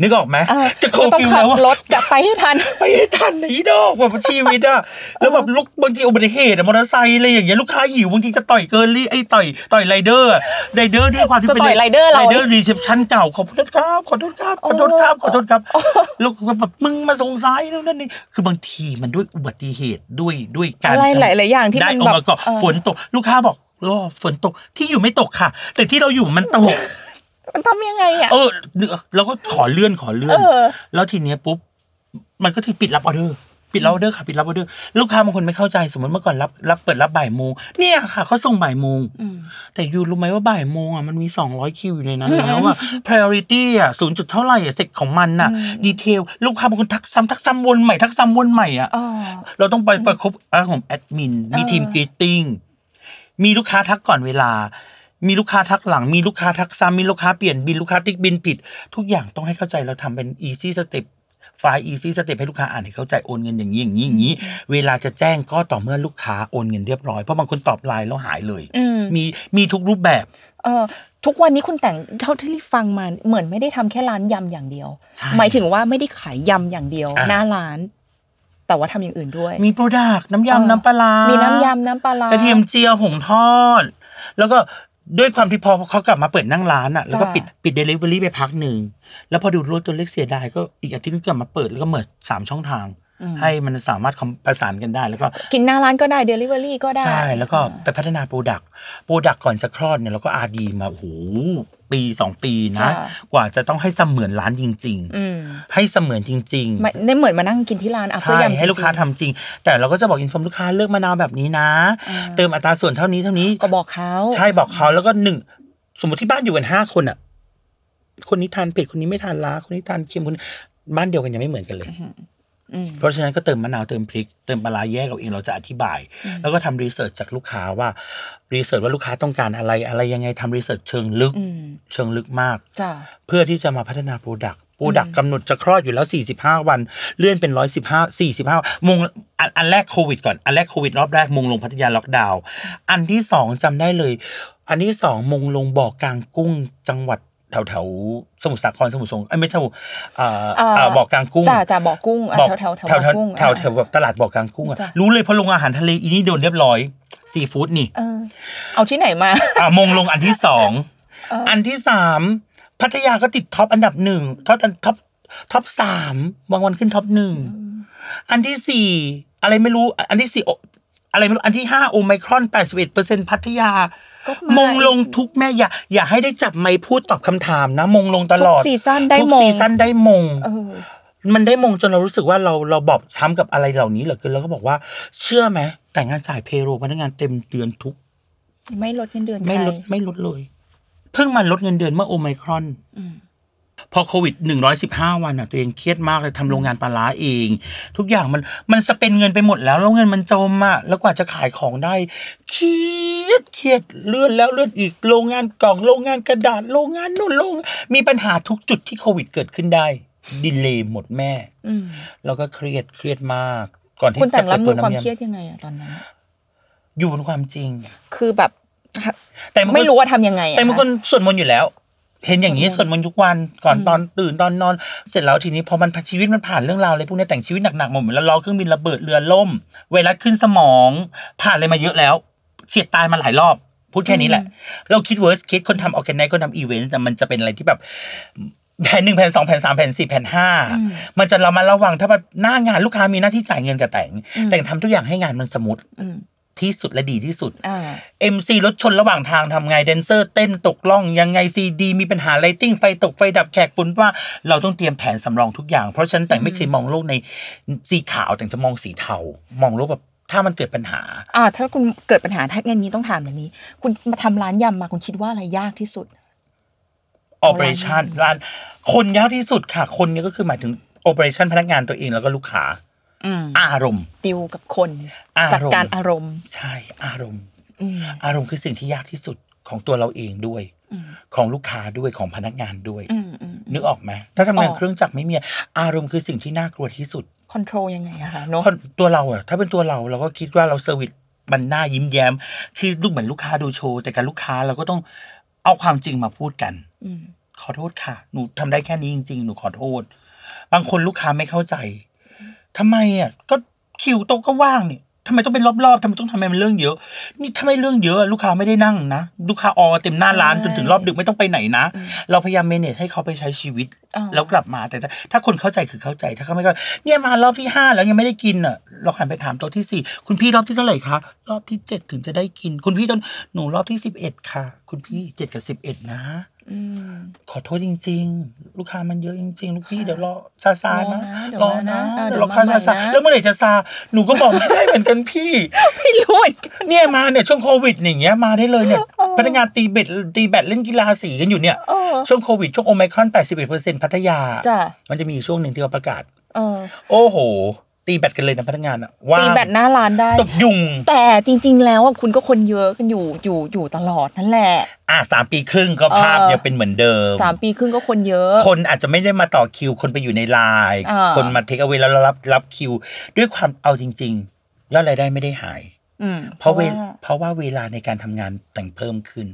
[SPEAKER 2] นึกออกไหม
[SPEAKER 1] เออ
[SPEAKER 2] จะเคอ
[SPEAKER 1] ก็
[SPEAKER 2] ร์
[SPEAKER 1] ต้อง
[SPEAKER 2] ฟิว
[SPEAKER 1] ขับ
[SPEAKER 2] แล้วอะ
[SPEAKER 1] รถกลับไปให้ทัน
[SPEAKER 2] ไปให้ทันไหนดอกแบบชีวิตอะแล้วแบบลูกบางทีอุบัติเหตุอะมอเตอร์ไซค์อะไรอย่างเงี้ยลูกค้าหิวบางทีจะต่อยเกินลี่ไอ้ต่อยต่อยไรเดอร์อะไรเดอร์ด้วยความที่
[SPEAKER 1] จะ
[SPEAKER 2] เป็น
[SPEAKER 1] ต่อยไรเดอร์เรา
[SPEAKER 2] ไรเดอร์รีเซพชันเก่าขอโทษครับขอโทษครับขอโทษครับขอโทษครับแล้วก็แบบมึงมาสงสัยนู่นนั่นนี่คือบางทีมันด้วยอุบัติเหตุด้วยด้วยการ
[SPEAKER 1] อะไรหลายๆอย่างที่
[SPEAKER 2] ได้
[SPEAKER 1] มัน
[SPEAKER 2] อง
[SPEAKER 1] แบบ
[SPEAKER 2] ค์ประกอบ
[SPEAKER 1] เออ
[SPEAKER 2] ฝนตกลูกค้าบอกรอฝนตกที่อยู่ไม่ตกค่ะ แต่ที่เราอยู่มันตก
[SPEAKER 1] มันทำยังไงอะ
[SPEAKER 2] เออเราก็ขอเลื่อนขอเลื่อน
[SPEAKER 1] เออ
[SPEAKER 2] แล้วทีเนี้ยปุ๊บ มันก็ที่ปิดรับออเดอร์ ปิดรับออเดอร์ค่ะปิดรับออเดอร์ ลูกค้าบางคนไม่เข้าใจสมมติเมื่อก่อนรับรับเปิดรับบ่ายโมงเนี่ยค่ะเขาส่งบ่ายโมง
[SPEAKER 1] อืม
[SPEAKER 2] แต่ you รู้ไหมว่าบ่ายโมงอะมันมี 200 คิวอยู่ในนั้นแล้วอะ priority อะศูนย์จุดเท่าไหร่อะเสร็จของมันน่ะ
[SPEAKER 1] อืม
[SPEAKER 2] detail ลูกค้าบางคนทักซ้ำทักซ้ำวนใหม่ทักซ้ำวนใหม่อะ
[SPEAKER 1] อ๋อ
[SPEAKER 2] เราต้องไปประคบอะไรของแอดมิน มี
[SPEAKER 1] เออ
[SPEAKER 2] ทีม greeting มีลูกค้าทักก่อนเวลา มีลูกค้าทักหลัง มีลูกค้าทักซ้ำมีลูกค้าเปลี่ยนบิลลูกค้าติ๊กบิลผิด ทุกอย่างต้องให้เข้าใจเราทำเป็น easy step ไฟล์ easy step ให้ลูกค้าอ่านให้เข้าใจโอนเงินอย่างนี้อย่างนี้อย่างนี้ เวลาจะแจ้งก็ต่อเมื่อลูกค้าโอนเงินเรียบร้อยเพราะบางคนตอบไลน์แล้วหายเลย
[SPEAKER 1] อืม
[SPEAKER 2] มีมีทุกรูปแบบ
[SPEAKER 1] เออทุกวันนี้คุณแต่งเท่าที่ฟังมาเหมือนไม่ได้ทำแค่ร้านยำอย่างเดียว
[SPEAKER 2] ใช่
[SPEAKER 1] หมายถึงว่าไม่ได้ขายยำอย่างเดียว
[SPEAKER 2] อะ
[SPEAKER 1] หน้าร้าน แต่ว่าทำอย่างอื่นด้วย
[SPEAKER 2] มี product น้ำ
[SPEAKER 1] เออยำ
[SPEAKER 2] น้ำปลาร้า
[SPEAKER 1] มี
[SPEAKER 2] มี
[SPEAKER 1] น้ำยำน้ำปลาร้าก
[SPEAKER 2] ระเทียมเจียวหงทอดแล้วก็ ด้วยความที่พอเขากลับมาเปิดนั่งร้านอะแล้วก็
[SPEAKER 1] จ้ะ
[SPEAKER 2] ปิดปิดเดลิเวอรี่ไปพักหนึ่ง แล้วพอดูรถตัวเลขเสียดายก็อีกอาทิตย์นึงกลับมาเปิดแล้วก็เมิดสามช่องทาง ให้มันสามารถคอมประสานกันได้แล้วก็
[SPEAKER 1] กินหน้าร้านก็ได้เดลิเวอรี่ก็ได้
[SPEAKER 2] ใช่ แล้วก็ไปพัฒนาโปรดักต์โปรดักต์ก่อนจะคลอดเนี่ยเราก็อาดีมาโอ้โห ปีสองปีนะ
[SPEAKER 1] จ้ะ
[SPEAKER 2] กว่าจะต้องให้เสมือนร้านจริง
[SPEAKER 1] อืม
[SPEAKER 2] ๆให้เสมือนจริงๆ
[SPEAKER 1] ไม่ได้เหมือนมานั่งกินที่ร้านอัฟเตอ
[SPEAKER 2] ใช่
[SPEAKER 1] ร์ยำ
[SPEAKER 2] ให้ลูกค้าทำจริง แต่เราก็จะบอก inform ลูกค้าเลือกมะนาวแบบนี้นะ
[SPEAKER 1] อ่า
[SPEAKER 2] เติมอัตราส่วนเท่านี้เท่านี้
[SPEAKER 1] ก็บอกเขา
[SPEAKER 2] ใช่บอกเขาแล้วก็หนึ่งสมมติที่บ้านอยู่กันห้าคนอะ คนนี้ทานเผ็ดคนนี้ไม่ทานล้าคนนี้ทานเค็มคนนี้บ้านเดียวกันยังไม่เหมือนกันเลย
[SPEAKER 1] อืม
[SPEAKER 2] เพราะฉะนั้นก็เติมมะนาวเติมพริก เติมปลาร้าแยกเอาเองเราจะอธิบาย แล้วก็ทำ research จากลูกค้าว่า research ว่าลูกค้าต้องการอะไรอะไรยังไงทำ research เชิงลึก
[SPEAKER 1] อืม
[SPEAKER 2] เชิงลึกมาก
[SPEAKER 1] จ้ะ
[SPEAKER 2] เพื่อที่จะมาพัฒนา product product กำหนดจะคลอดอยู่แล้ว 45 วัน เลื่อนเป็น 115 45มงอันอันแรกโควิดก่อน อันแรกโควิดรอบแรกมงลงพัทยาล็อกดาวน์อันที่สองจำได้เลย อันที่สองมงลงบ่อกลางกุ้งจังหวัด แถวแถวๆสมุทรสาครสมุทรสงครามเอ้ยไม่ใช่เอ่อ
[SPEAKER 1] เอ่อ
[SPEAKER 2] เอ่อบ่อกลางกุ้ง
[SPEAKER 1] จ้ะจ้ะบอกกุ้งอะ
[SPEAKER 2] บอก
[SPEAKER 1] แถวแถว
[SPEAKER 2] แถว
[SPEAKER 1] แถวบอกกุ้ง
[SPEAKER 2] แถวแถวแบบตลาดบ่อกลางกุ้งอะ
[SPEAKER 1] จ้ะ
[SPEAKER 2] รู้เลยเพราะลงอาหารทะเลอีนี่โดนเรียบร้อยซีฟู้ดนี่
[SPEAKER 1] เออเอาที่ไหนมา
[SPEAKER 2] อะมงลงอันที่สอง
[SPEAKER 1] เอออั
[SPEAKER 2] อันที่สามพัทยาก็ติดท็อปอันดับหนึ่งท็อปท็อปท็อปสามบางวันขึ้นท็อปหนึ่งอันที่สี่อะไรไม่รู้ อันที่สี่โออะไรไม่รู้อันที่ห้าโอไมครอนแปดสิบเอ็ดเปอร์เซ็นพัทยา
[SPEAKER 1] ก็ มาม
[SPEAKER 2] งลงทุกแม่อย่าอย่าให้ได้จับไมค์พูดตอบคำถามนะ มงลงตลอด
[SPEAKER 1] ทุกซีซั่นได้
[SPEAKER 2] ทุก
[SPEAKER 1] มง
[SPEAKER 2] ซีซั่นได้มง
[SPEAKER 1] เออ
[SPEAKER 2] มันได้มงจนเรารู้สึกว่าเราเราบอบช้ำกับอะไรเหล่านี้เหลือเกินแล้วก็บอกว่า เชื่อไหมแต่งงานจ่ายเพโรพนักงานเต็มเดือนทุก
[SPEAKER 1] ไม่ลดเงินเดือน
[SPEAKER 2] ไม่ลด
[SPEAKER 1] ใคร
[SPEAKER 2] ไม่ลดเลย เพิ่งมาลดเงินเดือนเมื่อโอไมครอน
[SPEAKER 1] อืม
[SPEAKER 2] พอโควิดหนึ่งร้อยสิบห้าวันอะตัวเองเครียดมากเลยทำโรงงานปลาร้าเอง ทุกอย่างมันมันสเปนเงินไปหมดแล้วแล้วเงินมันจมอะแล้วกว่าจะขายของได้ เครียดเครียดเลื่อนแล้วเลื่อนอีกโรงงานกล่องโรงงานกระดาษโรงงานนู่นโรงมีปัญหาทุกจุดที่โควิดเกิดขึ้นได้ดิเลย์หมดแม่
[SPEAKER 1] อืม
[SPEAKER 2] แล้วก็เครียดเครียดมาก ก่อนที่
[SPEAKER 1] คุณแต่ง
[SPEAKER 2] จะ
[SPEAKER 1] รับมือ
[SPEAKER 2] ปิ
[SPEAKER 1] ความ
[SPEAKER 2] น้ำ
[SPEAKER 1] เครียดยังไงอะตอนนั้น
[SPEAKER 2] อยู่บนความจริง
[SPEAKER 1] คือแบบ
[SPEAKER 2] แต่บางคน
[SPEAKER 1] ไม่รู้ว่าทำยังไงอะ
[SPEAKER 2] แต่บางคนสวดมนต์อยู่แล้ว เห็นอย่างนี้ส
[SPEAKER 1] สว
[SPEAKER 2] ว
[SPEAKER 1] ด
[SPEAKER 2] ด
[SPEAKER 1] ม
[SPEAKER 2] ม
[SPEAKER 1] นต์
[SPEAKER 2] นต์ทุกวันก่อนตอนตื่นตอนนอน เสร็จแล้วทีนี้พอมันชีวิตมันผ่านเรื่องราวอะไรพวกนี้แต่งชีวิตหนักๆหมดเหมือนแล้วล้อเครื่องบินระเบิดเรือล่ม ไวรัสขึ้นสมอง ผ่านอะไรมาเยอะแล้วเฉียดตายมาหลายรอบ พูดแค่นี้แหละ เราคิด worst case คนทำออแกไนคนทำอีเวนต์แต่มันจะเป็นอะไรที่แบบแผ่นหนึ่งแผ่นสองแผ่นสามแผ่นสี่แผ่นห้ามันจะเรามาระวังถ้าแบบหน้างานลูกค้ามีหน้าที่จ่ายเงินกับแต่ง แต่งทำทุกอย่างให้งานมัน smooth
[SPEAKER 1] อืม
[SPEAKER 2] ที่สุดและดีที่สุด
[SPEAKER 1] อ่า
[SPEAKER 2] MC รถชนระหว่างทางทำไง dancer เต้นตกร่องยังไงซีดีมีปัญหา lighting ไฟตกไฟดับแขกฝุ่นว่าเราต้องเตรียมแผนสำรองทุกอย่าง เพราะฉะนั้นแต่งไม่เคยมองโลกในสีขาวแต่งจะมองสีเทามองโลกแบบถ้ามันเกิดปัญหา
[SPEAKER 1] อ่า ถ้าคุณเกิดปัญหาถ้าอย่างนี้ต้องถามอย่างนี้ คุณมาทำร้านยำมาคุณคิดว่าอะไรยากที่สุด
[SPEAKER 2] operation ร้าน คนยากที่สุดค่ะ คนนี้ก็คือหมายถึง operation พนักงานตัวเองแล้วก็ลูกค้า
[SPEAKER 1] อืม
[SPEAKER 2] อารมณ์
[SPEAKER 1] ติวกับคน
[SPEAKER 2] อารมณ์
[SPEAKER 1] จัดการอารมณ์
[SPEAKER 2] ใช่อารมณ์
[SPEAKER 1] อืม
[SPEAKER 2] อารมณ์คือสิ่งที่ยากที่สุดของตัวเราเองด้วย
[SPEAKER 1] อืม
[SPEAKER 2] ของลูกค้าด้วยของพนักงานด้วย
[SPEAKER 1] อืมอืม
[SPEAKER 2] นึกออกไหมถ้าทำงาน
[SPEAKER 1] ออก
[SPEAKER 2] เครื่องจักรไม่มีอารมณ์คือสิ่งที่น่ากลัวที่สุด
[SPEAKER 1] คอนโทรลยังไงอะคะเนาะ
[SPEAKER 2] คนตัวเราอะถ้าเป็นตัวเราเราก็คิดว่าเราเซอร์วิสมันน่ายิ้มแย้ม คือลูกเหมือนลูกค้าดูโชว์แต่กับลูกค้าเราก็ต้องเอาความจริงมาพูดกัน
[SPEAKER 1] อืม
[SPEAKER 2] ขอโทษค่ะ หนูทำได้แค่นี้จริง ๆ หนูขอโทษ บางคนลูกค้าไม่เข้าใจ ทำไมอะก็คิวโต๊ะก็ว่างนี่ทำไมต้องเป็นรอบๆทำไมต้องทำให้มันเรื่องเยอะ นี่ถ้าไม่เรื่องเยอะลูกค้าไม่ได้นั่งนะลูกค้าออเต็มหน้าร้านจนถึงรอบดึกไม่ต้องไปไหนนะ เราพยายามเมเนจให้เขาไปใช้ชีวิต
[SPEAKER 1] อ่า
[SPEAKER 2] แล้วกลับมาแต่ถ้าถ้าคนเข้าใจคือเข้าใจถ้าเขาไม่เข้าเนี่ยมารอบที่ห้าแล้วยังไม่ได้กินอะเราหันไปถามโต๊ะที่สี่คุณพี่รอบที่เท่าไหร่คะรอบที่เจ็ดถึงจะได้กิน คุณพี่ตอนหนูรอบที่สิบเอ็ดค่ะ คุณพี่เจ็ดกับสิบเอ็ดนะ
[SPEAKER 1] อืม
[SPEAKER 2] ขอโทษจริง ๆ ลูกค้ามันเยอะจริง ๆ ลูกพี่เดี๋ยวรอซาซาร
[SPEAKER 1] อ
[SPEAKER 2] นะ
[SPEAKER 1] นะเดี๋ยว
[SPEAKER 2] รอ
[SPEAKER 1] มานะ
[SPEAKER 2] นะ
[SPEAKER 1] เออ
[SPEAKER 2] เดี๋ยว
[SPEAKER 1] เดี๋ยว
[SPEAKER 2] รอค่า
[SPEAKER 1] มา
[SPEAKER 2] ซา
[SPEAKER 1] ใหม่
[SPEAKER 2] ซา
[SPEAKER 1] นะ
[SPEAKER 2] แล้วเมื่อไหร่จะซาหนูก็บอกไม่ได้เหมือนกันพี่
[SPEAKER 1] ไม่รู้เหมือนกัน
[SPEAKER 2] เนี่ยมาเนี่ยช่วงโควิดอย่างเงี้ยมาได้เลยเนี่ย
[SPEAKER 1] เออ
[SPEAKER 2] พนักงานตีเบ็ดตีแบดเล่นกีฬาสีกันอยู่เนี่ย
[SPEAKER 1] เออ
[SPEAKER 2] ช่วงโควิดช่วงโอไมครอน 81%พัทยา
[SPEAKER 1] จ้ะ
[SPEAKER 2] มันจะมีอยู่ช่วงหนึ่งที่เขาประกาศ
[SPEAKER 1] เออ
[SPEAKER 2] โอ้โห ตีแบดกันเลยนะพนักงานอะว่า
[SPEAKER 1] ตีแบตหน้าร้านได้
[SPEAKER 2] ตบยุง
[SPEAKER 1] แต่จริง ๆ แล้วอะคุณก็คนเยอะกันอยู่อยู่อยู่ตลอดนั่นแหละ
[SPEAKER 2] อะสามปีครึ่งก็ภาพ
[SPEAKER 1] เออ
[SPEAKER 2] ยังเป็นเหมือนเดิม
[SPEAKER 1] สามปีครึ่งก็คนเยอะ
[SPEAKER 2] คนอาจจะไม่ได้มาต่อคิว คนไปอยู่ในไลน์
[SPEAKER 1] อ่า
[SPEAKER 2] คนมาเทคเอาไว้แล้วรับรับคิว ด้วยความเอาจริง ๆ ยอดรายได้ไม่ได้หาย
[SPEAKER 1] อืม
[SPEAKER 2] เพราะเวเพราะว่าเวลาในการทำงานแต่งเพิ่มขึ้น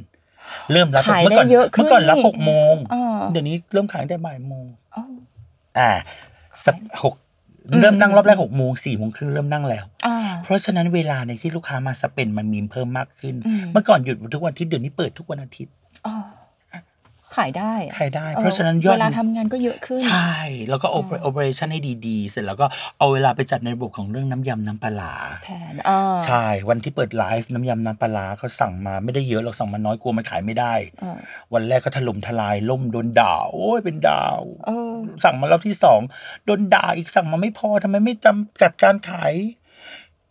[SPEAKER 2] เริ่มรับ
[SPEAKER 1] ขาย
[SPEAKER 2] เมื่อก่อน
[SPEAKER 1] ได้เยอะขึ้น
[SPEAKER 2] เมื่อก่อนรับ
[SPEAKER 1] นี่
[SPEAKER 2] หกโมง
[SPEAKER 1] อ่า
[SPEAKER 2] เดี๋ยวนี้เริ่มขายตั้งแต่บ่ายโมง
[SPEAKER 1] อ๋อ
[SPEAKER 2] อ่าสักหก
[SPEAKER 1] อืม
[SPEAKER 2] เริ่มนั่งรอบแรกหกโมงสี่โมงครึ่งเริ่มนั่งแล้ว
[SPEAKER 1] อ่า
[SPEAKER 2] เพราะฉะนั้นเวลาในที่ลูกค้ามาสเปนมันมีเพิ่มมากขึ้น
[SPEAKER 1] อืม
[SPEAKER 2] เมื่อก่อนหยุดทุกวันอาทิตย์เดี๋ยวนี้เปิดทุกวันอาทิตย์
[SPEAKER 1] อ๋อ ขายได้อะ
[SPEAKER 2] ขายได้
[SPEAKER 1] ออ
[SPEAKER 2] เพราะฉะนั้นยอด
[SPEAKER 1] เวลาทำงานก็เยอะขึ้น
[SPEAKER 2] ใช่ แล้วก็โอเปอเรชั่นให้ดีๆ เสร็จแล้วก็เอาเวลาไปจัดในระบบของเรื่องน้ำยำน้ำปลาร้า
[SPEAKER 1] แทนอ่า
[SPEAKER 2] ใช่ วันที่เปิดไลฟ์น้ำยำน้ำปลาร้าเขาสั่งมาไม่ได้เยอะหรอกสั่งมาน้อยกลัวมันขายไม่ได้
[SPEAKER 1] อ่า
[SPEAKER 2] วันแรกก็ถล่มทลายล่มโดนด่าโอ้ยเป็นดาว
[SPEAKER 1] เออ
[SPEAKER 2] สั่งมารอบที่สองโดนด่าอีกสั่งมาไม่พอทำไมไม่จำกัดการขาย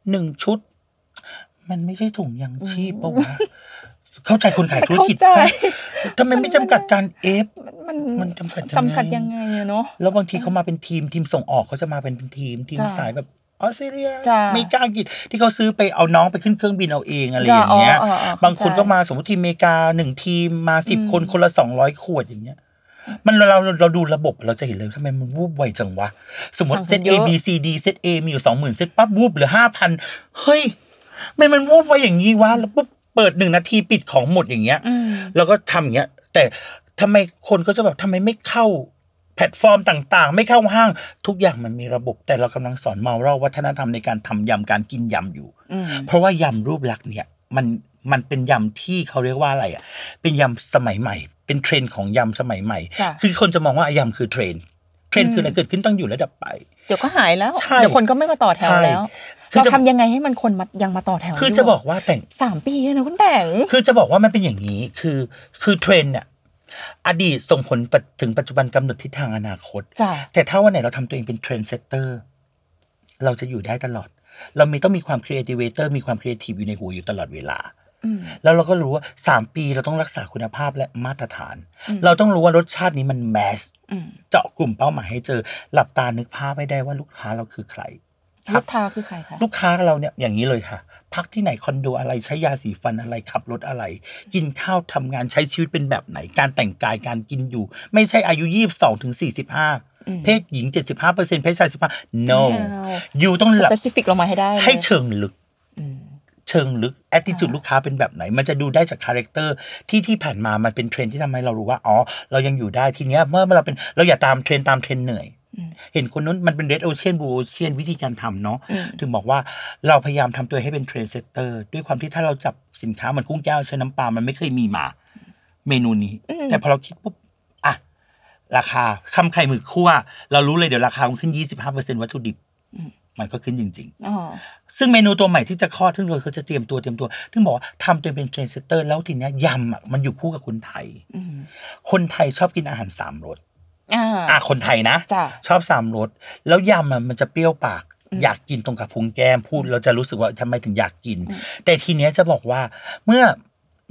[SPEAKER 2] หนึ่งชุด มันไม่ใช่ถุงยังชีพปะวะ เข้าใจคนขายธุรกิจ
[SPEAKER 1] เข้าใจ
[SPEAKER 2] ปะทำไมไม่จำกัดการเอฟ
[SPEAKER 1] มัน
[SPEAKER 2] มันจำกัดยังไง
[SPEAKER 1] จำกัดยังไงอะเนาะ
[SPEAKER 2] แล้วบางทีเขามาเป็นทีมทีมส่งออกเขาจะมาเป็นทีมทีม
[SPEAKER 1] จ้ะ
[SPEAKER 2] สายแบบออสเตรเลีย
[SPEAKER 1] จ้ะ
[SPEAKER 2] อเมริกาอังกฤษที่เขาซื้อไปเอาน้องไปขึ้นเครื่องบินเอาเองอะไรอย่างเงี้ย
[SPEAKER 1] จ้ะอ๋ออ๋ออ๋อ
[SPEAKER 2] บางคน
[SPEAKER 1] เข้าใจ
[SPEAKER 2] ก็มาสมมติทีมอเมริกาหนึ่งทีมมาสิบ
[SPEAKER 1] อืม
[SPEAKER 2] คนคนละสองร้อยขวดอย่างเงี้ย มันเราเราเราดูระบบเราจะเห็นเลยทำไมมันวูบไวจังวะ สมมติเซต A B C D เซต A มีอยู่สองหมื่นเซตปั๊บวูบเหลือห้าพันเฮ้ยมันมันวูบไวอย่างนี้วะแล้วปุ๊บ เปิดหนึ่งนาทีปิดของหมดอย่างเงี้ย
[SPEAKER 1] อืม
[SPEAKER 2] แล้วก็ทำอย่างเงี้ย แต่ทำไมคนก็จะแบบทำไมไม่เข้าแพลตฟอร์มต่าง ๆ ไม่เข้าห้าง ทุกอย่างมันมีระบบ แต่เรากำลังสอนเมาเราวัฒนธรรมในการทำยำการกินยำอยู่
[SPEAKER 1] อืม
[SPEAKER 2] เพราะว่ายำรูปลักษณ์เนี่ย มันมันเป็นยำที่เขาเรียกว่าอะไรอะ เป็นยำสมัยใหม่ เป็นเทรนด์ของยำสมัยใหม่
[SPEAKER 1] จ้ะ
[SPEAKER 2] คือคนจะมองว่ายำคือเทรนด์เทรนด์คืออะไรเกิดขึ้นต้องอยู่ระดับไป
[SPEAKER 1] เดี๋ยวก็หายแล้ว
[SPEAKER 2] ใช่
[SPEAKER 1] เดี๋ยวคนก็ไม่มาต่อแถว
[SPEAKER 2] ใช่
[SPEAKER 1] แล้ว
[SPEAKER 2] คือ
[SPEAKER 1] เรา
[SPEAKER 2] จะ
[SPEAKER 1] ทำยังไงให้มันคนมายังมาต่อแถว
[SPEAKER 2] คือ
[SPEAKER 1] ด้วย
[SPEAKER 2] จะบอกว่าแต่ง
[SPEAKER 1] สามปีแล้วนะคุณแต่ง
[SPEAKER 2] คือจะบอกว่ามันเป็นอย่างนี้ คือคือเทรนด์เนี่ยอดีตส่งผลปัจถึงปัจจุบันกำหนดทิศทางอนาคต
[SPEAKER 1] จ้ะ
[SPEAKER 2] แต่ถ้าวันไหนเราทำตัวเองเป็น trendsetter เราจะอยู่ได้ตลอด เรามีต้องมีความ creativity มีความครีเอทีฟอยู่ในหัวอยู่ตลอดเวลา
[SPEAKER 1] อืม
[SPEAKER 2] แล้วเราก็รู้ว่า 3 ปีเราต้องรักษาคุณภาพและมาตรฐาน
[SPEAKER 1] อืม
[SPEAKER 2] เราต้องรู้ว่ารสชาตินี้มัน mass
[SPEAKER 1] อืม
[SPEAKER 2] เจาะกลุ่มเป้าหมายให้เจอหลับตานึกภาพให้ได้ว่าลูกค้าเราคือใคร
[SPEAKER 1] ลูกค้าคือใครคะ
[SPEAKER 2] ลูกค้าเราเนี่ยอย่างนี้เลยค่ะ พักที่ไหนคอนโดอะไรใช้ยาสีฟันอะไรขับรถอะไร กินข้าวทำงานใช้ชีวิตเป็นแบบไหน การแต่งกายการกินอยู่ ไม่ใช่อายุ22ถึง45เพศหญิง 75%เพศชาย15 no
[SPEAKER 1] ไม่เอา
[SPEAKER 2] อยู่ต้อง
[SPEAKER 1] speci
[SPEAKER 2] fic ล
[SPEAKER 1] งมาให้ได้เลย
[SPEAKER 2] ให้เชิงลึก
[SPEAKER 1] อืม
[SPEAKER 2] เชิงลึกแอ t ติจูดลูกค้าเป็นแบบไหน มันจะดูได้จาก character ที่ที่ผ่านมามันเป็นเทรนด์ที่ทำให้เรารู้ว่าอ๋อเรายังอยู่ได้ทีเนี้ยเมื่อเราเป็นเราอย่าตามเทรนด์ตามเทรนด์เหนื่อย
[SPEAKER 1] อืม
[SPEAKER 2] เห็นคนนู้นมันเป็น red ocean blue ocean วิธีการทำเนาะ
[SPEAKER 1] อืม
[SPEAKER 2] ถึงบอกว่าเราพยายามทำตัวให้เป็น trendsetter ด้วยความที่ถ้าเราจับสินค้าเหมันกุ้งแก้วใช้น้ำปลามันไม่เคยมีมา เมนูนี้
[SPEAKER 1] อืม
[SPEAKER 2] แต่พอเราคิดปุ๊บอะราคาคำไข่หมึกคั่ว เรารู้เลยเดี๋ยวราคามันขึ้น 25%วัตถุดิบ มันก็ขึ้นจริงๆ
[SPEAKER 1] อ๋อ
[SPEAKER 2] ซึ่งเมนูตัวใหม่ที่จะคลอดซึ่งเราเขาจะเตรียมตัวเตรียมตัวถึงบอกว่าทำตัวเป็น trendsetter แล้วทีเนี้ยยำอะมันอยู่คู่กับคนไทย
[SPEAKER 1] อืม
[SPEAKER 2] คนไทยชอบกินอาหารสามรส
[SPEAKER 1] อ่า
[SPEAKER 2] อะคนไทยนะ
[SPEAKER 1] จ้ะ
[SPEAKER 2] ชอบสามรสแล้วยำอะมันจะเปรี้ยวปาก
[SPEAKER 1] อืม
[SPEAKER 2] อยากกินตรงกับพุงแก้มพูดเราจะรู้สึกว่าทำไมถึงอยากกิน
[SPEAKER 1] อืม
[SPEAKER 2] แต่ทีเนี้ยจะบอกว่า เมื่อ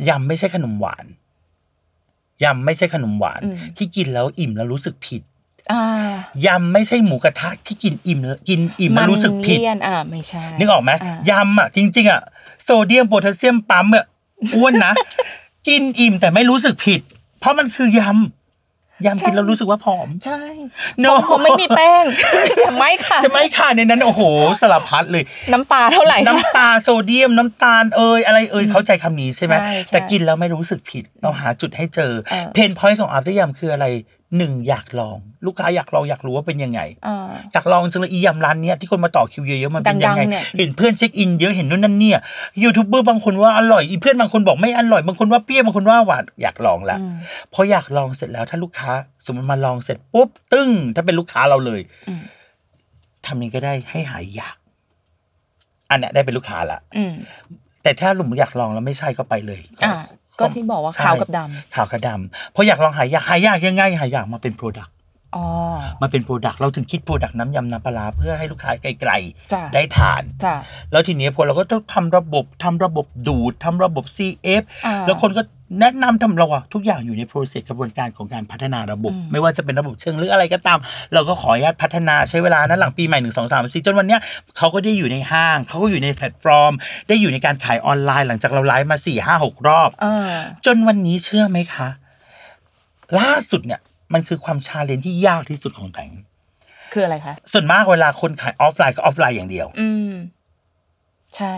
[SPEAKER 2] ยำไม่ใช่ขนมหวานยำไม่ใช่ขนมหวาน ที่กินแล้วอิ่มแล้วรู้สึกผิด
[SPEAKER 1] อ่า ยำ
[SPEAKER 2] ไม่ใช่หมูกระทะที่กินอิ่มแล้วกินอิ่มแล้วรู้สึกผิด
[SPEAKER 1] เลี่ยนอ่าไม่ใช่
[SPEAKER 2] นึกออกไหมา
[SPEAKER 1] ยำ
[SPEAKER 2] อะจริง ๆอะโซเดียมโพแทสเซียมปั๊มอะอ้วนนะกินอิ่มแต่ไม่รู้สึกผิด เพราะมันคือยำยำกินแล้วรู้สึกว่าผอม
[SPEAKER 1] ใช่
[SPEAKER 2] No
[SPEAKER 1] ผมไม่มีแป้งแต่ไม่ค่ะ
[SPEAKER 2] จะไม่ค่ะในนั้นโอ้โหสารพัดเลย
[SPEAKER 1] น้ำปลาเท่าไหร่
[SPEAKER 2] น้ำตาลโซเดียมน้ำตาลเอยอะไรเอยเข้าใจคำนี้ใช่ไหม
[SPEAKER 1] ใช่ใช่
[SPEAKER 2] แต่กินแล้วไม่รู้สึกผิดเราหาจุดให้เจอ
[SPEAKER 1] เออ
[SPEAKER 2] pain point ของอาร์ตยำคืออะไร หนึ่งอยากลองลูกค้าอยากลองอยากรู้ว่าเป็นยังไง
[SPEAKER 1] อ่า
[SPEAKER 2] อยากลองจังเลยอียำร้านเนี้ยที่คนมาต่อคิวเยอะๆมันเป็นยังไง
[SPEAKER 1] ดังๆเนี่ย
[SPEAKER 2] เห็นเพื่อน check in เยอะเห็นนู่นนั่นเนี่ยยูทูบเบอร์บางคนว่าอร่อยอีเพื่อนบางคนบอกไม่อร่อยบางคนว่าเปรี้ยวบางคนว่าหวานอยากลองละ
[SPEAKER 1] อืม
[SPEAKER 2] พออยากลองเสร็จแล้วถ้าลูกค้าสมมติมาลองเสร็จปุ๊บตึ้ง ถ้าเป็นลูกค้าเราเลย
[SPEAKER 1] อืม
[SPEAKER 2] ทำนี้ก็ได้ให้หายอยาก อันเนี้ยได้เป็นลูกค้าละ
[SPEAKER 1] อืม
[SPEAKER 2] แต่ถ้าหลุมอยากลองแล้วไม่ใช่ก็ไปเลย
[SPEAKER 1] อ่า ก็ที่บอกว่า
[SPEAKER 2] ใช่
[SPEAKER 1] ขาวกับดำ
[SPEAKER 2] ขาวกับดำเพราะอยากลองหายากหายากยังไงหายากมาเป็น product
[SPEAKER 1] อ๋อ
[SPEAKER 2] มาเป็น product เราถึงคิด product น้ำยำน้ำปลาร้าเพื่อให้ลูกค้าไกล
[SPEAKER 1] จ้ะ
[SPEAKER 2] ๆได้ทาน
[SPEAKER 1] จ้ะ
[SPEAKER 2] แล้วทีนี้พอเราก็ต้องทำระบบทำระบบดูดทำระบบ CF
[SPEAKER 1] อ่า
[SPEAKER 2] แล้วคนก็ แนะนำทำเราอะทุกอย่างอยู่ใน process กระบวนการของการพัฒนาระบบ
[SPEAKER 1] อืม
[SPEAKER 2] ไม่ว่าจะเป็นระบบเชิงลึกอะไรก็ตาม เราก็ขออนุญาตพัฒนาใช้เวลานั้นหลังปีใหม่หนึ่งสองสามสี่จนวันเนี้ยเขาก็ได้อยู่ในห้างเขาก็อยู่ในแพลตฟอร์ม ได้อยู่ในการขายออนไลน์หลังจากเราไลฟ์มาสี่ห้าหกรอบ
[SPEAKER 1] เออ
[SPEAKER 2] จนวันนี้เชื่อไหมคะ ล่าสุดเนี่ยมันคือความ challenge ที่ยากที่สุดของแต่ง
[SPEAKER 1] คืออะไรคะ
[SPEAKER 2] ส่วนมากเวลาคนขายออฟไลน์ก็ออฟไลน์อย่างเดียว
[SPEAKER 1] อืมใช่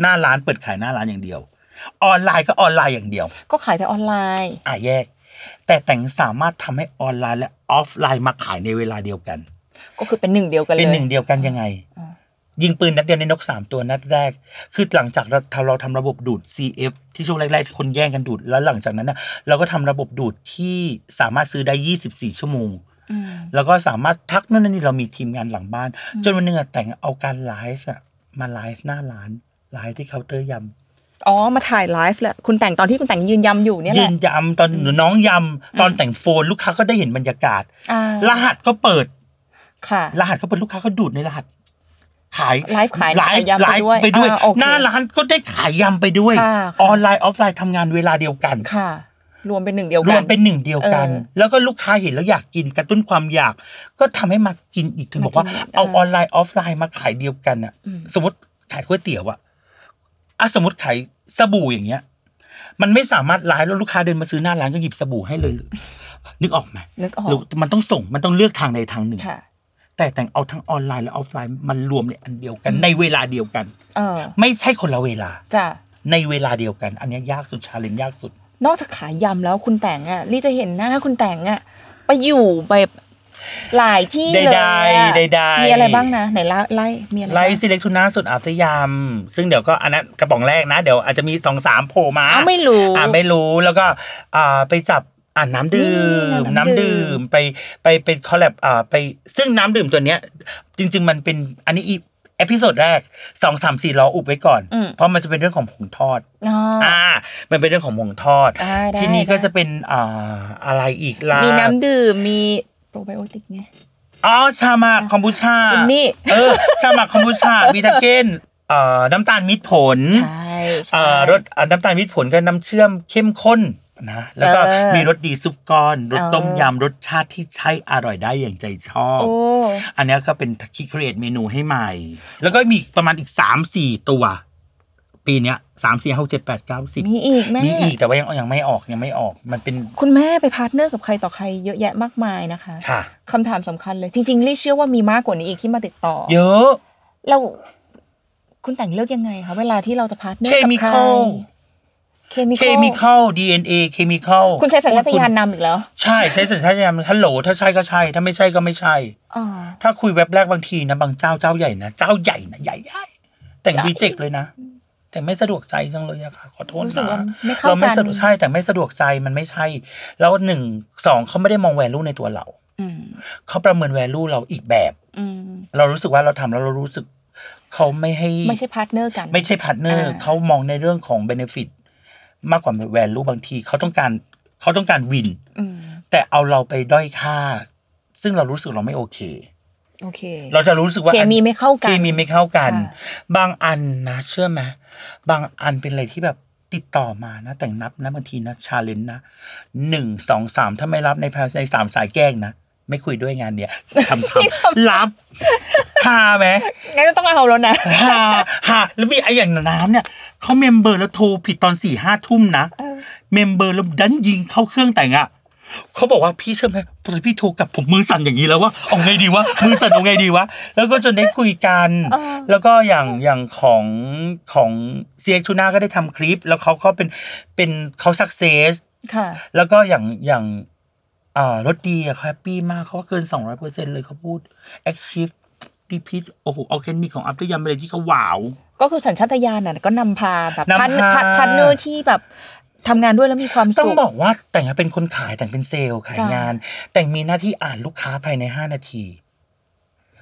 [SPEAKER 2] หน้าร้านเปิดขายหน้าร้านอย่างเดียว ออนไลน์ก็ออนไลน์อย่างเดียว
[SPEAKER 1] ก็ขายแต่ออนไลน์
[SPEAKER 2] อะแยก แต่แต่งสามารถทำให้ออนไลน์และออฟไลน์มาขายในเวลาเดียวกัน
[SPEAKER 1] ก็คือเป็นหนึ่งเดียวกันเลย
[SPEAKER 2] เป็นหนึ่งเดียวกันยังไง
[SPEAKER 1] อ่า
[SPEAKER 2] ยิงปืนนัดเดียวในนกสามตัวนัดแรก คือหลังจากเราทำเราทำระบบดูด CF ที่ช่วงแรกๆคนแย่งกันดูดแล้วหลังจากนั้นนะเราก็ทำระบบดูดที่สามารถซื้อได้24ชั่วโมง
[SPEAKER 1] อืม
[SPEAKER 2] แล้วก็สามารถทักนู่นนนนี่เรามีทีมงานหลังบ้าน จนวันหนึงอะแต่งเอาการไลฟ์อะมาไลฟ์หน้าร้านไลฟ์ที่เคาน์เตอร์ยำ
[SPEAKER 1] อ๋อ มาถ่ายไลฟ์แหละคุณแต่งตอนที่คุณแต่งยืนยำอยู่เนี่ยแห
[SPEAKER 2] ยื
[SPEAKER 1] ละ
[SPEAKER 2] นยำตอนน้องยำตอนแต่งโฟนลูกค้าก็ได้เห็นบรรยากาศ
[SPEAKER 1] อ่า ร
[SPEAKER 2] หัสก็เปิด
[SPEAKER 1] ค่ะ
[SPEAKER 2] รหัสก็เปิดลูกค้าก็ดูดในรหัส ขาย
[SPEAKER 1] ไลฟ์ขาย
[SPEAKER 2] ไล
[SPEAKER 1] ขาย
[SPEAKER 2] ฟ์
[SPEAKER 1] ยำ
[SPEAKER 2] ไล
[SPEAKER 1] ไป
[SPEAKER 2] ฟ์
[SPEAKER 1] ด้วย
[SPEAKER 2] ไปด้วย
[SPEAKER 1] อ่าโอเค
[SPEAKER 2] หน้าร้านก็ได้ขายยำไปด้วย
[SPEAKER 1] ค่ะ
[SPEAKER 2] ออนไลน์ออฟไลน์ทำงานเวลาเดียวกัน
[SPEAKER 1] ค่ะ รวมเป็นหนึ่งเดียว
[SPEAKER 2] ร
[SPEAKER 1] กั
[SPEAKER 2] วนมเป็นหนึ่งเดียวกัน
[SPEAKER 1] เออ
[SPEAKER 2] แล้วก็ลูกค้าเห็นแล้วอยากกินกระตุ้นความอยาก ก็ทำให้มากินอีกถึงบอกว่า
[SPEAKER 1] มากิน
[SPEAKER 2] เอา
[SPEAKER 1] เออ
[SPEAKER 2] ออนไลน์ออฟไลน์มาขายเดียวกันอะ
[SPEAKER 1] อืม
[SPEAKER 2] สมมติขายก๋วยเตี๋ยวอะ อะสมมติขายสบู่อย่างเงี้ย มันไม่สามารถไลฟ์แล้วลูกค้าเดินมาซื้อหน้าร้านก็หยิบสบู่ให้เลยนึกออกไหม
[SPEAKER 1] นึกออก
[SPEAKER 2] หรือมันต้องส่งมันต้องเลือกทางใดทางหนึ่ง
[SPEAKER 1] ใช่
[SPEAKER 2] แต่แต่งเอาทั้งออนไลน์และออฟไลน์มันรวมในอันเดียวกันในเวลาเดียวกัน
[SPEAKER 1] เออ
[SPEAKER 2] ไม่ใช่คนละเวลา
[SPEAKER 1] จ้ะ
[SPEAKER 2] ในเวลาเดียวกัน อันเนี้ยยากสุด challenge ยากสุด
[SPEAKER 1] นอกจากขายยำแล้วคุณแต่งอะลี่จะเห็นหน้าคุณแต่งอะไปอยู่แบบ หลายที่
[SPEAKER 2] ใดๆ
[SPEAKER 1] เลยอะ
[SPEAKER 2] ใดๆ
[SPEAKER 1] มีอะไรบ้างนะไหนไล่ไล่มีอะไร
[SPEAKER 2] ไล
[SPEAKER 1] บ้าง
[SPEAKER 2] ท์ซีเล็กทูน่าสุดอัฟเตยามซึ่งเดี๋ยวก็อันนั้นกระป๋องแรกนะ เดี๋ยวอาจจะมีสองสามโผล่มา
[SPEAKER 1] อ้าวไม่รู้
[SPEAKER 2] อ่าไม่รู้แล้วก็อ่าไปจับอ่าน้ำดื่
[SPEAKER 1] นี่
[SPEAKER 2] ม
[SPEAKER 1] ๆๆน้ำ
[SPEAKER 2] น้ำ
[SPEAKER 1] ดื่
[SPEAKER 2] ดื่
[SPEAKER 1] ม
[SPEAKER 2] มไปไปเป็นคอลแลบอ่าไปซึ่งน้ำดื่มตัวเนี้ย จริง ๆ มันเป็นอันนี้อีเอพิโซดแรกสองสามสี่ล้ออุบไว้ก่อน
[SPEAKER 1] อืม
[SPEAKER 2] เพราะมันจะเป็นเรื่องของผงทอด
[SPEAKER 1] อ๋ออ
[SPEAKER 2] อ่า มันเป็นเรื่องของผงทอด
[SPEAKER 1] ได้ได้
[SPEAKER 2] ทีนี้ก็
[SPEAKER 1] ได้
[SPEAKER 2] จะเป็นอ่าอะไรอีกล่ะ
[SPEAKER 1] มีน้ำดื่มมี โปรไบโอติกไง
[SPEAKER 2] อ๋อ ชามาคอมบูชา
[SPEAKER 1] คุณนี่
[SPEAKER 2] เออ ชามาคอมบูชาวีทาเกนเอ่อน้ำตาลมิตรผล
[SPEAKER 1] ใช่ใช่
[SPEAKER 2] เอ่อรสอ่าน้ำตาลมิตรผลก็น้ำเชื่อมเข้มข้นนะแล้วก็
[SPEAKER 1] เออ
[SPEAKER 2] มีรสดีซุปก้อนรส
[SPEAKER 1] เออ
[SPEAKER 2] ต้มยำรสชาติที่ใช้อร่อยได้อย่างใจชอบ
[SPEAKER 1] โอ้
[SPEAKER 2] อันเนี้ยก็เป็นคิด create เมนูให้ใหม่ แล้วก็มีประมาณอีกสามสี่ตัว ปีเนี้ยสามสี่หกเจ็ดแปดเก้าสิบ
[SPEAKER 1] มีอีกแม่
[SPEAKER 2] มีอีกแต่ว่ายังยังไม่ออกยังไม่ออกมันเป็น
[SPEAKER 1] คุณแม่ไป partner กับใครต่อใครเยอะแยะมากมายนะคะ
[SPEAKER 2] ค่ะ
[SPEAKER 1] คำถามสำคัญเลย จริงๆลี่เชื่อว่ามีมากกว่านี้อีกที่มาติดต่อ
[SPEAKER 2] เยอะ
[SPEAKER 1] เราคุณแต่งเลือกยังไงคะเวลาที่เราจะ partner กับใคร
[SPEAKER 2] Chemical
[SPEAKER 1] เคมี
[SPEAKER 2] เคมีคอล DNA chemical คุ
[SPEAKER 1] ณใช้สัญชาตญาณนำอีกแล้ว
[SPEAKER 2] ใช่ใช้สัญชาตญาณฮัลโหลถ้าใช่ก็ใช่ ถ้าไม่ใช่ก็ไม่ใช่
[SPEAKER 1] อ๋อ
[SPEAKER 2] ถ้าคุยแว็บแรกบางทีนะบางเจ้าเจ้าใหญ่นะเจ้าใหญ่นะใหญ่ใหญ่แต่ง
[SPEAKER 1] ใหญ่
[SPEAKER 2] reject เลยนะ แต่ไม่สะดวกใจจังเลยอะค่ะขอโทษ
[SPEAKER 1] รู้สึก
[SPEAKER 2] นะ
[SPEAKER 1] ว่าไม่เข้า
[SPEAKER 2] เราไม่
[SPEAKER 1] กัน
[SPEAKER 2] สะดวกใช่แต่ไม่สะดวกใจมันไม่ใช่ แล้วหนึ่งสองเขาไม่ได้มอง value ในตัวเรา
[SPEAKER 1] อืม
[SPEAKER 2] เขาประเมิน value เราอีกแบบ
[SPEAKER 1] อืม
[SPEAKER 2] เรารู้สึกว่าเราทำแล้วเรารู้สึกเขาไม่ให้
[SPEAKER 1] ไม่ใช่ partner กัน
[SPEAKER 2] ไม่ใช่ partner อ่าเขามองในเรื่องของ benefit มากกว่า value บางทีเขาต้องการเขาต้องการวิน
[SPEAKER 1] อืม
[SPEAKER 2] แต่เอาเราไปด้อยค่า ซึ่งเรารู้สึกเราไม่โอเค
[SPEAKER 1] โอเค
[SPEAKER 2] เราจะรู้สึกว่า
[SPEAKER 1] เคมีไม่เข้ากัน
[SPEAKER 2] เคมีไม่เข้ากัน
[SPEAKER 1] ค่ะ
[SPEAKER 2] บางอันนะเชื่อไหม บางอันเป็นอะไรที่แบบติดต่อมานะ แต่งนับนะบางทีนะชาเลนจ์นะหนึ่งสองสามถ้าไม่รับในภายในสามสายแกล้งนะ ไม่คุยด้วยงานเนี้ยทำทำรับหาไหม
[SPEAKER 1] งั้นก็ต้องเอาแล้วนะ
[SPEAKER 2] หาหาแล้วมีไอ้อย่างน้ำเนี่ยเขาเมมเบอร์แล้วโทรผิดตอนสี่ห้าทุ่มนะ
[SPEAKER 1] เออ
[SPEAKER 2] เมมเบอร์แล้วดันยิงเข้าเครื่องแต่งอะ เขาบอกว่าพี่เชื่อไหมพอพี่โทรกลับผมมือสั่นอย่างนี้แล้วว่าเอาไงดีวะมือสั่นเอาไงดีวะแล้วก็จนได้คุยกัน
[SPEAKER 1] เออ
[SPEAKER 2] แล้วก็อย่างอย่างของของเซียทูน่าก็ได้ทำคลิป แล้วเขาก็เป็นเป็นเขา success
[SPEAKER 1] ค่ะ
[SPEAKER 2] แล้วก็อย่างอย่างอ่ารถดีอะเขาแฮปปี้มากเขาว่าเกินสองร้อยเปอร์เซ็นเลยเขาพูด Achieve Repeat โอ้โหออร์แกนิกของอัพตยามอะไรที่เขาว้าว
[SPEAKER 1] ก็คือสัญชาตญาณน่ะก็นำพาแบบ
[SPEAKER 2] นำ
[SPEAKER 1] พัน
[SPEAKER 2] พา
[SPEAKER 1] พันพันเนอร์ที่แบบ ทำงานด้วยแล้วมีความ
[SPEAKER 2] ต้อ
[SPEAKER 1] สุ
[SPEAKER 2] ง
[SPEAKER 1] ข
[SPEAKER 2] บอกว่าแต่งเป็นคนขายแต่งเป็นเซลล์ขาย
[SPEAKER 1] จ้ะ
[SPEAKER 2] งาน แต่งมีหน้าที่อ่านลูกค้าภายในห้านาที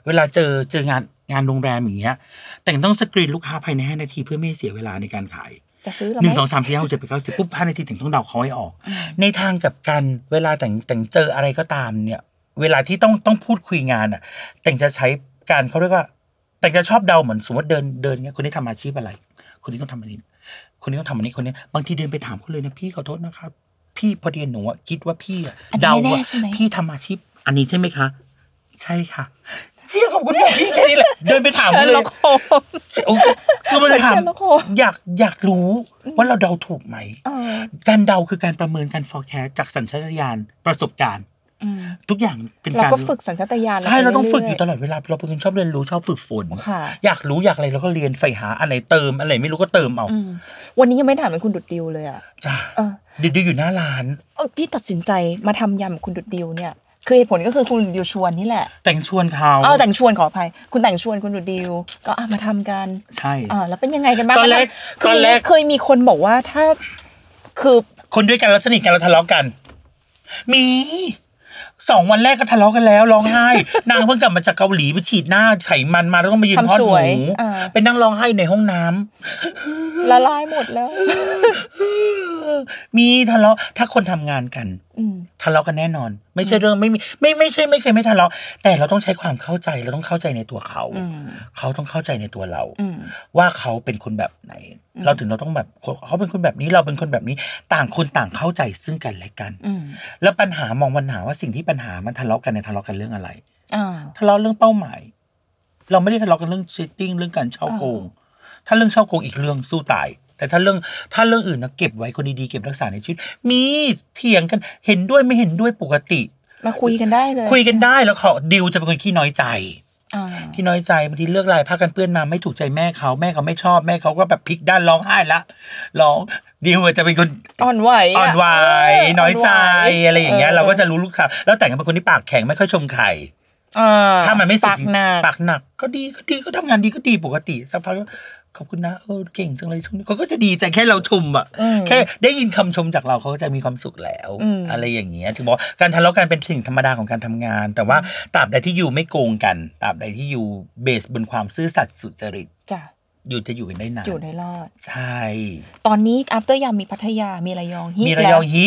[SPEAKER 2] เวลาเจอเจองานงานโรงแรมอย่างเงี้ย แต่งต้องสกรีนลูกค้าภายในห้านาทีเพื่อไม่ให้เสียเวลาในการขาย
[SPEAKER 1] จะซื้อแล้ว
[SPEAKER 2] ห
[SPEAKER 1] ไหม
[SPEAKER 2] นึ่งสองสามสี่ห้าหกเจ็ดแปดเก้าสิบปุ๊บห้านาทีถึงต้องเดาเขาให้ออก ในทางกับการเวลาแต่งแต่งเจออะไรก็ตามเนี่ย เวลาที่ต้องต้องพูดคุยงานอะ แต่งจะใช้การเขาเรียกว่า แต่งจะชอบเดาเหมือนสมมติเดินเดินเนี่ยคนนี้ทำอาชีพอะไร คนนี้ต้องทำอันนี้ คนนี้ต้องทำอันนี้คนนี้ บางทีเดินไปถามเขาเลยนะพี่ขอโทษนะครับ พี่พอดีหนูอะคิดว่าพี่อะ
[SPEAKER 1] อันนี้
[SPEAKER 2] เดา
[SPEAKER 1] แน่
[SPEAKER 2] ว่า
[SPEAKER 1] ใช่ไหม
[SPEAKER 2] พี่ทำอาชีพอันนี้ใช่ไหมคะ ใช่ค่ะ เชี่ยขอบคุณค่ะพี่แค่นี้แหละเดินไปถามเขา
[SPEAKER 1] เชิญ
[SPEAKER 2] เล
[SPEAKER 1] ละ
[SPEAKER 2] ย
[SPEAKER 1] โคม
[SPEAKER 2] โอ้คือมันถาม
[SPEAKER 1] เชิญละโคม
[SPEAKER 2] อยากอยากรู้ว่าเราเดาถูกไหม
[SPEAKER 1] เออ
[SPEAKER 2] การเดาคือการประเมินการ forecast จากสัญชาตญาณประสบการณ์
[SPEAKER 1] อืม
[SPEAKER 2] ทุกอย่างเป็น
[SPEAKER 1] เรา
[SPEAKER 2] การ
[SPEAKER 1] ก็ฝึกสัญชาตญาณ
[SPEAKER 2] ใช่เราต้องฝึกอ
[SPEAKER 1] ไป
[SPEAKER 2] ยู่ตลอดเวลาเราเป็นคนชอบเรียนรู้ชอบฝึกฝน
[SPEAKER 1] ค่ะ
[SPEAKER 2] อยากรู้อยากอะไรเราก็เรียนใฝ่หาอันไหนเติมอันไหนไม่รู้ก็เติมเอา
[SPEAKER 1] อืมวันนี้ยังไม่ถามเป็นคุณดุดดิวเลยอะ
[SPEAKER 2] จ้า
[SPEAKER 1] เออ
[SPEAKER 2] ดิวอยู่หน้าร้าน
[SPEAKER 1] เออที่ตัดสินใจมาทำยำกับคุณดุดดิวเนี่ยคือเหตุผลก็คือคุณดุดดิวชวนนี่แหละ
[SPEAKER 2] แต่งชวนเขา
[SPEAKER 1] เออแต่งชวนขออภัย คุณแต่งชวนคุณดุดดิว ก็อะมาทำกัน
[SPEAKER 2] ใช่
[SPEAKER 1] อ่าแล้วเป็นยังไงกันบ้าง
[SPEAKER 2] ตอนแรก
[SPEAKER 1] คือ
[SPEAKER 2] ตอนแรก
[SPEAKER 1] เคยมีคนบอกว่าถ้า คือ
[SPEAKER 2] คนด้วยกันแล้วสนิทกันแล้วทะเลาะกัน มี สองวันแรกก็ทะเลาะกันแล้วร้องไห้ นางเพิ่งกลับมาจากเกาหลีไปฉีดหน้าไขมันมาแล้วก็มายืนทอด
[SPEAKER 1] ทำส
[SPEAKER 2] ห
[SPEAKER 1] วย
[SPEAKER 2] มู
[SPEAKER 1] อ่า
[SPEAKER 2] ไปนั่งร้องไห้ในห้องน้ำ
[SPEAKER 1] ละลายหมดแล้ว
[SPEAKER 2] มีทะเลาะถ้าคนทำงานกัน
[SPEAKER 1] อืม
[SPEAKER 2] ทะเลาะกันแน่นอน ไม่ใช่เรื่องไม่มีไม่ไม่ใช่ไม่เคยไม่ทะเลาะแต่เราต้องใช้ความเข้าใจเราต้องเข้าใจในตัวเขา
[SPEAKER 1] อืม
[SPEAKER 2] เขาต้องเข้าใจในตัวเรา
[SPEAKER 1] อืม
[SPEAKER 2] ว่าเขาเป็นคนแบบไหน เราถึงเราต้องแบบเขาเป็นคนแบบนี้เราเป็นคนแบบนี้ ต่างคนต่างเข้าใจซึ่งกันและกัน
[SPEAKER 1] อืม
[SPEAKER 2] แล้วปัญหามองปัญหาว่าสิ่งที่ปัญหามันทะเลาะกันเนี่ยทะเลาะกันเรื่องอะไร
[SPEAKER 1] อ่า
[SPEAKER 2] ทะเลาะเรื่องเป้าหมาย เราไม่ได้ทะเลาะกันเรื่องชีตติ้งเรื่องการเช่าโกง ถ้าเรื่องเช่าโกงอีกเรื่องสู้ตาย แต่ถ้าเรื่องถ้าเรื่องอื่นนะเก็บไว้คนดีๆเก็บรักษาในชีวิต มีเถียงกันเห็นด้วยไม่เห็นด้วยปกติ
[SPEAKER 1] มาคุยกันได้เลย
[SPEAKER 2] คุยกันได้แล้วเขาดิวจะเป็นคนขี้น้อยใจ
[SPEAKER 1] อ่า
[SPEAKER 2] ขี้น้อยใจบางทีเลือกลายผ้ากันเปื้อนมาไม่ถูกใจแม่เขาแม่เขาไม่ชอบแม่เขาก็แบบพลิกด้านร้องไห้ละร้องดิวจะเป็นคน
[SPEAKER 1] อ่อนไหว
[SPEAKER 2] อ่อนไหว
[SPEAKER 1] เน้
[SPEAKER 2] อยใจ
[SPEAKER 1] นไหว
[SPEAKER 2] อะไรอย่างเงี้ย
[SPEAKER 1] ออ
[SPEAKER 2] เราก็จะรู้ลูกค้าแล้วแต่งกันเป็นคนที่ปากแข็งไม่ค่อยชมใคร
[SPEAKER 1] อ่
[SPEAKER 2] ถ้ามันไม่สุด
[SPEAKER 1] ปากหนัก
[SPEAKER 2] ปากหนัก ก็ดีก็ดีก็ทำงานดีก็ดีปกติสักพักก็ ขอบคุณนะเออเก่งจังเลยช่วงนี้เขาก็จะดีใจแค่เราชมอะ
[SPEAKER 1] อืม
[SPEAKER 2] แค่ได้ยินคำชมจากเราเขาก็จะมีความสุขแล้ว
[SPEAKER 1] อืม
[SPEAKER 2] อะไรอย่างเงี้ยถึงบอกว่าการทะเลาะกันเป็นสิ่งธรรมดาของการทำงาน แต่ว่าตราบใดที่อยู่ไม่โกงกันตราบใดที่อยู่ base บนความซื่อสัตย์สุจริต
[SPEAKER 1] จ้ะ
[SPEAKER 2] อยู่จะอยู่กันได้นาน
[SPEAKER 1] อยู่ได้รอด
[SPEAKER 2] ใช่
[SPEAKER 1] ตอนนี้ after ยามมีพัทยามีระยองฮิ
[SPEAKER 2] มีระ
[SPEAKER 1] แล้
[SPEAKER 2] ยวองฮิ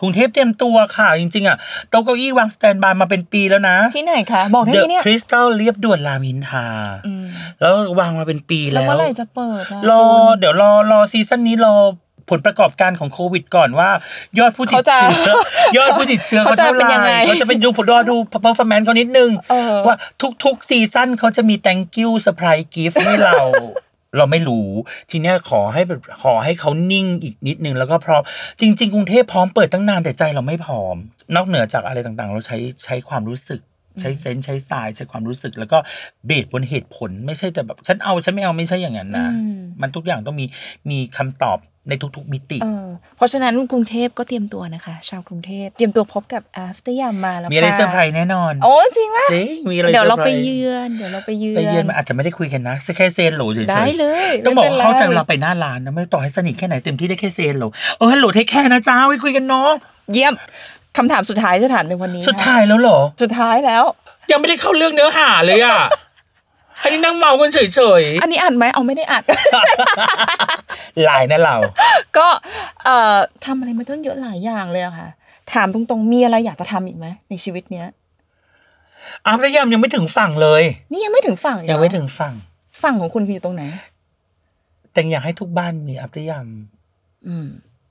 [SPEAKER 2] กรุงเทพเตรียมตัวค่ะ จริง ๆ อะโต๊ะเก้าอี้วาง standby มาเป็นปีแล้วนะ
[SPEAKER 1] ที่ไหนคะ บอกได้
[SPEAKER 2] เด
[SPEAKER 1] ไหม
[SPEAKER 2] อะ
[SPEAKER 1] เนี่ย
[SPEAKER 2] คริสตัลเรียบด่วนรามอินทรา
[SPEAKER 1] อืม
[SPEAKER 2] แล้ววางมาเป็นปี
[SPEAKER 1] แล้ว
[SPEAKER 2] แล้ว
[SPEAKER 1] เมื่อไหร่จะเปิดอะ
[SPEAKER 2] รอ
[SPEAKER 1] คุณ
[SPEAKER 2] เดี๋ยวรอรอ season นี้รอผลประกอบการของโควิดก่อนว่า ยอดผู้ติด
[SPEAKER 1] เขาจะ
[SPEAKER 2] เชื้อยอดผู้ติดเชื้อ
[SPEAKER 1] เขา
[SPEAKER 2] เขา
[SPEAKER 1] จะ
[SPEAKER 2] เท่า
[SPEAKER 1] เป็น
[SPEAKER 2] ไห
[SPEAKER 1] ยังไง
[SPEAKER 2] ร่เขาจะเป็นดูผลรอดู performance เขานิดนึง
[SPEAKER 1] เออ
[SPEAKER 2] ว่าทุกๆซีซั่นเขาจะมี thank you surprise gift ให้เรา เราไม่รู้ ทีเนี้ยขอให้แบบขอให้เขานิ่งอีกนิดนึงแล้วก็พร้อมจริง ๆ กรุงเทพพร้อมเปิดตั้งนานแต่ใจเราไม่พร้อม นอกเหนือจากอะไรต่างๆ เราใช้ใช้ความรู้สึกใช้เซนส์ใช้สายใช้ความรู้สึก แล้วก็เบสบนเหตุผลไม่ใช่แต่แบบ ฉันเอาฉันไม่เอาไม่ใช่อย่างนั้นนะ
[SPEAKER 1] อืม
[SPEAKER 2] มันทุกอย่างต้องมีมีคำตอบ ในทุกๆมิติ
[SPEAKER 1] เออ เพราะฉะนั้นกรุงเทพก็เตรียมตัวนะคะ ชาวกรุงเทพเตรียมตัวพบกับ after ยามมาแล้ว
[SPEAKER 2] มีอะไร
[SPEAKER 1] ค่ะ
[SPEAKER 2] เซอร์ไพรส์แน่นอน
[SPEAKER 1] โอ้จริงปะ
[SPEAKER 2] จริงมีอะไร
[SPEAKER 1] เดี๋ยวเรา
[SPEAKER 2] ซอร์
[SPEAKER 1] ไป
[SPEAKER 2] พส์
[SPEAKER 1] เยือนเดี๋ยวเราไปเยือน
[SPEAKER 2] ไปเยือนมันอาจจะไม่ได้คุยกันนะแค่เซนโหลเฉยๆ
[SPEAKER 1] ได้เลย
[SPEAKER 2] ต้องบอกว่า
[SPEAKER 1] ไม่ป็นไร
[SPEAKER 2] เข้าใจเวลาไปหน้าร้านนะไม่ต่อให้สนิทแค่ไหนเต็มที่ได้แค่เซนโหลเออฮัลโหลเทคแค่นะจ้าไว้คุยกันเนาะ
[SPEAKER 1] เยี่ยมคำถามสุดท้ายจะถามในวันนี้
[SPEAKER 2] สุด
[SPEAKER 1] ค่ะ
[SPEAKER 2] ท้ายแล้วเหรอ
[SPEAKER 1] สุดท้ายแล้ว
[SPEAKER 2] ยังไม่ได้เข้าเรื่องเนื้อหาเลยอะ อันนี้นั่งเมากันเฉย
[SPEAKER 1] อันนี้อัดไหมเอาไม่ได้อัด
[SPEAKER 2] ๆลายนะเรา
[SPEAKER 1] ก็เอ่อทำอะไรมาตั้งเยอะหลายอย่างเลยอะค่ะ ถามตรงๆมีอะไรอยากจะทำอีกไหมในชีวิตเนี้ย
[SPEAKER 2] อ้าวแล้วยำยังไม่ถึงฝั่งเลย
[SPEAKER 1] นี่ยังไม่ถึงฝั่งอีกเหรอ
[SPEAKER 2] ยังไม่ถึงฝั่ง
[SPEAKER 1] ฝั่งของคุณคืออยู่ตรงไหน
[SPEAKER 2] แต่อยากให้ทุกบ้านมีอัพเตอร์ย
[SPEAKER 1] อืม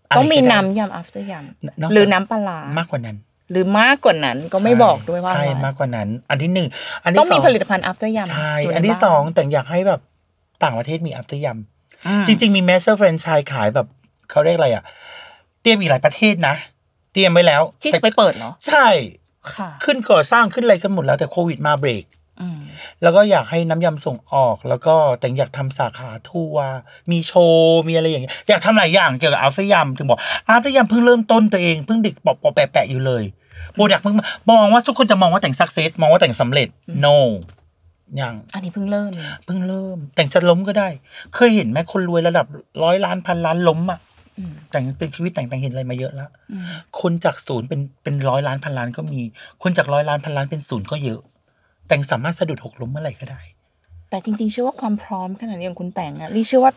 [SPEAKER 1] ำะ
[SPEAKER 2] ไร
[SPEAKER 1] ต้องมี
[SPEAKER 2] ก็ได้
[SPEAKER 1] น้ำยำ after ย
[SPEAKER 2] นอกำจาก
[SPEAKER 1] หรือน้ำปลาร้ามา
[SPEAKER 2] กกว่านั้น
[SPEAKER 1] หรือมากกว่านั้นก็ไม่
[SPEAKER 2] ใช่
[SPEAKER 1] บอกด้วยว่า
[SPEAKER 2] ใช่
[SPEAKER 1] อะไร
[SPEAKER 2] มากกว่านั้น อันที่หนึ่งอันที่
[SPEAKER 1] ต้องมี
[SPEAKER 2] ส
[SPEAKER 1] ผลิตภัณฑ์ after ยำ
[SPEAKER 2] ใช่
[SPEAKER 1] ยู่ใน
[SPEAKER 2] อันที่
[SPEAKER 1] บ้า
[SPEAKER 2] สองแต่อยากให้แบบต่างประเทศมีอัพเตอร์ย
[SPEAKER 1] อืมำ
[SPEAKER 2] จริง ๆ มีแมสเซอร์แฟรนไชส์ขายแบบเขาเรียกอะไรอะ เตรียมอีกหลายประเทศนะ เตรียมไว้แล้ว
[SPEAKER 1] ที่จะไปเปิดเหรอ
[SPEAKER 2] ใช่
[SPEAKER 1] ค่ะ
[SPEAKER 2] ขึ้นก่อสร้างขึ้นอะไรกันหมดแล้วแต่โควิดมาเบรก
[SPEAKER 1] อืม
[SPEAKER 2] แล้วก็อยากให้น้ำยำส่งออก แล้วก็แต่อยากทำสาขาทัวร์มีโชว์มีอะไรอย่างเงี้ยอยากทำหลายอย่างเกี่ยวกับอัลฟยำถึงบอกอัลฟยำเพิ่งเริ่มต้นตัวเองเพิ่งเด็กปอกๆแปะๆอยู่เลยproduct เพิ่งมามองว่าทุกคนจะมองว่าแต่ง success มองว่าแต่งสำเร็จ no ยัง
[SPEAKER 1] อันนี้เพิ่งเริ่มเลย
[SPEAKER 2] เพิ่งเริ่ม แต่งจะล้มก็ได้ เคยเห็นไหมคนรวยระดับร้อยล้านพันล้านล้มอะ
[SPEAKER 1] อืม
[SPEAKER 2] แต่งเป็นชีวิตแต่งแต่งเห็นอะไรมาเยอะแล้ว
[SPEAKER 1] อืม
[SPEAKER 2] คนจากศูนย์เป็นเป็นร้อยล้านพันล้านก็มี คนจากร้อยล้านพันล้านเป็นศูนย์ก็เยอะ แต่งสามารถสะดุดหกล้มเมื่อไหร่ก็ได้
[SPEAKER 1] แต่จริง ๆ เชื่อว่าความพร้อมขนาดนี้ของคุณแต่งอะลี่เชื่อว่า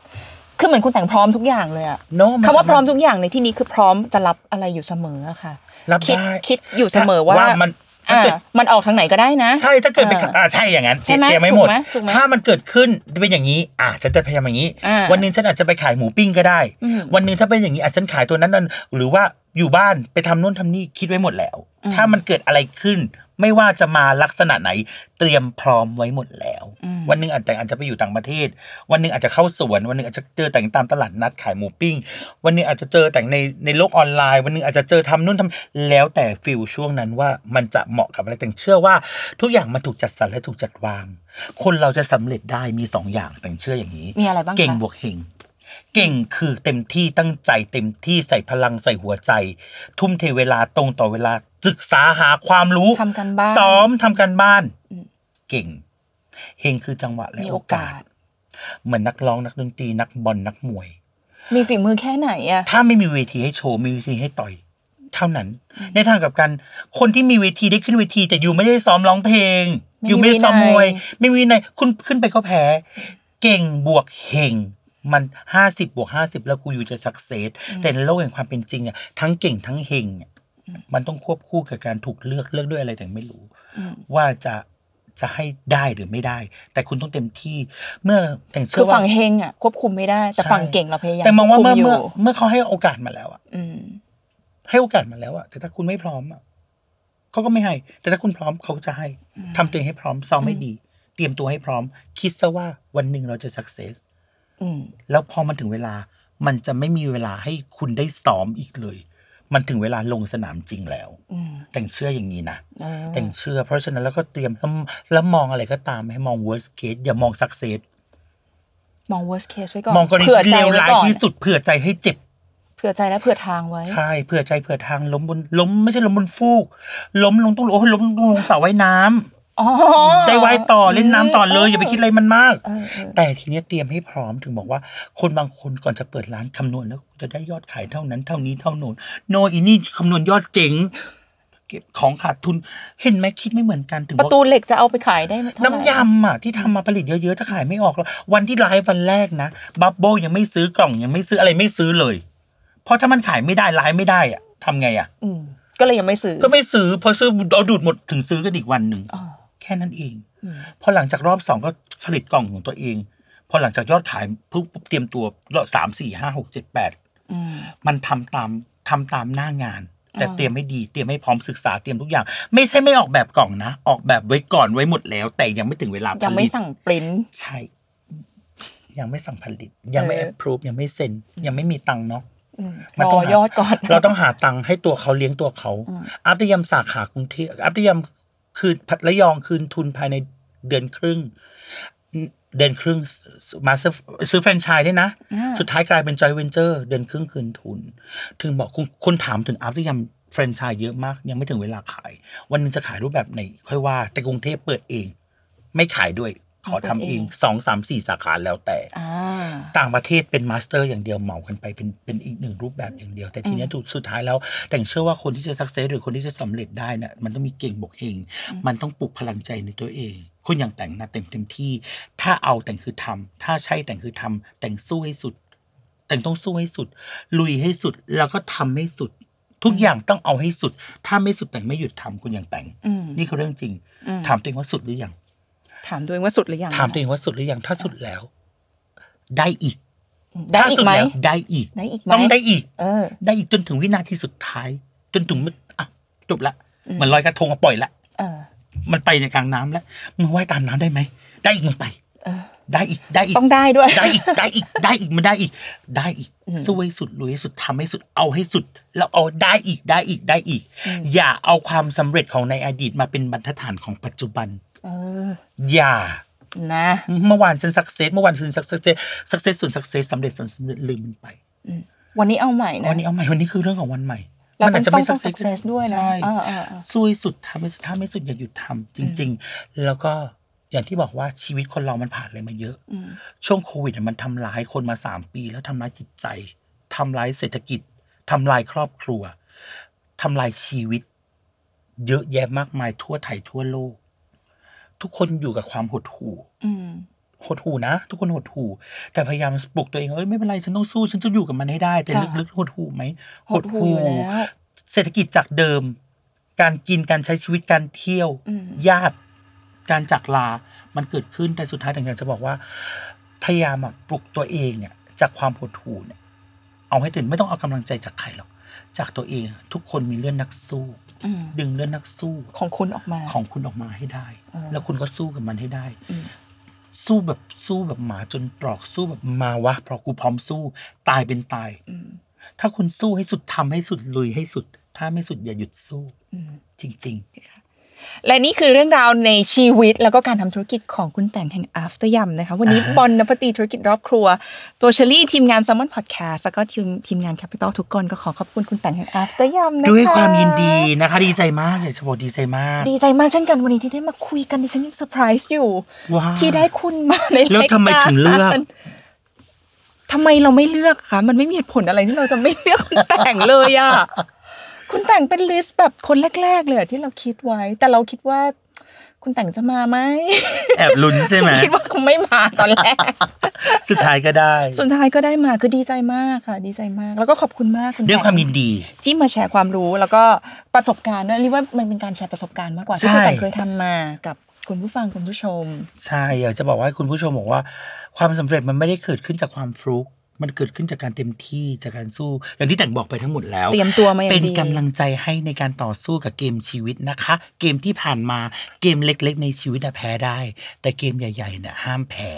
[SPEAKER 1] คือเหมือนคุณแต่งพร้อมทุกอย่างเลยอะ
[SPEAKER 2] โน้น
[SPEAKER 1] คำว่าพร้อมทุกอย่างในที่นี้คือพร้อมจะรับอะไรอยู่เสมออะค่ะ
[SPEAKER 2] รับ
[SPEAKER 1] คิด
[SPEAKER 2] ได้
[SPEAKER 1] คิดอยู่เสมอว่า
[SPEAKER 2] มันถ้า
[SPEAKER 1] อ่า
[SPEAKER 2] เกิด
[SPEAKER 1] มันออกทางไหนก็ได้นะ
[SPEAKER 2] ใช่ถ้าเกิดเป็น
[SPEAKER 1] อ่า
[SPEAKER 2] อ่าใช่อย่างนั้น
[SPEAKER 1] ใช่ไหม
[SPEAKER 2] เตรียมไม่หมด
[SPEAKER 1] ถูกไหมถูกไหม
[SPEAKER 2] ถ้ามันเกิดขึ้นเป็นอย่างนี้ อะฉันจะพยายามอย่างนี้
[SPEAKER 1] อ่า
[SPEAKER 2] วันหนึ่งฉันอาจจะไปขายหมูปิ้งก็ได้
[SPEAKER 1] อืม
[SPEAKER 2] วันหนึ่งถ้าเป็นอย่างนี้อาจฉันขายตัวนั้นนั่นหรือว่าอยู่บ้านไปทำนู่นทำนี่คิดไว้หมดแล้ว
[SPEAKER 1] อืม
[SPEAKER 2] ถ้ามันเกิดอะไรขึ้น ไม่ว่าจะมาลักษณะไหน เตรียมพร้อมไว้หมดแล้ว
[SPEAKER 1] อืม
[SPEAKER 2] วันหนึ่งอาจจะอาจจะไปอยู่ต่างประเทศ วันหนึ่งอาจจะเข้าสวน วันหนึ่งอาจจะเจอแต่งตามตลาดนัดขายหมูปิ้ง วันหนึ่งอาจจะเจอแต่งในในโลกออนไลน์ วันหนึ่งอาจจะเจอทำนู่นทำแล้วแต่ฟิลช่วงนั้นว่ามันจะเหมาะกับอะไรแต่งเชื่อว่า ทุกอย่างมันถูกจัดสรรและถูกจัดวาง คนเราจะสำเร็จได้มีสองอย่างแต่งเชื่ออย่างนี้
[SPEAKER 1] มีอะไรบ้างคะ
[SPEAKER 2] เก่งบวกเฮงเก่งคือเต็มที่ตั้งใจเต็มที่ใส่พลังใส่หัวใจ ทุ่มเทเวลาตรงต่อเวลา ศึกษาหาความรู้
[SPEAKER 1] ทำการบ้าน
[SPEAKER 2] ซ้อมทำการบ้าน
[SPEAKER 1] อืม
[SPEAKER 2] เก่งเฮงคือจังหวะและ
[SPEAKER 1] มี
[SPEAKER 2] โอ
[SPEAKER 1] โอกากา
[SPEAKER 2] ส
[SPEAKER 1] ส
[SPEAKER 2] เหมือนนักร้องนักดนตรีนักบอลนักมวย
[SPEAKER 1] มีฝีมือแค่ไหนอะ
[SPEAKER 2] ถ้าไม่มีเวทีให้โชว์มีเวทีให้ต่อย เท่านั้น ในทางกลับกันคนที่มีเวทีได้ขึ้นเวที แต่อยู่ไม่ได้ซ้อมร้องเพลง อยู่ไม่ได้ซ้อมมวย ไม่มีในยคุณขึ้นไปก็แพ้ เก่งบวกเฮงมันห้าสิบบวกห้าสิบแล้วกูอยู่จะสักเซสแต่ในโลกแห่งความเป็นจริงอะทั้งเก่งทั้งเฮงอะ มันต้องควบคู่กับการถูกเลือกเลือกด้วยอะไรแต่ไม่รู้
[SPEAKER 1] อืม
[SPEAKER 2] ว่าจะจะให้ได้หรือไม่ได้ แต่คุณต้องเต็มที่ เมื่อแต่ง
[SPEAKER 1] คื
[SPEAKER 2] เชื่
[SPEAKER 1] อ
[SPEAKER 2] อว่า
[SPEAKER 1] ฝั่งเฮงอะควบคุมไม่ได้ แต่
[SPEAKER 2] ใช่
[SPEAKER 1] ฝั่งเก่งเราพยายาม
[SPEAKER 2] แต่มองว่า
[SPEAKER 1] ควบ
[SPEAKER 2] เมื่อ
[SPEAKER 1] คุ
[SPEAKER 2] เมื่อ
[SPEAKER 1] อยู่
[SPEAKER 2] เมื่อเขาให้โอกาสมาแล้วอะ
[SPEAKER 1] อืม
[SPEAKER 2] ให้โอกาสมาแล้วอะแต่ถ้าคุณไม่พร้อมอะเขาก็ไม่ให้ แต่ถ้าคุณพร้อมเขาก็จะให้ทำตัวเองให้พร้อมซ้อมให้ดี เตรียมตัวให้พร้อม คิดซะว่าวันหนึ่งเราจะสักเซส
[SPEAKER 1] อืม
[SPEAKER 2] แล้วพอมันถึงเวลา มันจะไม่มีเวลาให้คุณได้ซ้อมอีกเลย มันถึงเวลาลงสนามจริงแล้ว
[SPEAKER 1] อืม
[SPEAKER 2] แต่งเชื่ออย่างนี้นะ
[SPEAKER 1] เออ
[SPEAKER 2] แต่งเชื่อ เพราะฉะนั้นแล้วก็เตรียมแล้วแล้วมองอะไรก็ตามให้มอง worst case อย่ามอง success
[SPEAKER 1] มอง worst case ไว้ก่อน
[SPEAKER 2] มองกรณี
[SPEAKER 1] เผื่อใจ
[SPEAKER 2] เลว
[SPEAKER 1] ไว้
[SPEAKER 2] ร้าย
[SPEAKER 1] ก่อน
[SPEAKER 2] ที่สุดเผื่อใจให้เจ็บ
[SPEAKER 1] เผื่อใจและเผื่อทางไว้
[SPEAKER 2] ใช่เผื่อใจเผื่อทางล้มบนล้มไม่ใช่ล้มบนฟูก ล้มลงต้องโอ้ยล้มลงลงเสาว่ายน้ำ
[SPEAKER 1] อ๋อ
[SPEAKER 2] ได้ว่ายต่อเล่นน้ำต่อเลยอย่าไปคิดอะไรมันมาก
[SPEAKER 1] เออเออ
[SPEAKER 2] แต่ทีเนี้ยเตรียมให้พร้อมถึงบอกว่า คนบางคนก่อนจะเปิดร้านคำนวณแล้ว จะได้ยอดขายเท่านั้น เท่านี้เท่าโน้นโนอีนี่คำนวณยอดเจ๋งเก็บของขาดทุนเห็นไหมคิดไม่เหมือนกันถึง
[SPEAKER 1] ประ
[SPEAKER 2] ว่า
[SPEAKER 1] ตูเหล็กจะเอาไปขายได้เท่าไหร่
[SPEAKER 2] น้ำยำอะที่ทำมาผลิตเยอะๆถ้าขายไม่ออกแล้ววันที่ไลฟ์วันแรกนะบับเบิลยังไม่ซื้อกล่องยังไม่ซื้ออะไรไม่ซื้อเลย เพราะถ้ามันขายไม่ได้ไลฟ์ไม่ได้อะทำไงอะ
[SPEAKER 1] อืมก็เลยยังไม่ซื้อ
[SPEAKER 2] ก็ไม่ซื้อพอซื้อเอาดูดหมดถึงซื้อกันอีกวันหนึ่ง
[SPEAKER 1] อ๋อ
[SPEAKER 2] แค่นั้นเอง
[SPEAKER 1] อืม
[SPEAKER 2] พอหลังจากรอบสองก็ผลิตกล่องของตัวเอง พอหลังจากยอดขายปุ๊บปุ๊บเตรียมตัวรอบสามสี่ห้าหกเจ็ดแปด
[SPEAKER 1] อืม
[SPEAKER 2] มันทำตามทำตามหน้างาน แต่
[SPEAKER 1] อ่า
[SPEAKER 2] เตรียมให้ดีเตรียมให้พร้อมศึกษาเตรียมทุกอย่าง ไม่ใช่ไม่ออกแบบกล่องนะ ออกแบบไว้ก่อนไว้หมดแล้ว แต่ยังไม่ถึงเวลาผลิต
[SPEAKER 1] ยังไม่สั่งปริ้น
[SPEAKER 2] ใช่ยังไม่สั่งผลิต ยังไม่
[SPEAKER 1] เอ
[SPEAKER 2] แอ
[SPEAKER 1] อ
[SPEAKER 2] ปพรูฟยังไม่เซ็น ยังไม่มีตังค์เนาะ
[SPEAKER 1] อืม
[SPEAKER 2] มัน
[SPEAKER 1] ร
[SPEAKER 2] ต้
[SPEAKER 1] อ
[SPEAKER 2] องหา
[SPEAKER 1] ยอดก่อน
[SPEAKER 2] เราต้องหาตังค์ให้ตัวเขาเลี้ยงตัวเขา
[SPEAKER 1] อืม
[SPEAKER 2] อัพตยมสาขากรุงเทพอัพตยม คืนพัทระยองคืนทุนภายในเดือนครึ่ง เดือนครึ่งมาซื้อซื้อแฟรนไชส์ด้วยนะ
[SPEAKER 1] อ่า
[SPEAKER 2] สุดท้ายกลายเป็นจอยเวนเจอร์ เดือนครึ่งคืนทุน ถึงบอกคุณคนถามถึง After ยำแฟรนไชส์เยอะมาก ยังไม่ถึงเวลาขาย วันหนึงจะขายรูปแบบไหนค่อยว่า แต่กรุงเทพเปิดเอง ไม่ขายด้วย ขอทำเองสองสามสี่สาขาแล้วแต่
[SPEAKER 1] อ่า
[SPEAKER 2] ต่างประเทศเป็น master อย่างเดียวเหมากันไปเป็นเป็นอีกหนึ่งรูปแบบอย่างเดียว แต่ทีเนี้ยสุดสุดท้ายแล้ว แต่งเชื่อว่าคนที่จะ success หรือคนที่จะสำเร็จได้เนี่ยมันต้องมีเก่งบวกเฮงมันต้องปลุกพลังใจในตัวเองคนอย่างแต่งนะเต็มเต็มที่ ถ้าเอาแต่งคือทำถ้าใช่แต่งคือทำแต่งสู้ให้สุด แต่งต้องสู้ให้สุด ลุยให้สุดแล้วก็ทำให้สุดทุกอย่างต้องเอาให้สุด ถ้าไม่สุดแต่งไม่หยุดทำคุณอย่างแต่ง
[SPEAKER 1] อืม
[SPEAKER 2] นี่คือเรื่องจริง
[SPEAKER 1] อืม
[SPEAKER 2] ถามตัวเองว่าสุดหรือยัง
[SPEAKER 1] ถามตัวเองว่าสุดหรือยัง
[SPEAKER 2] ถามตัวเองว่าสุดหรือยังถ้าสุดแล้ว ได้อีก
[SPEAKER 1] ได้
[SPEAKER 2] ถ้า
[SPEAKER 1] อีก
[SPEAKER 2] สุ
[SPEAKER 1] ไหม
[SPEAKER 2] แล้วได้อีก
[SPEAKER 1] ได้อีกไหม
[SPEAKER 2] ต้องได้อีก
[SPEAKER 1] เออ
[SPEAKER 2] ได้อีกจนถึงวินาทีสุดท้าย จนถึงมันอะจบละ
[SPEAKER 1] อืม
[SPEAKER 2] เหมือนลอยกระทงอะปล่อยละ
[SPEAKER 1] เออ
[SPEAKER 2] มันไปในกลางน้ำแล้วมึงว่ายตามน้ำได้ไหมได้อีกมึงไป
[SPEAKER 1] เออ
[SPEAKER 2] ได้อีกได้อีก
[SPEAKER 1] ต้องได้ด้วย
[SPEAKER 2] ได้อีกได้อีกได้อีกมันได้อีก ได้อีก
[SPEAKER 1] อืม
[SPEAKER 2] สู้ให้สุดลุยให้สุดทำให้สุดเอาให้สุด แล้วเอาได้อีกได้อีกได้อีก อย่าเอาความสำเร็จของในอดีตมาเป็นบรรทัดฐานของปัจจุบัน
[SPEAKER 1] เออ
[SPEAKER 2] อย่า
[SPEAKER 1] นะ
[SPEAKER 2] เมื่อวานฉัน success เมื่อวานฉัน success success ส่วนสักเซสสำเร็จส่วนสำเร็จลืมมันไป
[SPEAKER 1] วันนี้เอาใหม่นะ
[SPEAKER 2] วันนี้เอาใหม่วันนี้คือเรื่องของวันใหม่
[SPEAKER 1] เรา
[SPEAKER 2] มั
[SPEAKER 1] ต้อง
[SPEAKER 2] อาจจะ
[SPEAKER 1] ต้อ
[SPEAKER 2] ไม่
[SPEAKER 1] งต้อง
[SPEAKER 2] success
[SPEAKER 1] success ด้วยนะ
[SPEAKER 2] ใช่
[SPEAKER 1] เออเออเออ
[SPEAKER 2] สู้ให้สุดทำให้สุดถ้าไม่สุดอย่าหยุดทำจริง ๆ แล้วก็อย่างที่บอกว่าชีวิตคนเรามันผ่านอะไรมาเยอะ
[SPEAKER 1] อืม
[SPEAKER 2] ช่วงโควิดเนี่ยมันทำร้ายคนมาสามปี แล้วทำร้ายจิตใจทำร้ายเศรษฐกิจทำลายครอบครัวทำลายชีวิต เยอะแยะมากมายทั่วไทยทั่วโลก ทุกคนอยู่กับความหดหู่
[SPEAKER 1] อืม
[SPEAKER 2] หดหูนะ ทุกคนหดหูแต่พยายามปลุกตัวเองเอ้ยไม่เป็นไรฉันต้องสู้ฉันจะอยู่กับมันให้ได้ แต่
[SPEAKER 1] จ้ะ
[SPEAKER 2] ลึกๆหดหูไหม
[SPEAKER 1] หดหูอยู่แล้ว
[SPEAKER 2] เศรษฐกิจจากเดิม การกินการใช้ชีวิตการเที่ยว
[SPEAKER 1] อืม
[SPEAKER 2] ญาติการจากลา มันเกิดขึ้นแต่สุดท้ายถึงอยากจะบอกว่า พยายามอะปลุกตัวเองเนี่ย จากความหดหูเนี่ย เอาให้ตื่นไม่ต้องเอากำลังใจจากใครหรอก จากตัวเองอะทุกคนมีเลือดนักสู้
[SPEAKER 1] อืม
[SPEAKER 2] ดึงเลือดนักสู้
[SPEAKER 1] ของคุณออกมา
[SPEAKER 2] ของคุณออกมาให้ได้
[SPEAKER 1] อ่า
[SPEAKER 2] แล้วคุณก็สู้กับมันให้ได้
[SPEAKER 1] อืม
[SPEAKER 2] สู้แบบสู้แบบหมาจนตรอกสู้แบบมาวะเพราะกูพร้อมสู้ ตายเป็นตาย
[SPEAKER 1] อืม
[SPEAKER 2] ถ้าคุณสู้ให้สุดทำให้สุดลุยให้สุด ถ้าไม่สุดอย่าหยุดสู้
[SPEAKER 1] อืม
[SPEAKER 2] จริง
[SPEAKER 1] และนี่คือเรื่องราวในชีวิตแล้วก็การทำธุรกิจของคุณแต่งแห่ง After y นะคะ วันนี้
[SPEAKER 2] อ่า
[SPEAKER 1] บอลนปตีธุรกิจรอบครัว ตัวเชอรี่ทีมงาน s ซ m o n Podcast แล้วก็ทีมทีมงาน Capital ทุกคนก็ขอขอบคุณคุณแต่งแห่ง After y นะคะ
[SPEAKER 2] ๆด้วยความยินดีนะคะ ดีใจมากอยากจะบอกดีใจมาก
[SPEAKER 1] ดีใจมากเช่นกันวันนี้ที่ได้มาคุยกันดิฉันยังเซอร์ไพรส์อยู่
[SPEAKER 2] ว้าว
[SPEAKER 1] ที่ได้คุณมาใน
[SPEAKER 2] แล้ว
[SPEAKER 1] รายการ
[SPEAKER 2] ทำไมถึงเลือก
[SPEAKER 1] ทำไมเราไม่เลือกคะมันไม่มีเหตุผลอะไรที่เราจะไม่เลือกคุณแต่งเลยอะ คุณแต่งเป็น list แบบคนแรก ๆ เลยอะที่เราคิดไว้ แต่เราคิดว่า คุณแต่งจะมาไหม
[SPEAKER 2] แอบลุ้นใช่ไหม
[SPEAKER 1] คิดว่าคงไม่มาตอนแรก
[SPEAKER 2] สุดท้ายก็ได้
[SPEAKER 1] สุดท้ายก็ได้มาคือดีใจมากค่ะ ดีใจมาก แล้วก็ขอบคุณมากคุณ
[SPEAKER 2] ด้วยความ
[SPEAKER 1] แต่ง
[SPEAKER 2] ยินดี
[SPEAKER 1] ที่มาแชร์ความรู้แล้วก็ประสบการณ์ด้วยเรียกว่ามันเป็นการแชร์ประสบการณ์มากกว่าที่
[SPEAKER 2] ใช่
[SPEAKER 1] คุณแต่งเคยทำมากับคุณผู้ฟังคุณผู้ชม
[SPEAKER 2] ใช่อยากจะบอกว่าให้คุณผู้ชมบอกว่า ความสำเร็จมันไม่ได้เกิดขึ้นจากความฟลุก มันเกิดขึ้นจากการเต็มที่จากการสู้ อย่างที่แต่งบอกไปทั้งหมดแล้ว
[SPEAKER 1] เตรียมตัวมาอย่าง
[SPEAKER 2] เป็น
[SPEAKER 1] ดี
[SPEAKER 2] กำลังใจให้ในการต่อสู้กับเกมชีวิตนะคะ เกมที่ผ่านมาเกมเล็ก ๆ ในชีวิตอะแพ้ได้ แต่เกมใหญ่ๆเนี่ยห้ามแพ้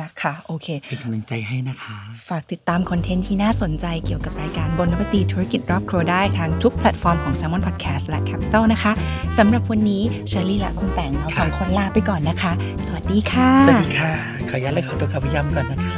[SPEAKER 1] นะคะโอเค
[SPEAKER 2] เป็นกำลังใจให้นะคะ
[SPEAKER 1] ฝากติดตามคอนเทนต์ที่น่าสนใจเกี่ยวกับรายการบนนปตีธุรกิจรอบครัวได้ทางทุกแพลตฟอร์มของ Salmon Podcast และ Capital นะคะสำหรับวันนี้เชอรี่และคุณแต่งเราสองคนลาไปก่อนนะคะ สวัสดีค่ะ
[SPEAKER 2] สวัสดีค่ะ ขออนุญาตเลยขอตัวกลับไปย้ำก่อนนะคะ